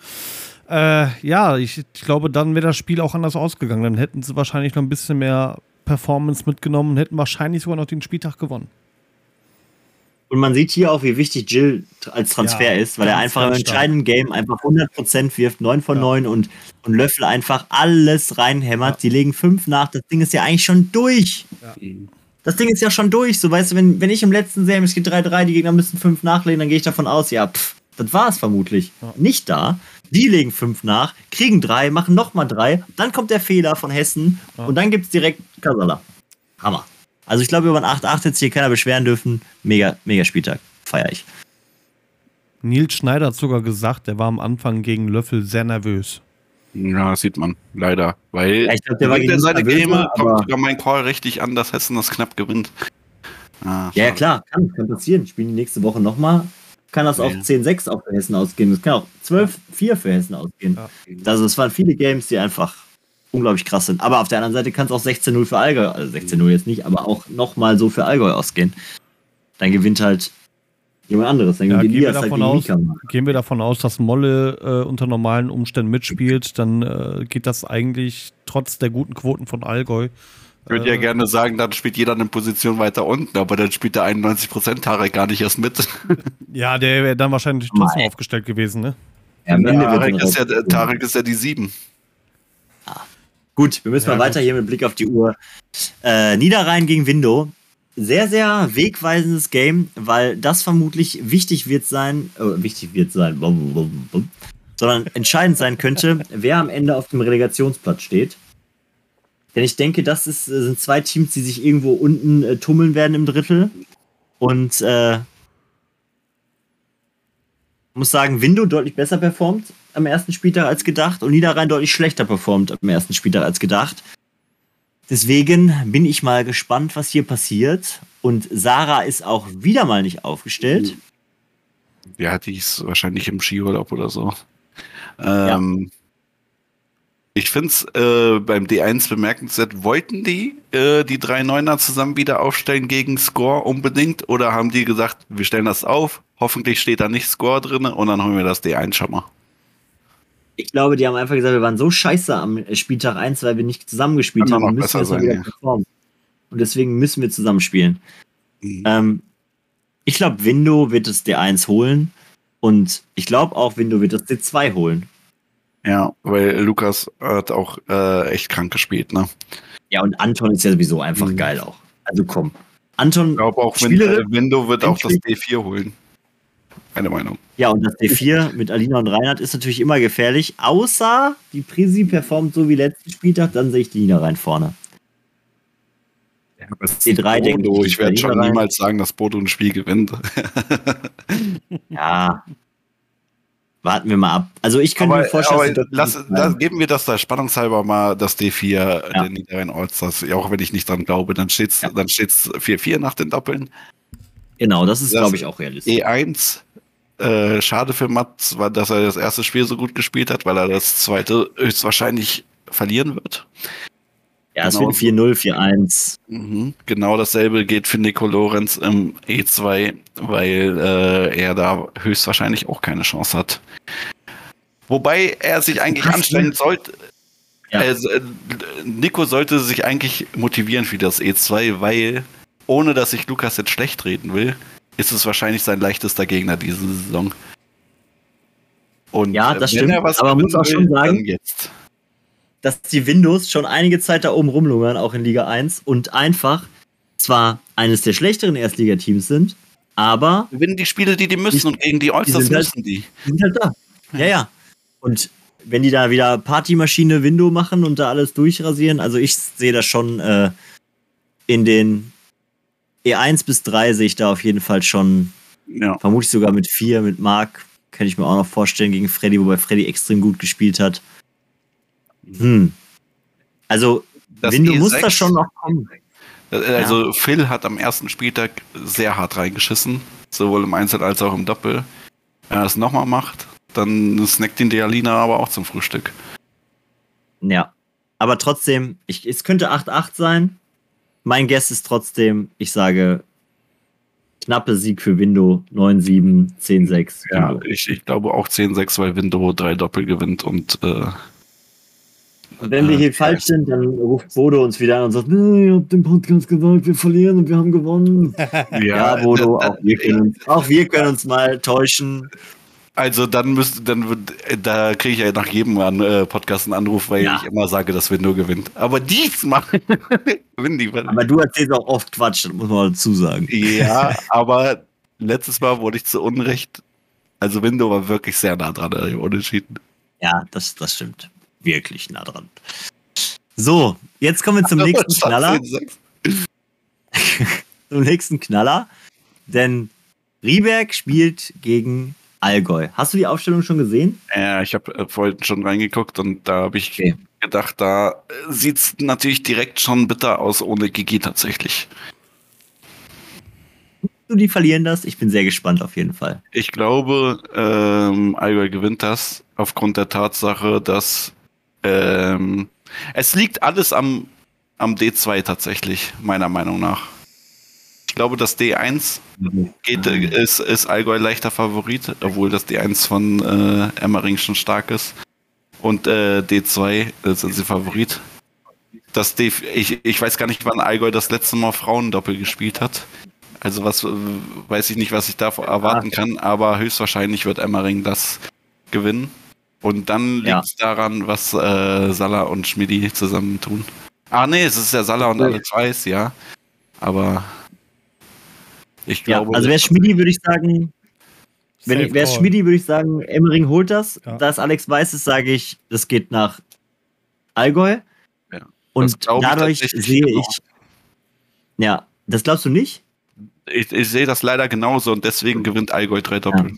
Äh, ja, ich, ich glaube, dann wäre das Spiel auch anders ausgegangen. Dann hätten sie wahrscheinlich noch ein bisschen mehr Performance mitgenommen und hätten wahrscheinlich sogar noch den Spieltag gewonnen. Und man sieht hier auch, wie wichtig Jill als Transfer ja, ist, weil er einfach im entscheidenden Game einfach 100% wirft, 9 von ja. 9 und, und Löffel einfach alles reinhämmert. Ja. Die legen 5 nach. Das Ding ist ja eigentlich schon durch. Das Ding ist ja schon durch. So, weißt du, wenn, wenn ich im letzten sehe, es geht 3-3, die Gegner müssen 5 nachlegen, dann gehe ich davon aus, ja, pff, das war es vermutlich. Nicht da. Die legen 5 nach, kriegen 3, machen nochmal 3, dann kommt der Fehler von Hessen und dann gibt es direkt Kasala. Hammer. Also ich glaube, über ein 8-8 hätte sich hier keiner beschweren dürfen. Mega, mega Spieltag. Feier ich. Nils Schneider hat sogar gesagt, er war am Anfang gegen Löffel sehr nervös. Ja, das sieht man leider. Weil ja, ich glaub, der war gegen seine Game kommt sogar mein Call richtig an, dass Hessen das knapp gewinnt. Ah, ja, ja, klar, kann, kann passieren. Spielen die nächste Woche nochmal. Kann das ja. auch 10-6 auch für Hessen ausgehen. Das kann auch 12-4 für Hessen ausgehen. Ja. Also es waren viele Games, die einfach unglaublich krass sind. Aber auf der anderen Seite kann es auch 16-0 für Allgäu, also 16-0 jetzt nicht, aber auch nochmal so für Allgäu ausgehen. Dann gewinnt halt jemand anderes. Dann ja, gehen, wir halt davon aus, gehen wir davon aus, dass Molle äh, unter normalen Umständen mitspielt, dann äh, geht das eigentlich trotz der guten Quoten von Allgäu. Ich würde ja äh, gerne sagen, dann spielt jeder eine Position weiter unten, aber dann spielt der 91% Tarek gar nicht erst mit. ja, der wäre dann wahrscheinlich trotzdem aufgestellt gewesen, ne? Ja, Tarek, ist ja, Tarek ist ja die 7. Gut, wir müssen ja, mal weiter gut. hier mit Blick auf die Uhr. Äh, Niederrhein gegen Window. Sehr, sehr wegweisendes Game, weil das vermutlich wichtig wird sein, äh, wichtig wird sein, bum, bum, bum, sondern entscheidend sein könnte, wer am Ende auf dem Relegationsplatz steht. Denn ich denke, das ist, äh, sind zwei Teams, die sich irgendwo unten äh, tummeln werden im Drittel. Und äh, muss sagen, Window deutlich besser performt am ersten Spieltag als gedacht und Niederrhein deutlich schlechter performt am ersten Spieltag als gedacht. Deswegen bin ich mal gespannt, was hier passiert. Und Sarah ist auch wieder mal nicht aufgestellt. Ja, die ist wahrscheinlich im Skiurlaub oder so. Ähm, ja. Ich finde es äh, beim D1 bemerkenswert. Wollten die äh, die drei Neuner zusammen wieder aufstellen gegen Score unbedingt? Oder haben die gesagt, wir stellen das auf, hoffentlich steht da nicht Score drin und dann holen wir das D1 schon mal? Ich glaube, die haben einfach gesagt, wir waren so scheiße am Spieltag 1, weil wir nicht zusammengespielt haben. Wir müssen besser sein, ja. performen. Und deswegen müssen wir zusammenspielen. Mhm. Ähm, ich glaube, Window wird das D1 holen. Und ich glaube auch, Window wird das D2 holen. Ja, weil Lukas hat auch äh, echt krank gespielt, ne? Ja, und Anton ist ja sowieso einfach mhm. geil auch. Also komm. Anton. Ich glaube auch, Window wird auch das D4 holen. Meine Meinung. Ja, und das D4 mit Alina und Reinhard ist natürlich immer gefährlich, außer die Prisi performt so wie letzten Spieltag, dann sehe ich die Lina rein vorne. Ja, D3 denke ich. Ich werde schon rein. niemals sagen, dass Bodo ein Spiel gewinnt. ja. Warten wir mal ab. Also ich könnte aber, mir vorstellen, aber lass, lass, geben wir das da spannungshalber mal das D4 ja. der Niederrhein Allstars, auch wenn ich nicht dran glaube, dann steht es ja. 4-4 nach den Doppeln. Genau, das ist, glaube ich, auch realistisch. E1 äh, schade für Mats, war, dass er das erste Spiel so gut gespielt hat, weil er das zweite höchstwahrscheinlich verlieren wird. Ja, es genau. wird 4-0, 4-1. Mhm. Genau dasselbe geht für Nico Lorenz im E2, weil äh, er da höchstwahrscheinlich auch keine Chance hat. Wobei er sich eigentlich Ach, anstrengen sollte. Ja. Äh, Nico sollte sich eigentlich motivieren für das E2, weil, ohne dass ich Lukas jetzt schlecht reden will, ist es wahrscheinlich sein leichtester Gegner diese Saison. Und ja, das stimmt. aber man muss auch schon sagen, dass die Windows schon einige Zeit da oben rumlungern, auch in Liga 1, und einfach zwar eines der schlechteren Erstligateams sind, aber. Gewinnen die Spiele, die die müssen, die, und gegen die Allstars halt- müssen die. Die sind halt da. Ja, ja. Und wenn die da wieder Partymaschine Window machen und da alles durchrasieren, also ich sehe das schon äh, in den E1 bis 3 sehe ich da auf jeden Fall schon. Ja. Vermutlich sogar mit 4, mit Mark. Kann ich mir auch noch vorstellen gegen Freddy, wobei Freddy extrem gut gespielt hat. Hm. Also, das Windu e muss da schon noch kommen. Äh, also, ja. Phil hat am ersten Spieltag sehr hart reingeschissen. Sowohl im Einzel als auch im Doppel. Wenn er das nochmal macht, dann snackt ihn die Alina aber auch zum Frühstück. Ja. Aber trotzdem, ich, es könnte 8-8 sein. Mein Guess ist trotzdem, ich sage knappe Sieg für Window 9-7, 10-6. Ja, ich, ich, glaube auch 10-6, weil Window drei Doppel gewinnt und. Äh, wenn wir hier äh, falsch sind, dann ruft Bodo uns wieder an und sagt: nee, Ihr habt den Podcast gesagt, wir verlieren und wir haben gewonnen. ja, ja Bodo, auch wir, können uns, auch wir können uns mal täuschen. Also dann müsste, dann wird, da kriege ich ja nach jedem äh, Podcast einen Anruf, weil ja. ich immer sage, dass Window gewinnt. Aber diesmal gewinnen die. Aber du erzählst auch oft Quatsch, das muss man dazu sagen. Ja, aber letztes Mal wurde ich zu Unrecht. Also Window war wirklich sehr nah dran, äh, unentschieden. Ja, das, das stimmt. Wirklich nah dran. So, jetzt kommen wir zum nächsten Knaller. zum nächsten Knaller. Denn Rieberg spielt gegen Allgäu. Hast du die Aufstellung schon gesehen? Ja, ich habe äh, vorhin schon reingeguckt und da habe ich okay. gedacht, da äh, sieht es natürlich direkt schon bitter aus ohne Gigi tatsächlich. Du die verlieren das? Ich bin sehr gespannt auf jeden Fall. Ich glaube, ähm, Allgäu gewinnt das aufgrund der Tatsache, dass ähm, es liegt alles am, am D2 tatsächlich, meiner Meinung nach. Ich glaube, das D1 geht, ist, ist Allgäu leichter Favorit, obwohl das D1 von äh, Emmering schon stark ist. Und äh, D2 sind sie Favorit. Das D, ich, ich weiß gar nicht, wann Allgäu das letzte Mal Frauendoppel gespielt hat. Also was weiß ich nicht, was ich da erwarten kann, aber höchstwahrscheinlich wird Emmering das gewinnen. Und dann liegt es ja. daran, was äh, Salah und Schmidi zusammen tun. Ah nee, es ist ja Salah und Alex Weiß, ja. Aber ich glaube. Ja, also wer Schmidi würde ich sagen, wenn ich, wer Schmidi würde ich sagen, Emmering holt das. Ja. Da es Alex weiß ist, sage ich, das geht nach Allgäu. Ja, Und dadurch sehe genau. ich. Ja, das glaubst du nicht? Ich, ich, sehe das leider genauso und deswegen gewinnt Allgäu drei Doppel. Ja.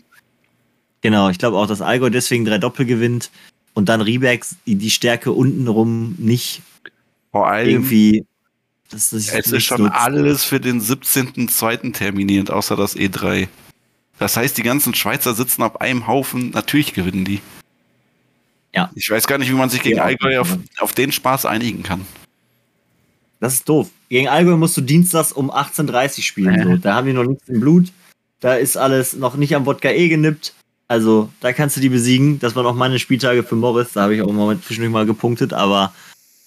Genau, ich glaube auch, dass Allgäu deswegen drei Doppel gewinnt und dann Rieberg die Stärke untenrum nicht Vor allem irgendwie. Das ist es ist schon alles für den 17.02. terminiert, außer das E3. Das heißt, die ganzen Schweizer sitzen auf einem Haufen. Natürlich gewinnen die. Ja. Ich weiß gar nicht, wie man sich gegen ja, Allgäu auf, auf den Spaß einigen kann. Das ist doof. Gegen Allgäu musst du dienstags um 18.30 Uhr spielen. Äh. So. Da haben die noch nichts im Blut. Da ist alles noch nicht am Wodka E genippt. Also, da kannst du die besiegen. Das waren auch meine Spieltage für Morris. Da habe ich auch mal zwischendurch mal gepunktet. Aber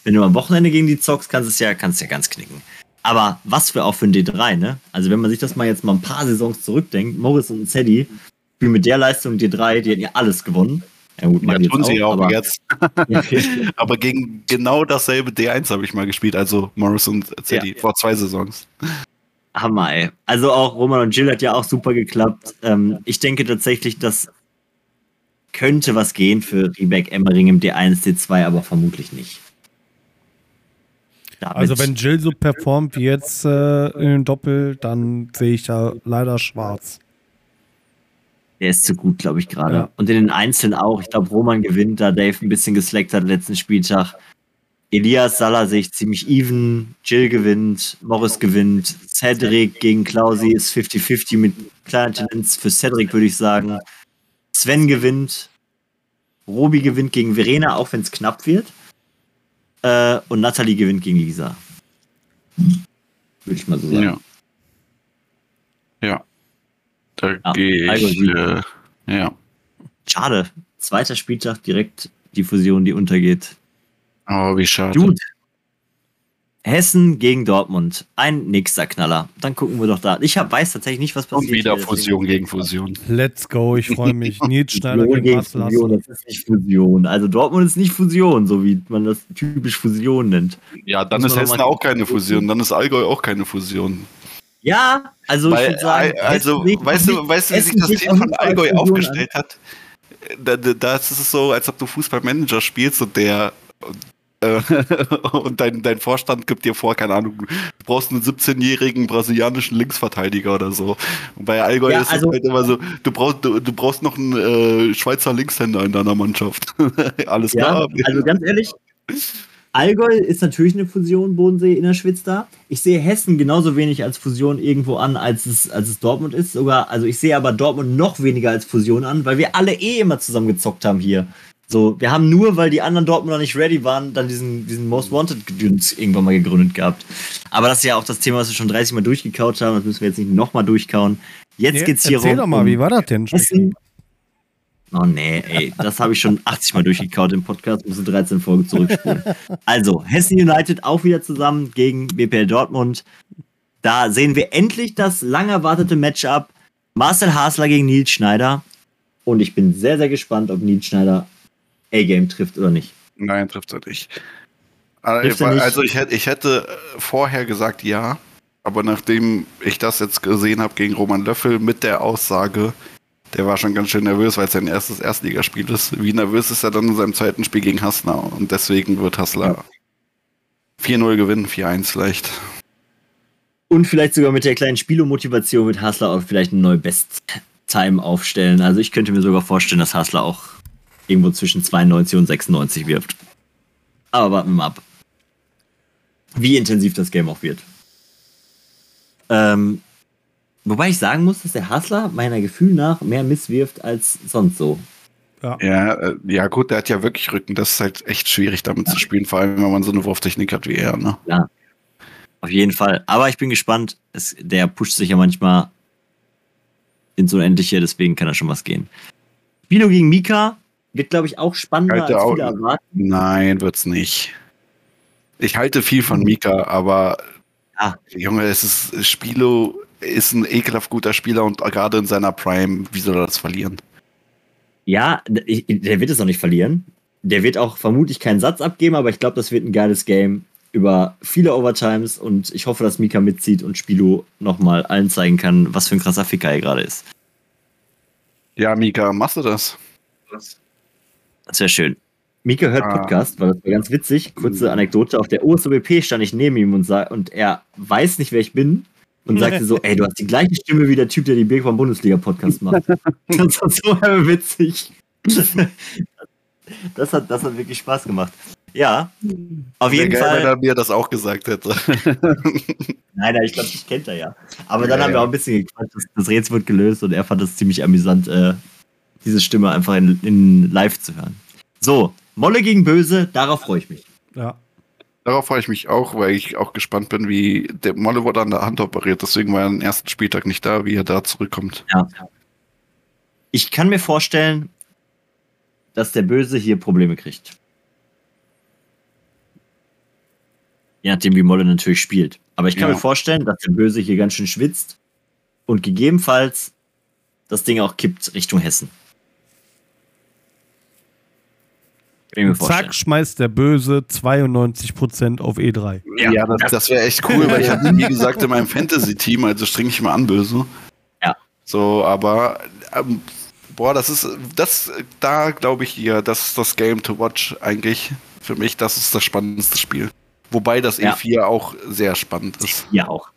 wenn du am Wochenende gegen die zockst, kannst du es ja, kannst ja ganz knicken. Aber was für auch für ein D3, ne? Also, wenn man sich das mal jetzt mal ein paar Saisons zurückdenkt, Morris und Zeddy spielen mit der Leistung D3, die hätten ja alles gewonnen. Ja, gut, ja, tun sie auch, aber jetzt. aber gegen genau dasselbe D1 habe ich mal gespielt, also Morris und Zeddy, ja, vor zwei Saisons. Hammer, ey. Also auch Roman und Jill hat ja auch super geklappt. Ähm, ich denke tatsächlich, dass könnte was gehen für Riebeck Emmering im D1, D2, aber vermutlich nicht. Damit also wenn Jill so performt wie jetzt äh, in den Doppel, dann sehe ich da leider schwarz. Der ist zu gut, glaube ich, gerade. Ja. Und in den Einzelnen auch. Ich glaube, Roman gewinnt, da Dave ein bisschen geslackt hat letzten Spieltag. Elias Salah sehe ich ziemlich even. Jill gewinnt, Morris gewinnt. Cedric gegen Klausi ist 50-50 mit kleiner Tendenz für Cedric, würde ich sagen. Sven gewinnt. Robi gewinnt gegen Verena, auch wenn es knapp wird. Äh, und Natalie gewinnt gegen Lisa. Würde ich mal so sagen. Ja. Ja. Da ja, gehe ich. Äh, ja. Schade. Zweiter Spieltag direkt die Fusion, die untergeht. Oh, wie schade. Gut. Hessen gegen Dortmund. Ein nächster Knaller. Dann gucken wir doch da. Ich hab, weiß tatsächlich nicht, was passiert. Und wieder Fusion gegen Fusion. Let's go, ich freue mich. Nils Schneider gegen, gegen Fusion, Das ist nicht Fusion. Also Dortmund ist nicht Fusion, so wie man das typisch Fusion nennt. Ja, dann ist Hessen auch keine Fusion. Dann ist Allgäu auch keine Fusion. Ja, also Weil, ich würde sagen, also weißt du, weißt du, wie sich das Team von Allgäu aufgestellt hat? Da, da, das ist so, als ob du Fußballmanager spielst und der äh, und dein, dein Vorstand gibt dir vor, keine Ahnung, du brauchst einen 17-jährigen brasilianischen Linksverteidiger oder so. Und bei Allgäu ja, ist also, es halt immer so, du brauchst, du, du brauchst noch einen äh, Schweizer Linkshänder in deiner Mannschaft. Alles klar. Ja, also ganz ehrlich, Allgäu ist natürlich eine Fusion, Bodensee, Innerschwitz da. Ich sehe Hessen genauso wenig als Fusion irgendwo an, als es, als es Dortmund ist. Sogar, also ich sehe aber Dortmund noch weniger als Fusion an, weil wir alle eh immer zusammen gezockt haben hier. So, wir haben nur, weil die anderen Dortmunder nicht ready waren, dann diesen, diesen Most Wanted Gedöns irgendwann mal gegründet gehabt. Aber das ist ja auch das Thema, was wir schon 30 Mal durchgekaut haben. Das müssen wir jetzt nicht nochmal durchkauen. Jetzt nee, geht's hier erzähl rum. Erzähl doch mal, wie war das denn? Hessen, Oh nee, ey, das habe ich schon 80 Mal durchgekaut im Podcast, muss 13 Folgen zurückspulen. Also, Hessen United auch wieder zusammen gegen BPL Dortmund. Da sehen wir endlich das lang erwartete Matchup. Marcel Hasler gegen Nils Schneider. Und ich bin sehr, sehr gespannt, ob Nils Schneider A-Game trifft oder nicht. Nein, trifft er nicht. Trifft er nicht? Also ich hätte, ich hätte vorher gesagt ja, aber nachdem ich das jetzt gesehen habe gegen Roman Löffel mit der Aussage, der war schon ganz schön nervös, weil es sein erstes Erstligaspiel ist. Wie nervös ist er dann in seinem zweiten Spiel gegen Hassler? Und deswegen wird Hassler ja. 4-0 gewinnen, 4-1 vielleicht. Und vielleicht sogar mit der kleinen Spielomotivation wird Hassler auch vielleicht eine neue Best-Time aufstellen. Also ich könnte mir sogar vorstellen, dass Hassler auch irgendwo zwischen 92 und 96 wirft. Aber warten wir mal ab. Wie intensiv das Game auch wird. Ähm, Wobei ich sagen muss, dass der Hassler meiner Gefühl nach mehr misswirft als sonst so. Ja. Ja, äh, ja, gut, der hat ja wirklich Rücken. Das ist halt echt schwierig damit ja. zu spielen, vor allem wenn man so eine Wurftechnik hat wie er. Ne? Ja, auf jeden Fall. Aber ich bin gespannt. Es, der pusht sich ja manchmal ins Unendliche, deswegen kann da schon was gehen. Spino gegen Mika wird, glaube ich, auch spannender als viele erwarten. Nein, wird's nicht. Ich halte viel von Mika, aber ja. Junge, es ist Spilo ist ein ekelhaft guter Spieler und gerade in seiner Prime, wie soll er das verlieren? Ja, der wird es auch nicht verlieren. Der wird auch vermutlich keinen Satz abgeben, aber ich glaube, das wird ein geiles Game über viele Overtimes und ich hoffe, dass Mika mitzieht und Spilo nochmal allen zeigen kann, was für ein krasser Ficker er gerade ist. Ja, Mika, machst du das? Das wäre schön. Mika hört ah. Podcast, weil das war ganz witzig. Kurze Anekdote. Auf der OSOBP stand ich neben ihm und, und er weiß nicht, wer ich bin und sagte so, ey, du hast die gleiche Stimme wie der Typ, der die vom Bundesliga Podcast macht. das war so witzig. das hat, das hat wirklich Spaß gemacht. Ja, auf jeden geil, Fall. Wenn er mir das auch gesagt hätte. Nein, nein, ich glaube, das kennt er ja. Aber dann ja, haben wir auch ein bisschen gequatscht. Das, das, Rätsel wird gelöst und er fand es ziemlich amüsant, äh, diese Stimme einfach in, in live zu hören. So, Molle gegen Böse, darauf freue ich mich. Ja. Darauf freue ich mich auch, weil ich auch gespannt bin, wie der Molle wurde an der Hand operiert, deswegen war er am ersten Spieltag nicht da, wie er da zurückkommt. Ja. Ich kann mir vorstellen, dass der Böse hier Probleme kriegt. Je nachdem, wie Molle natürlich spielt. Aber ich kann ja. mir vorstellen, dass der Böse hier ganz schön schwitzt und gegebenenfalls das Ding auch kippt Richtung Hessen. Zack, schmeißt der Böse 92% auf E3. Ja, ja das, das wäre echt cool, weil ich hatte, wie gesagt, in meinem Fantasy-Team, also streng ich mal an, Böse. Ja. So, aber ähm, boah, das ist, das, da glaube ich ja, das ist das Game to watch eigentlich. Für mich, das ist das spannendste Spiel. Wobei das ja. E4 auch sehr spannend ist. Ja, auch.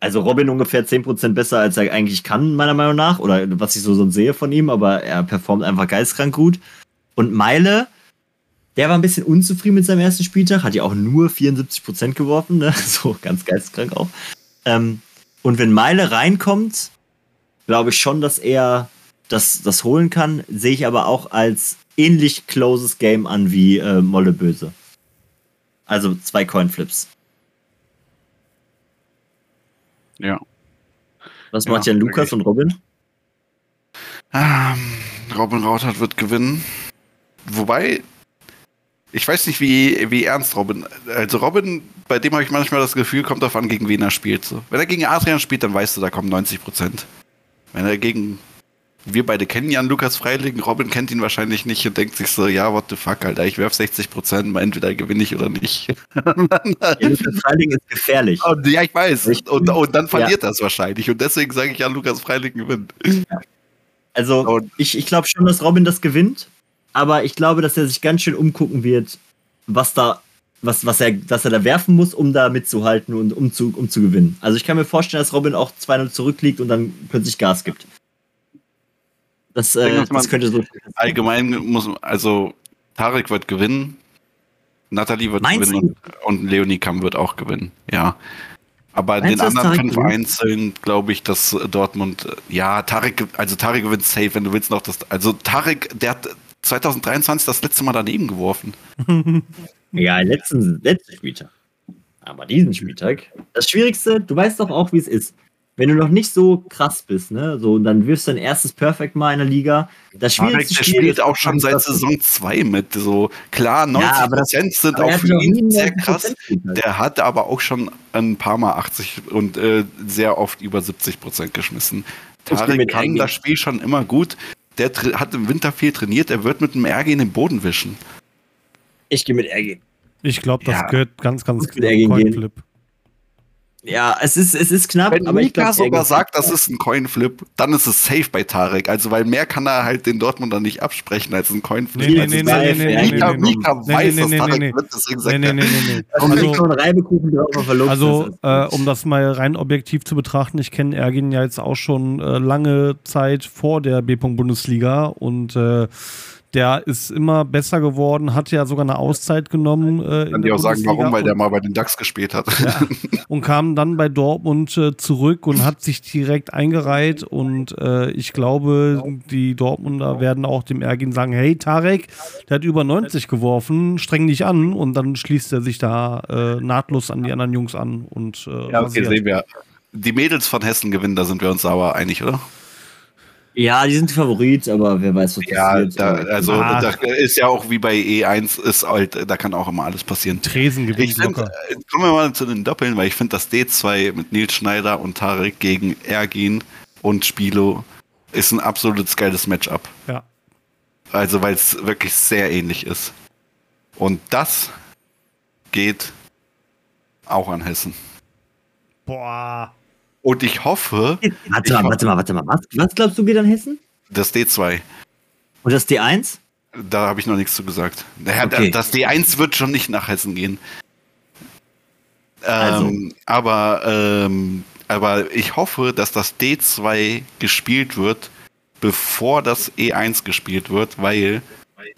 Also Robin ungefähr 10% besser, als er eigentlich kann, meiner Meinung nach. Oder was ich so, so sehe von ihm, aber er performt einfach geistkrank gut. Und Meile, der war ein bisschen unzufrieden mit seinem ersten Spieltag, hat ja auch nur 74% geworfen, ne? so ganz geisteskrank auch. Ähm, und wenn Meile reinkommt, glaube ich schon, dass er das, das holen kann. Sehe ich aber auch als ähnlich closes Game an wie äh, Molle Böse. Also zwei Coinflips. Ja. Was ja, macht denn Lukas und Robin? Ähm, Robin Rautert wird gewinnen. Wobei, ich weiß nicht, wie, wie ernst Robin. Also Robin, bei dem habe ich manchmal das Gefühl, kommt darauf an, gegen wen er spielt. So. Wenn er gegen Adrian spielt, dann weißt du, da kommen 90 Prozent. Wenn er gegen. Wir beide kennen Jan Lukas Freiling, Robin kennt ihn wahrscheinlich nicht und denkt sich so, ja, what the fuck, Alter, ich werf 60 Prozent, entweder gewinne ich oder nicht. Jan Lukas Freiling ist gefährlich. Und, ja, ich weiß. Und, und dann verliert ja. das wahrscheinlich. Und deswegen sage ich, Jan Lukas Freiling gewinnt. Ja. Also, ich, ich glaube schon, dass Robin das gewinnt aber ich glaube, dass er sich ganz schön umgucken wird, was da, was, was er, dass er da werfen muss, um da mitzuhalten und um zu, um zu gewinnen. Also ich kann mir vorstellen, dass Robin auch 2-0 zurückliegt und dann plötzlich Gas gibt. Das, äh, denke, das könnte so. Allgemein muss, also Tarek wird gewinnen, Nathalie wird Meinst gewinnen du? und Leonie Kamm wird auch gewinnen, ja. Aber in den anderen fünf? Einzeln glaube ich, dass Dortmund, ja, Tarek, also Tarek gewinnt safe, wenn du willst noch das, also Tarek, der hat 2023 das letzte Mal daneben geworfen. ja, letzten, letzten Spieltag. Aber diesen Spieltag. Das Schwierigste, du weißt doch auch, wie es ist. Wenn du noch nicht so krass bist, ne, so, dann wirfst du dein erstes Perfect mal in der Liga. Das Schwierigste der Spiel spielt auch schon seit Saison 2 mit. So klar, 90 ja, das, sind auch für ihn sehr krass. Der hat aber auch schon ein paar Mal 80 und äh, sehr oft über 70 Prozent geschmissen. Tarek kann das Spiel schon immer gut der hat im Winter viel trainiert, der wird mit einem RG in den Boden wischen. Ich gehe mit RG. Ich glaube, das ja. gehört ganz, ganz klar. Coinflip. Ja, es ist, es ist knapp, Wenn aber Mika sogar sagt, das ist ein Coinflip, dann ist es safe bei Tarek. Also, weil mehr kann er halt den Dortmunder nicht absprechen als ein Coinflip. Nee, nee, nee, nee, nee, Mika, nee, Mika weiß, dass Tarek nee, wird, deswegen sagt nee, nee, nee, nee. Also, also äh, um das mal rein objektiv zu betrachten, ich kenne Ergin ja jetzt auch schon äh, lange Zeit vor der B-Bundesliga und äh, der ist immer besser geworden, hat ja sogar eine Auszeit genommen. Äh, Kann ich auch sagen, warum, weil der mal bei den DAX gespielt hat. Ja, und kam dann bei Dortmund äh, zurück und hat sich direkt eingereiht. Und äh, ich glaube, die Dortmunder werden auch dem Ergin sagen: Hey, Tarek, der hat über 90 geworfen, streng dich an. Und dann schließt er sich da äh, nahtlos an die anderen Jungs an. Und, äh, ja, okay, sehen wir. Die Mädels von Hessen gewinnen, da sind wir uns aber einig, oder? Ja, die sind Favorit, aber wer weiß, was ja, passiert. Da, also ah. da ist ja auch wie bei E1, ist halt, da kann auch immer alles passieren. Tresen gewinnt locker. Äh, kommen wir mal zu den Doppeln, weil ich finde, das D2 mit Nils Schneider und Tarek gegen Ergin und Spilo ist ein absolutes geiles Matchup. Ja. Also, weil es wirklich sehr ähnlich ist. Und das geht auch an Hessen. Boah. Und ich hoffe. Warte mal, warte mal, warte mal. Was, was glaubst du geht an Hessen? Das D2. Und das D1? Da habe ich noch nichts zu gesagt. Okay. Das D1 wird schon nicht nach Hessen gehen. Also. Ähm, aber, ähm, aber ich hoffe, dass das D2 gespielt wird, bevor das E1 gespielt wird, weil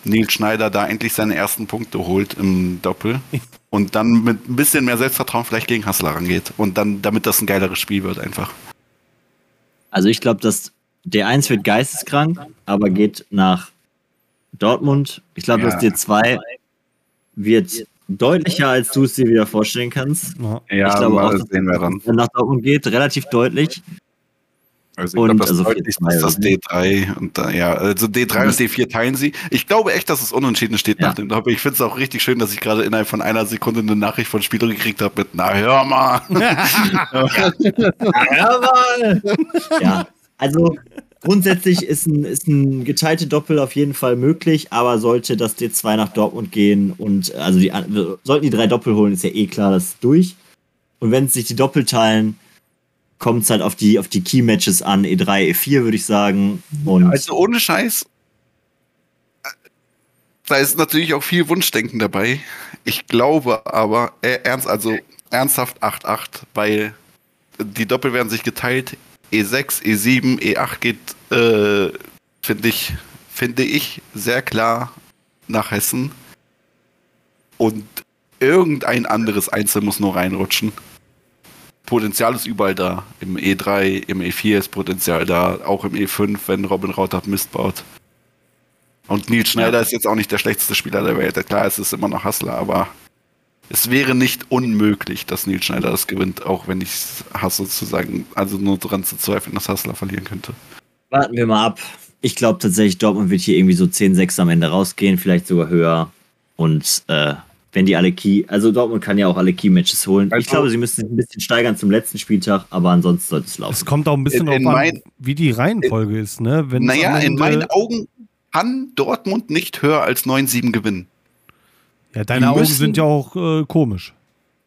Nils Schneider da endlich seine ersten Punkte holt im Doppel und dann mit ein bisschen mehr Selbstvertrauen vielleicht gegen Hassler rangeht und dann, damit das ein geileres Spiel wird einfach. Also ich glaube, dass D1 wird geisteskrank, aber geht nach Dortmund. Ich glaube, ja. dass D2 wird deutlicher, als du es dir wieder vorstellen kannst. Ja, ich glaube auch, sehen wir dann. nach Dortmund geht, relativ deutlich. Also ich glaube, das also ist das D3 und da, ja, also D3 und D4 teilen sie. Ich glaube echt, dass es unentschieden steht ja. nach dem Doppel. Ich finde es auch richtig schön, dass ich gerade innerhalb von einer Sekunde eine Nachricht von Spieler gekriegt habe mit Na hör mal. hör mal. ja, also grundsätzlich ist ein, ist ein geteilte Doppel auf jeden Fall möglich, aber sollte das D2 nach Dortmund gehen und also die sollten die drei Doppel holen, ist ja eh klar, das ist durch. Und wenn sich die Doppel teilen, kommt es halt auf die, auf die Key-Matches an, E3, E4, würde ich sagen. Und also ohne Scheiß. Da ist natürlich auch viel Wunschdenken dabei. Ich glaube aber, äh, ernst, also ernsthaft 8-8, weil die Doppel werden sich geteilt. E6, E7, E8 geht, äh, finde ich, finde ich, sehr klar nach Hessen. Und irgendein anderes Einzel muss nur reinrutschen. Potenzial ist überall da. Im E3, im E4 ist Potenzial da, auch im E5, wenn Robin Rautert Mist baut. Und Nils Schneider ja. ist jetzt auch nicht der schlechteste Spieler der Welt. Klar, es ist immer noch Hassler, aber es wäre nicht unmöglich, dass Nils Schneider das gewinnt, auch wenn ich es hasse zu sagen, also nur daran zu zweifeln, dass Hassler verlieren könnte. Warten wir mal ab. Ich glaube tatsächlich, Dortmund wird hier irgendwie so 10-6 am Ende rausgehen, vielleicht sogar höher. Und äh, wenn die alle Key, also Dortmund kann ja auch alle Key-Matches holen. Also, ich glaube, sie müssen sich ein bisschen steigern zum letzten Spieltag, aber ansonsten sollte es laufen. Es kommt auch ein bisschen darauf an, wie die Reihenfolge in, ist, ne? Wenn naja, in meinen Augen kann Dortmund nicht höher als 9-7 gewinnen. Ja, deine die Augen müssen, sind ja auch äh, komisch.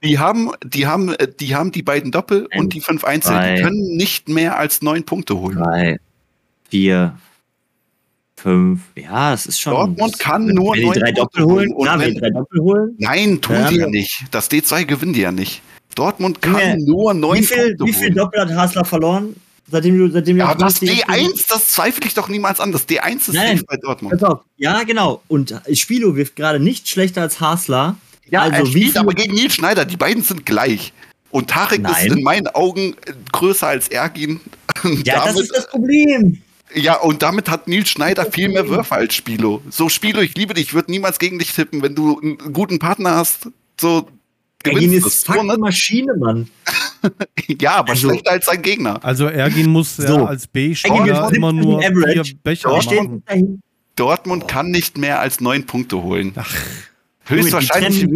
Die haben, die haben, äh, die haben die beiden Doppel Ein, und die fünf Einzel. Die können nicht mehr als neun Punkte holen. Drei, vier, fünf. Ja, es ist schon. Dortmund kann nur wenn die drei Doppel holen. Und wenn, drei Doppel holen. Nein, tun ja, die ja nicht. Das D2 gewinnen die ja nicht. Dortmund kann ja. nur neun wie viel, Punkte Wie viel Doppel hat Hasler verloren? Seitdem du, seitdem ja, aber das D1, das zweifle ich doch niemals an. Das D1 ist Nein, bei Dortmund. Ja, genau. Und Spilo wirft gerade nicht schlechter als Hasler. Ja, also er spielt aber gegen Nils Schneider. Die beiden sind gleich. Und Tarek Nein. ist in meinen Augen größer als Ergin. Ja, das ist das Problem. Ja, und damit hat Nils Schneider viel mehr Würfe als Spilo. So, Spilo, ich liebe dich, ich würde niemals gegen dich tippen, wenn du einen guten Partner hast. So, Ergin ist fucking ne? Maschine, Mann. ja, aber also, schlechter als sein Gegner. Also Ergin muss so. ja als B-Spieler immer nur vier Becher Dortmund, machen. Dortmund kann nicht mehr als neun Punkte holen. Ach. Höchstwahrscheinlich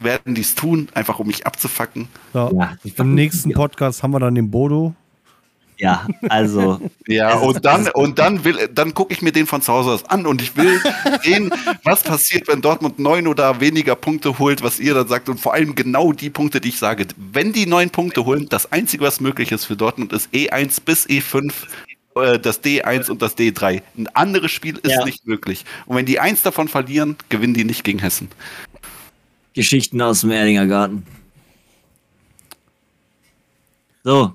werden die es tun, einfach um mich abzufacken. So, ja, Im nächsten Podcast haben wir dann den Bodo. Ja, also. ja, und dann, und dann will, dann gucke ich mir den von zu Hause aus an und ich will sehen, was passiert, wenn Dortmund neun oder weniger Punkte holt, was ihr dann sagt und vor allem genau die Punkte, die ich sage. Wenn die neun Punkte holen, das einzige, was möglich ist für Dortmund, ist E1 bis E5 äh, das D1 und das D3. Ein anderes Spiel ist ja. nicht möglich. Und wenn die eins davon verlieren, gewinnen die nicht gegen Hessen. Geschichten aus dem Erdinger Garten. So,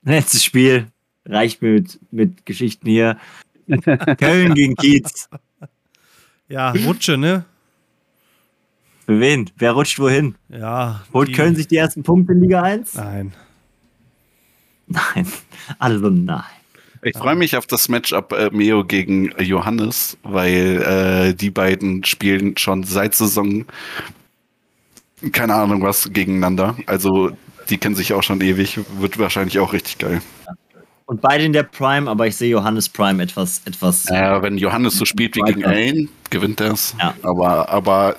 Letztes Spiel. Reicht mir mit, mit Geschichten hier. Köln gegen Kiez. Ja, Rutsche, ne? Für wen? Wer rutscht wohin? Ja. Holt die... Köln sich die ersten Punkte in Liga 1? Nein. Nein. Also nein. Ich freue mich auf das Matchup äh, Meo gegen Johannes, weil äh, die beiden spielen schon seit Saison keine Ahnung was gegeneinander. Also die kennen sich auch schon ewig. Wird wahrscheinlich auch richtig geil. Und beide in der Prime, aber ich sehe Johannes Prime etwas. etwas äh, wenn Johannes so spielt wie gegen Allen, gewinnt er es. Ja. Aber, aber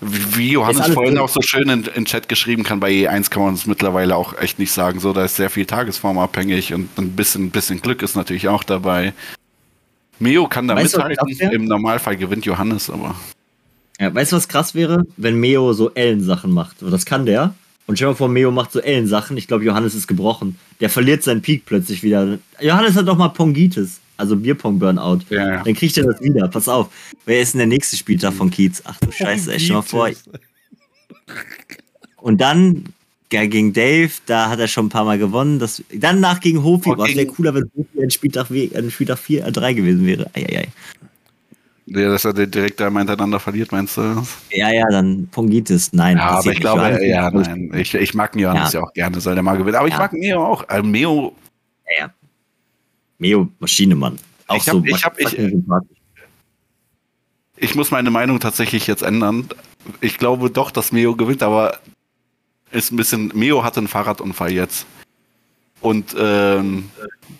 wie Johannes vorhin auch so schön in, in Chat geschrieben kann, bei E1 kann man es mittlerweile auch echt nicht sagen. So, da ist sehr viel tagesformabhängig und ein bisschen, bisschen Glück ist natürlich auch dabei. Meo kann da weißt mithalten. Im Normalfall gewinnt Johannes, aber. Ja, weißt du, was krass wäre? Wenn Meo so Ellen-Sachen macht. Das kann der. Und stell dir mal vor, Meo macht so Ellen-Sachen. Ich glaube, Johannes ist gebrochen. Der verliert seinen Peak plötzlich wieder. Johannes hat doch mal Pongitis, also Bierpong-Burnout. Ja, ja. Dann kriegt er das wieder. Pass auf. Wer ist denn der nächste Spieltag von Kiez? Ach du Scheiße, ey, stell mal vor. Und dann ja, gegen Dave, da hat er schon ein paar Mal gewonnen. Das, dann nach gegen Hofi, okay. was wäre cooler, wenn Hofi ein Spieltag, ein Spieltag 4, 3 gewesen wäre. Eieiei. Ja, dass er direkt einmal hintereinander verliert, meinst du? Ja, ja, dann Pongitis. Nein. Ja, aber ich glaube, Johannes ja, nein. Ich, ich mag Johannes ja. ja auch gerne, soll der mal gewinnen. Aber ich mag Meo auch. Also Meo. Ja, ja. Meo, Maschinemann. Auch ich hab, so. Ich, hab, ich, ich muss meine Meinung tatsächlich jetzt ändern. Ich glaube doch, dass Meo gewinnt, aber ist ein bisschen. Meo hatte einen Fahrradunfall jetzt. Und ähm,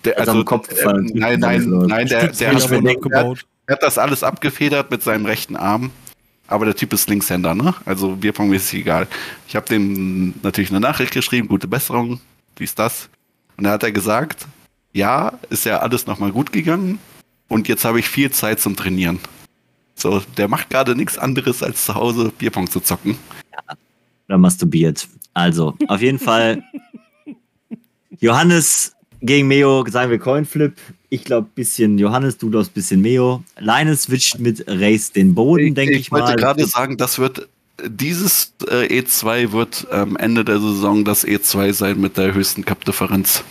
der, also, also Kopf äh, nein, nein, nein, der, der, der, hat, er hat das alles abgefedert mit seinem rechten Arm. Aber der Typ ist Linkshänder, ne? Also Bierpong-mäßig egal. Ich habe dem natürlich eine Nachricht geschrieben, gute Besserung, wie ist das? Und da hat er gesagt, ja, ist ja alles nochmal gut gegangen und jetzt habe ich viel Zeit zum Trainieren. So, der macht gerade nichts anderes, als zu Hause Bierpong zu zocken. Ja, oder masturbiert. Also, auf jeden Fall, Johannes gegen Meo, sagen wir Coinflip. Ich glaube, bisschen Johannes, du glaubst bisschen Meo. Leines switcht mit Race den Boden, denke ich, ich, mal. Ich wollte gerade sagen, das wird dieses äh, E2 wird am Ende der Saison das E2 sein mit der höchsten Cup-Differenz.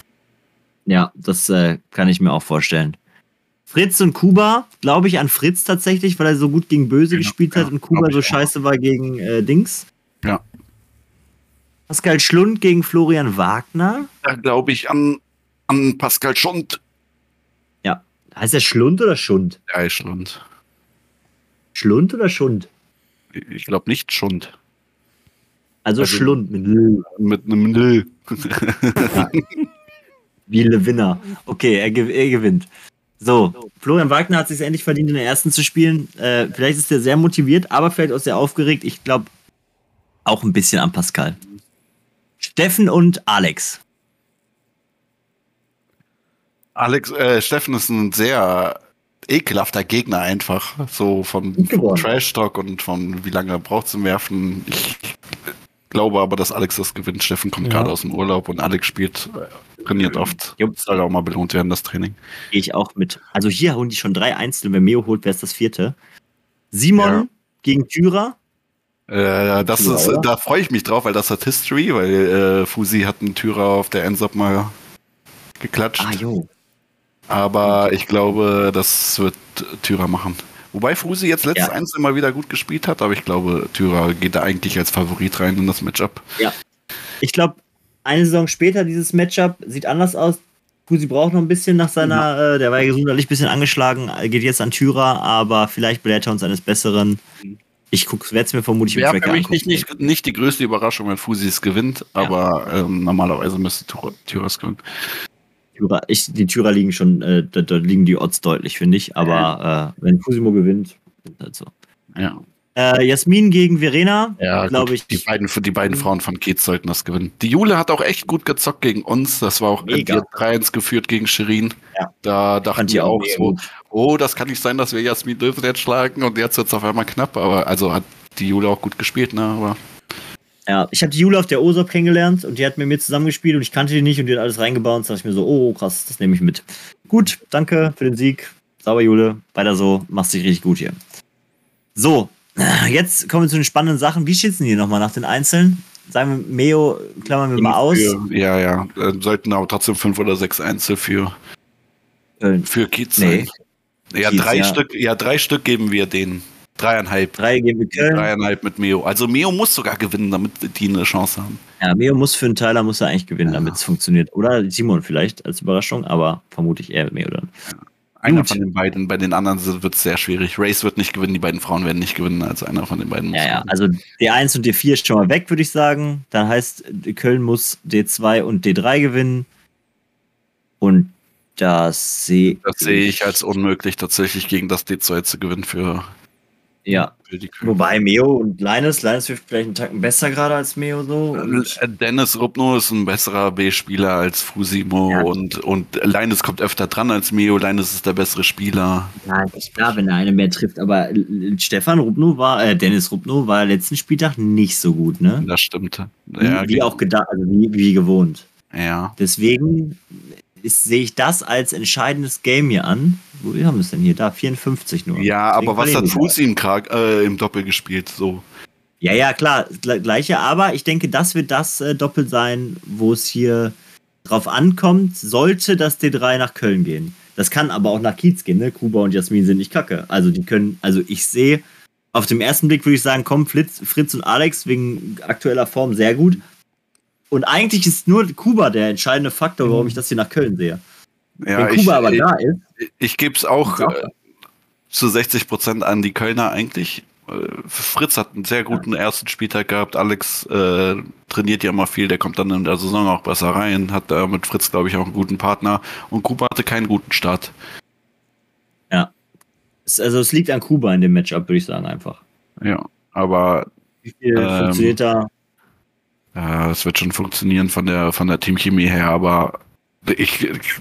Ja, das äh, kann ich mir auch vorstellen. Fritz und Kuba, glaube ich an Fritz tatsächlich, weil er so gut gegen Böse genau, gespielt hat ja, und Kuba so scheiße war gegen äh, Dings. Ja. Pascal Schlund gegen Florian Wagner. Da glaube ich an, an Pascal Schlund. Heißt der Schlund oder Schund? Ja, Schlund. Schlund oder Schund? Ich glaube nicht Schund. Also, also Schlund mit L. Mit einem L. ja. Wie Lewinner. Okay, er, er, gewinnt. So, Florian Wagner hat sich endlich verdient, in der ersten zu spielen. Äh, vielleicht ist er sehr motiviert, aber vielleicht auch sehr aufgeregt. Ich glaube auch ein bisschen an Pascal. Steffen und Alex. Alex, äh, Steffen ist ein sehr ekelhafter Gegner einfach. So von, von Trash-Talk und von wie lange er braucht zum Werfen. Ich glaube aber, dass Alex das gewinnt. Steffen kommt ja. gerade aus dem Urlaub und Alex spielt, trainiert oft. Jupp. Soll auch mal belohnt werden, das Training. Gehe ich auch mit. Also hier holen die schon drei Einzel. Wenn Meo holt, wäre es das vierte. Simon ja. gegen Tyra. Äh, das ist, da freue ich mich drauf, weil das hat History, weil äh, Fusi hat einen Tyra auf der Ensop mal geklatscht. Ah, jo. Aber ich glaube, das wird Tyra machen. Wobei Fusi jetzt letztes ja. Einzel mal wieder gut gespielt hat, aber ich glaube, Tyra geht da eigentlich als Favorit rein in das Matchup. Ja. Ich glaube, eine Saison später, dieses Matchup sieht anders aus. Fusi braucht noch ein bisschen nach seiner, ja. äh, der war ja gesundheitlich ein bisschen angeschlagen, geht jetzt an Tyra, aber vielleicht belehrt er uns eines Besseren. Ich werde es mir vermutlich im Tracker für mich nicht, nicht, nicht, die größte Überraschung, wenn Fusi es gewinnt, aber ja. ähm, normalerweise müsste Tyra es gewinnen. Tyra, ich, die Tyrer liegen schon, äh, da, da, liegen die Odds deutlich, finde ich. Aber äh, wenn Fusimo gewinnt, halt so. Ja. Äh, Jasmin gegen Verena, ja, glaube ich. Die beiden, die beiden Frauen von Kiez sollten das gewinnen. Die Jule hat auch echt gut gezockt gegen uns. Das war auch 3-1 geführt gegen Shirin. Ja. Da dachten die auch so, oh, das kann nicht sein, dass wir Jasmin Löwen jetzt schlagen und jetzt wird es auf einmal knapp. Aber also hat die Jule auch gut gespielt, ne? Aber ja, ich habe die Jule auf der OSOP kennengelernt und die hat mit mir zusammengespielt und ich kannte die nicht und die hat alles reingebaut und dachte ich mir so, oh krass, das nehme ich mit. Gut, danke für den Sieg. Sauber, Jule. Weiter so, machst dich richtig gut hier. So, jetzt kommen wir zu den spannenden Sachen. Wie denn hier nochmal nach den Einzelnen? Sagen wir, Meo, klammern wir mal aus. ja, ja. Äh, sollten aber trotzdem fünf oder sechs Einzel für, für Kiez nee. sein. Ja, Kiez, drei ja. Stück, ja, drei Stück geben wir denen. Dreieinhalb. Drei gegen Köln. Dreieinhalb mit Meo. Also Meo muss sogar gewinnen, damit die eine Chance haben. Ja, Meo muss für einen Teiler muss er eigentlich gewinnen, ja. damit es funktioniert. Oder Simon vielleicht als Überraschung, aber vermutlich eher Meo dann. Ja. Einer Gut. von den beiden, bei den anderen wird es sehr schwierig. Race wird nicht gewinnen, die beiden Frauen werden nicht gewinnen, also einer von den beiden muss. Ja, ja, also D1 und D4 ist schon mal weg, würde ich sagen. Dann heißt, Köln muss D2 und D3 gewinnen. Und das sehe Das sehe ich als unmöglich, tatsächlich gegen das D2 zu gewinnen für ja. Wobei Meo und Linus, Linus wirft vielleicht einen Tacken besser gerade als Meo so. Äh, Dennis Rupno ist ein besserer B-Spieler als Fusimo ja. und, und Linus kommt öfter dran als Meo. Linus ist der bessere Spieler. Ja, klar, wenn der eine mehr trifft, aber Stefan Rupno war, äh, Dennis Rupno war letzten Spieltag nicht so gut, ne? Das stimmt. Ja, wie, wie auch gedacht, also wie, wie gewohnt. Ja. Deswegen sehe ich das als entscheidendes Game hier an. Wo haben wir es denn hier? Da, 54 nur. Ja, Deswegen aber was hat Fusi im, äh, im Doppel gespielt? So. Ja, ja, klar, gleiche, aber ich denke, das wird das äh, Doppel sein, wo es hier drauf ankommt, sollte das D3 nach Köln gehen. Das kann aber auch nach Kiez gehen, ne? Kuba und Jasmin sind nicht kacke. Also die können, also ich sehe, auf dem ersten Blick würde ich sagen, komm, Fritz, Fritz und Alex wegen aktueller Form sehr gut. Und eigentlich ist nur Kuba der entscheidende Faktor, warum ich das hier nach Köln sehe. Ja, Wenn Kuba ich, aber ich, da ist. Ich gebe es auch, auch äh, zu 60 Prozent an die Kölner eigentlich. Äh, Fritz hat einen sehr guten ja. ersten Spieltag gehabt. Alex äh, trainiert ja immer viel, der kommt dann in der Saison auch besser rein. Hat da mit Fritz, glaube ich, auch einen guten Partner. Und Kuba hatte keinen guten Start. Ja. Also es liegt an Kuba in dem Matchup, würde ich sagen, einfach. Ja, aber. Wie viel ähm, funktioniert da? Es wird schon funktionieren von der von der Teamchemie her, aber ich, ich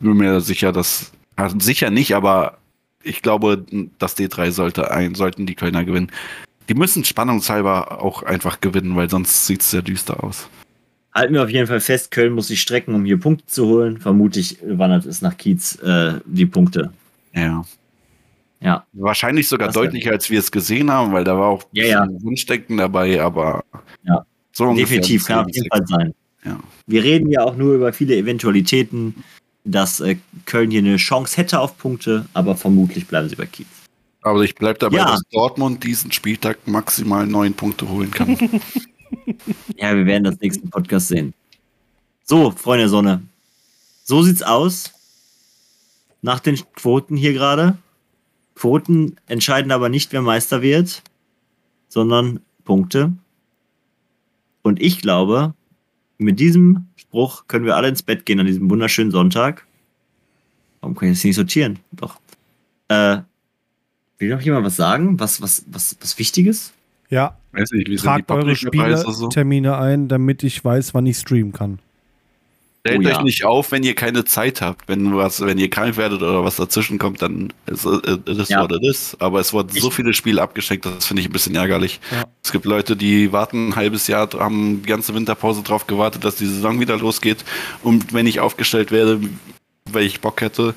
bin mir sicher, dass also sicher nicht, aber ich glaube, das D3 sollte ein, sollten die Kölner gewinnen. Die müssen spannungshalber auch einfach gewinnen, weil sonst sieht es sehr düster aus. Halten wir auf jeden Fall fest, Köln muss sich strecken, um hier Punkte zu holen. Vermutlich wandert es nach Kiez äh, die Punkte. Ja. Ja. Wahrscheinlich sogar das deutlicher, als wir es gesehen haben, weil da war auch ja, ja. Wunschdenken dabei, aber ja. So definitiv kann auf jeden Fall sein. Ja. Wir reden ja auch nur über viele Eventualitäten dass äh, Köln hier eine Chance hätte auf Punkte, aber vermutlich bleiben sie bei Kiez. Aber ich bleibe dabei, ja. dass Dortmund diesen Spieltag maximal neun Punkte holen kann. ja, wir werden das nächsten Podcast sehen. So, Freunde der Sonne. So sieht's aus. Nach den Quoten hier gerade. Quoten entscheiden aber nicht, wer Meister wird, sondern Punkte. Und ich glaube, mit diesem Spruch können wir alle ins Bett gehen an diesem wunderschönen Sonntag. Warum kann ich das nicht sortieren? Doch. Äh, will noch jemand was sagen? Was, was, was, was Wichtiges? Ja. Weiß nicht, wie Tragt eure Spieletermine so? ein, damit ich weiß, wann ich streamen kann. Stellt oh, euch ja. nicht auf, wenn ihr keine Zeit habt. Wenn was, wenn ihr krank werdet oder was dazwischen kommt, dann ist das ja. what it is. Aber es wurden so viele Spiele abgeschenkt, das finde ich ein bisschen ärgerlich. Ja. Es gibt Leute, die warten ein halbes Jahr, haben die ganze Winterpause drauf gewartet, dass die Saison wieder losgeht. Und wenn ich aufgestellt werde, weil ich Bock hätte,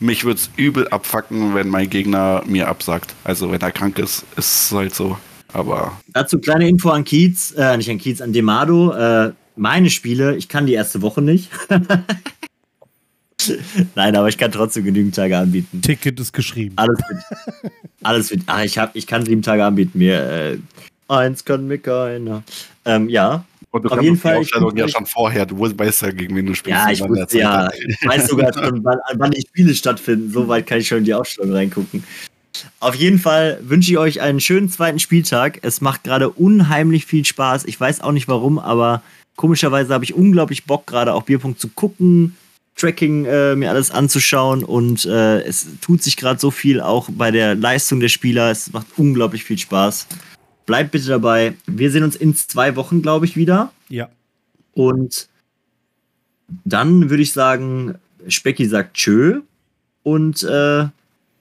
mich würde es übel abfacken, wenn mein Gegner mir absagt. Also wenn er krank ist, ist es halt so. Aber. Dazu kleine Info an Kiez, äh, nicht an Kiez, an Demado. Äh, meine Spiele, ich kann die erste Woche nicht. Nein, aber ich kann trotzdem genügend Tage anbieten. Ticket ist geschrieben. Alles wird. Alles wird. Ah, ich, hab, ich kann sieben Tage anbieten. Mir, äh, eins kann mir keiner. Ähm, ja. Und du auf jeden Fall. Die ja schon vorher. Du weißt ja, gegen wen du spielst. Ja, ich wusste, ja. Ich weiß sogar schon, wann, wann die Spiele stattfinden. So weit kann ich schon in die Aufstellung reingucken. Auf jeden Fall wünsche ich euch einen schönen zweiten Spieltag. Es macht gerade unheimlich viel Spaß. Ich weiß auch nicht warum, aber Komischerweise habe ich unglaublich Bock, gerade auch Bierpunkt zu gucken, Tracking äh, mir alles anzuschauen und äh, es tut sich gerade so viel auch bei der Leistung der Spieler. Es macht unglaublich viel Spaß. Bleibt bitte dabei. Wir sehen uns in zwei Wochen, glaube ich, wieder. Ja. Und dann würde ich sagen, Specki sagt Tschö und äh,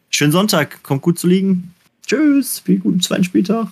schönen Sonntag. Kommt gut zu liegen. Tschüss. Viel guten zweiten Spieltag.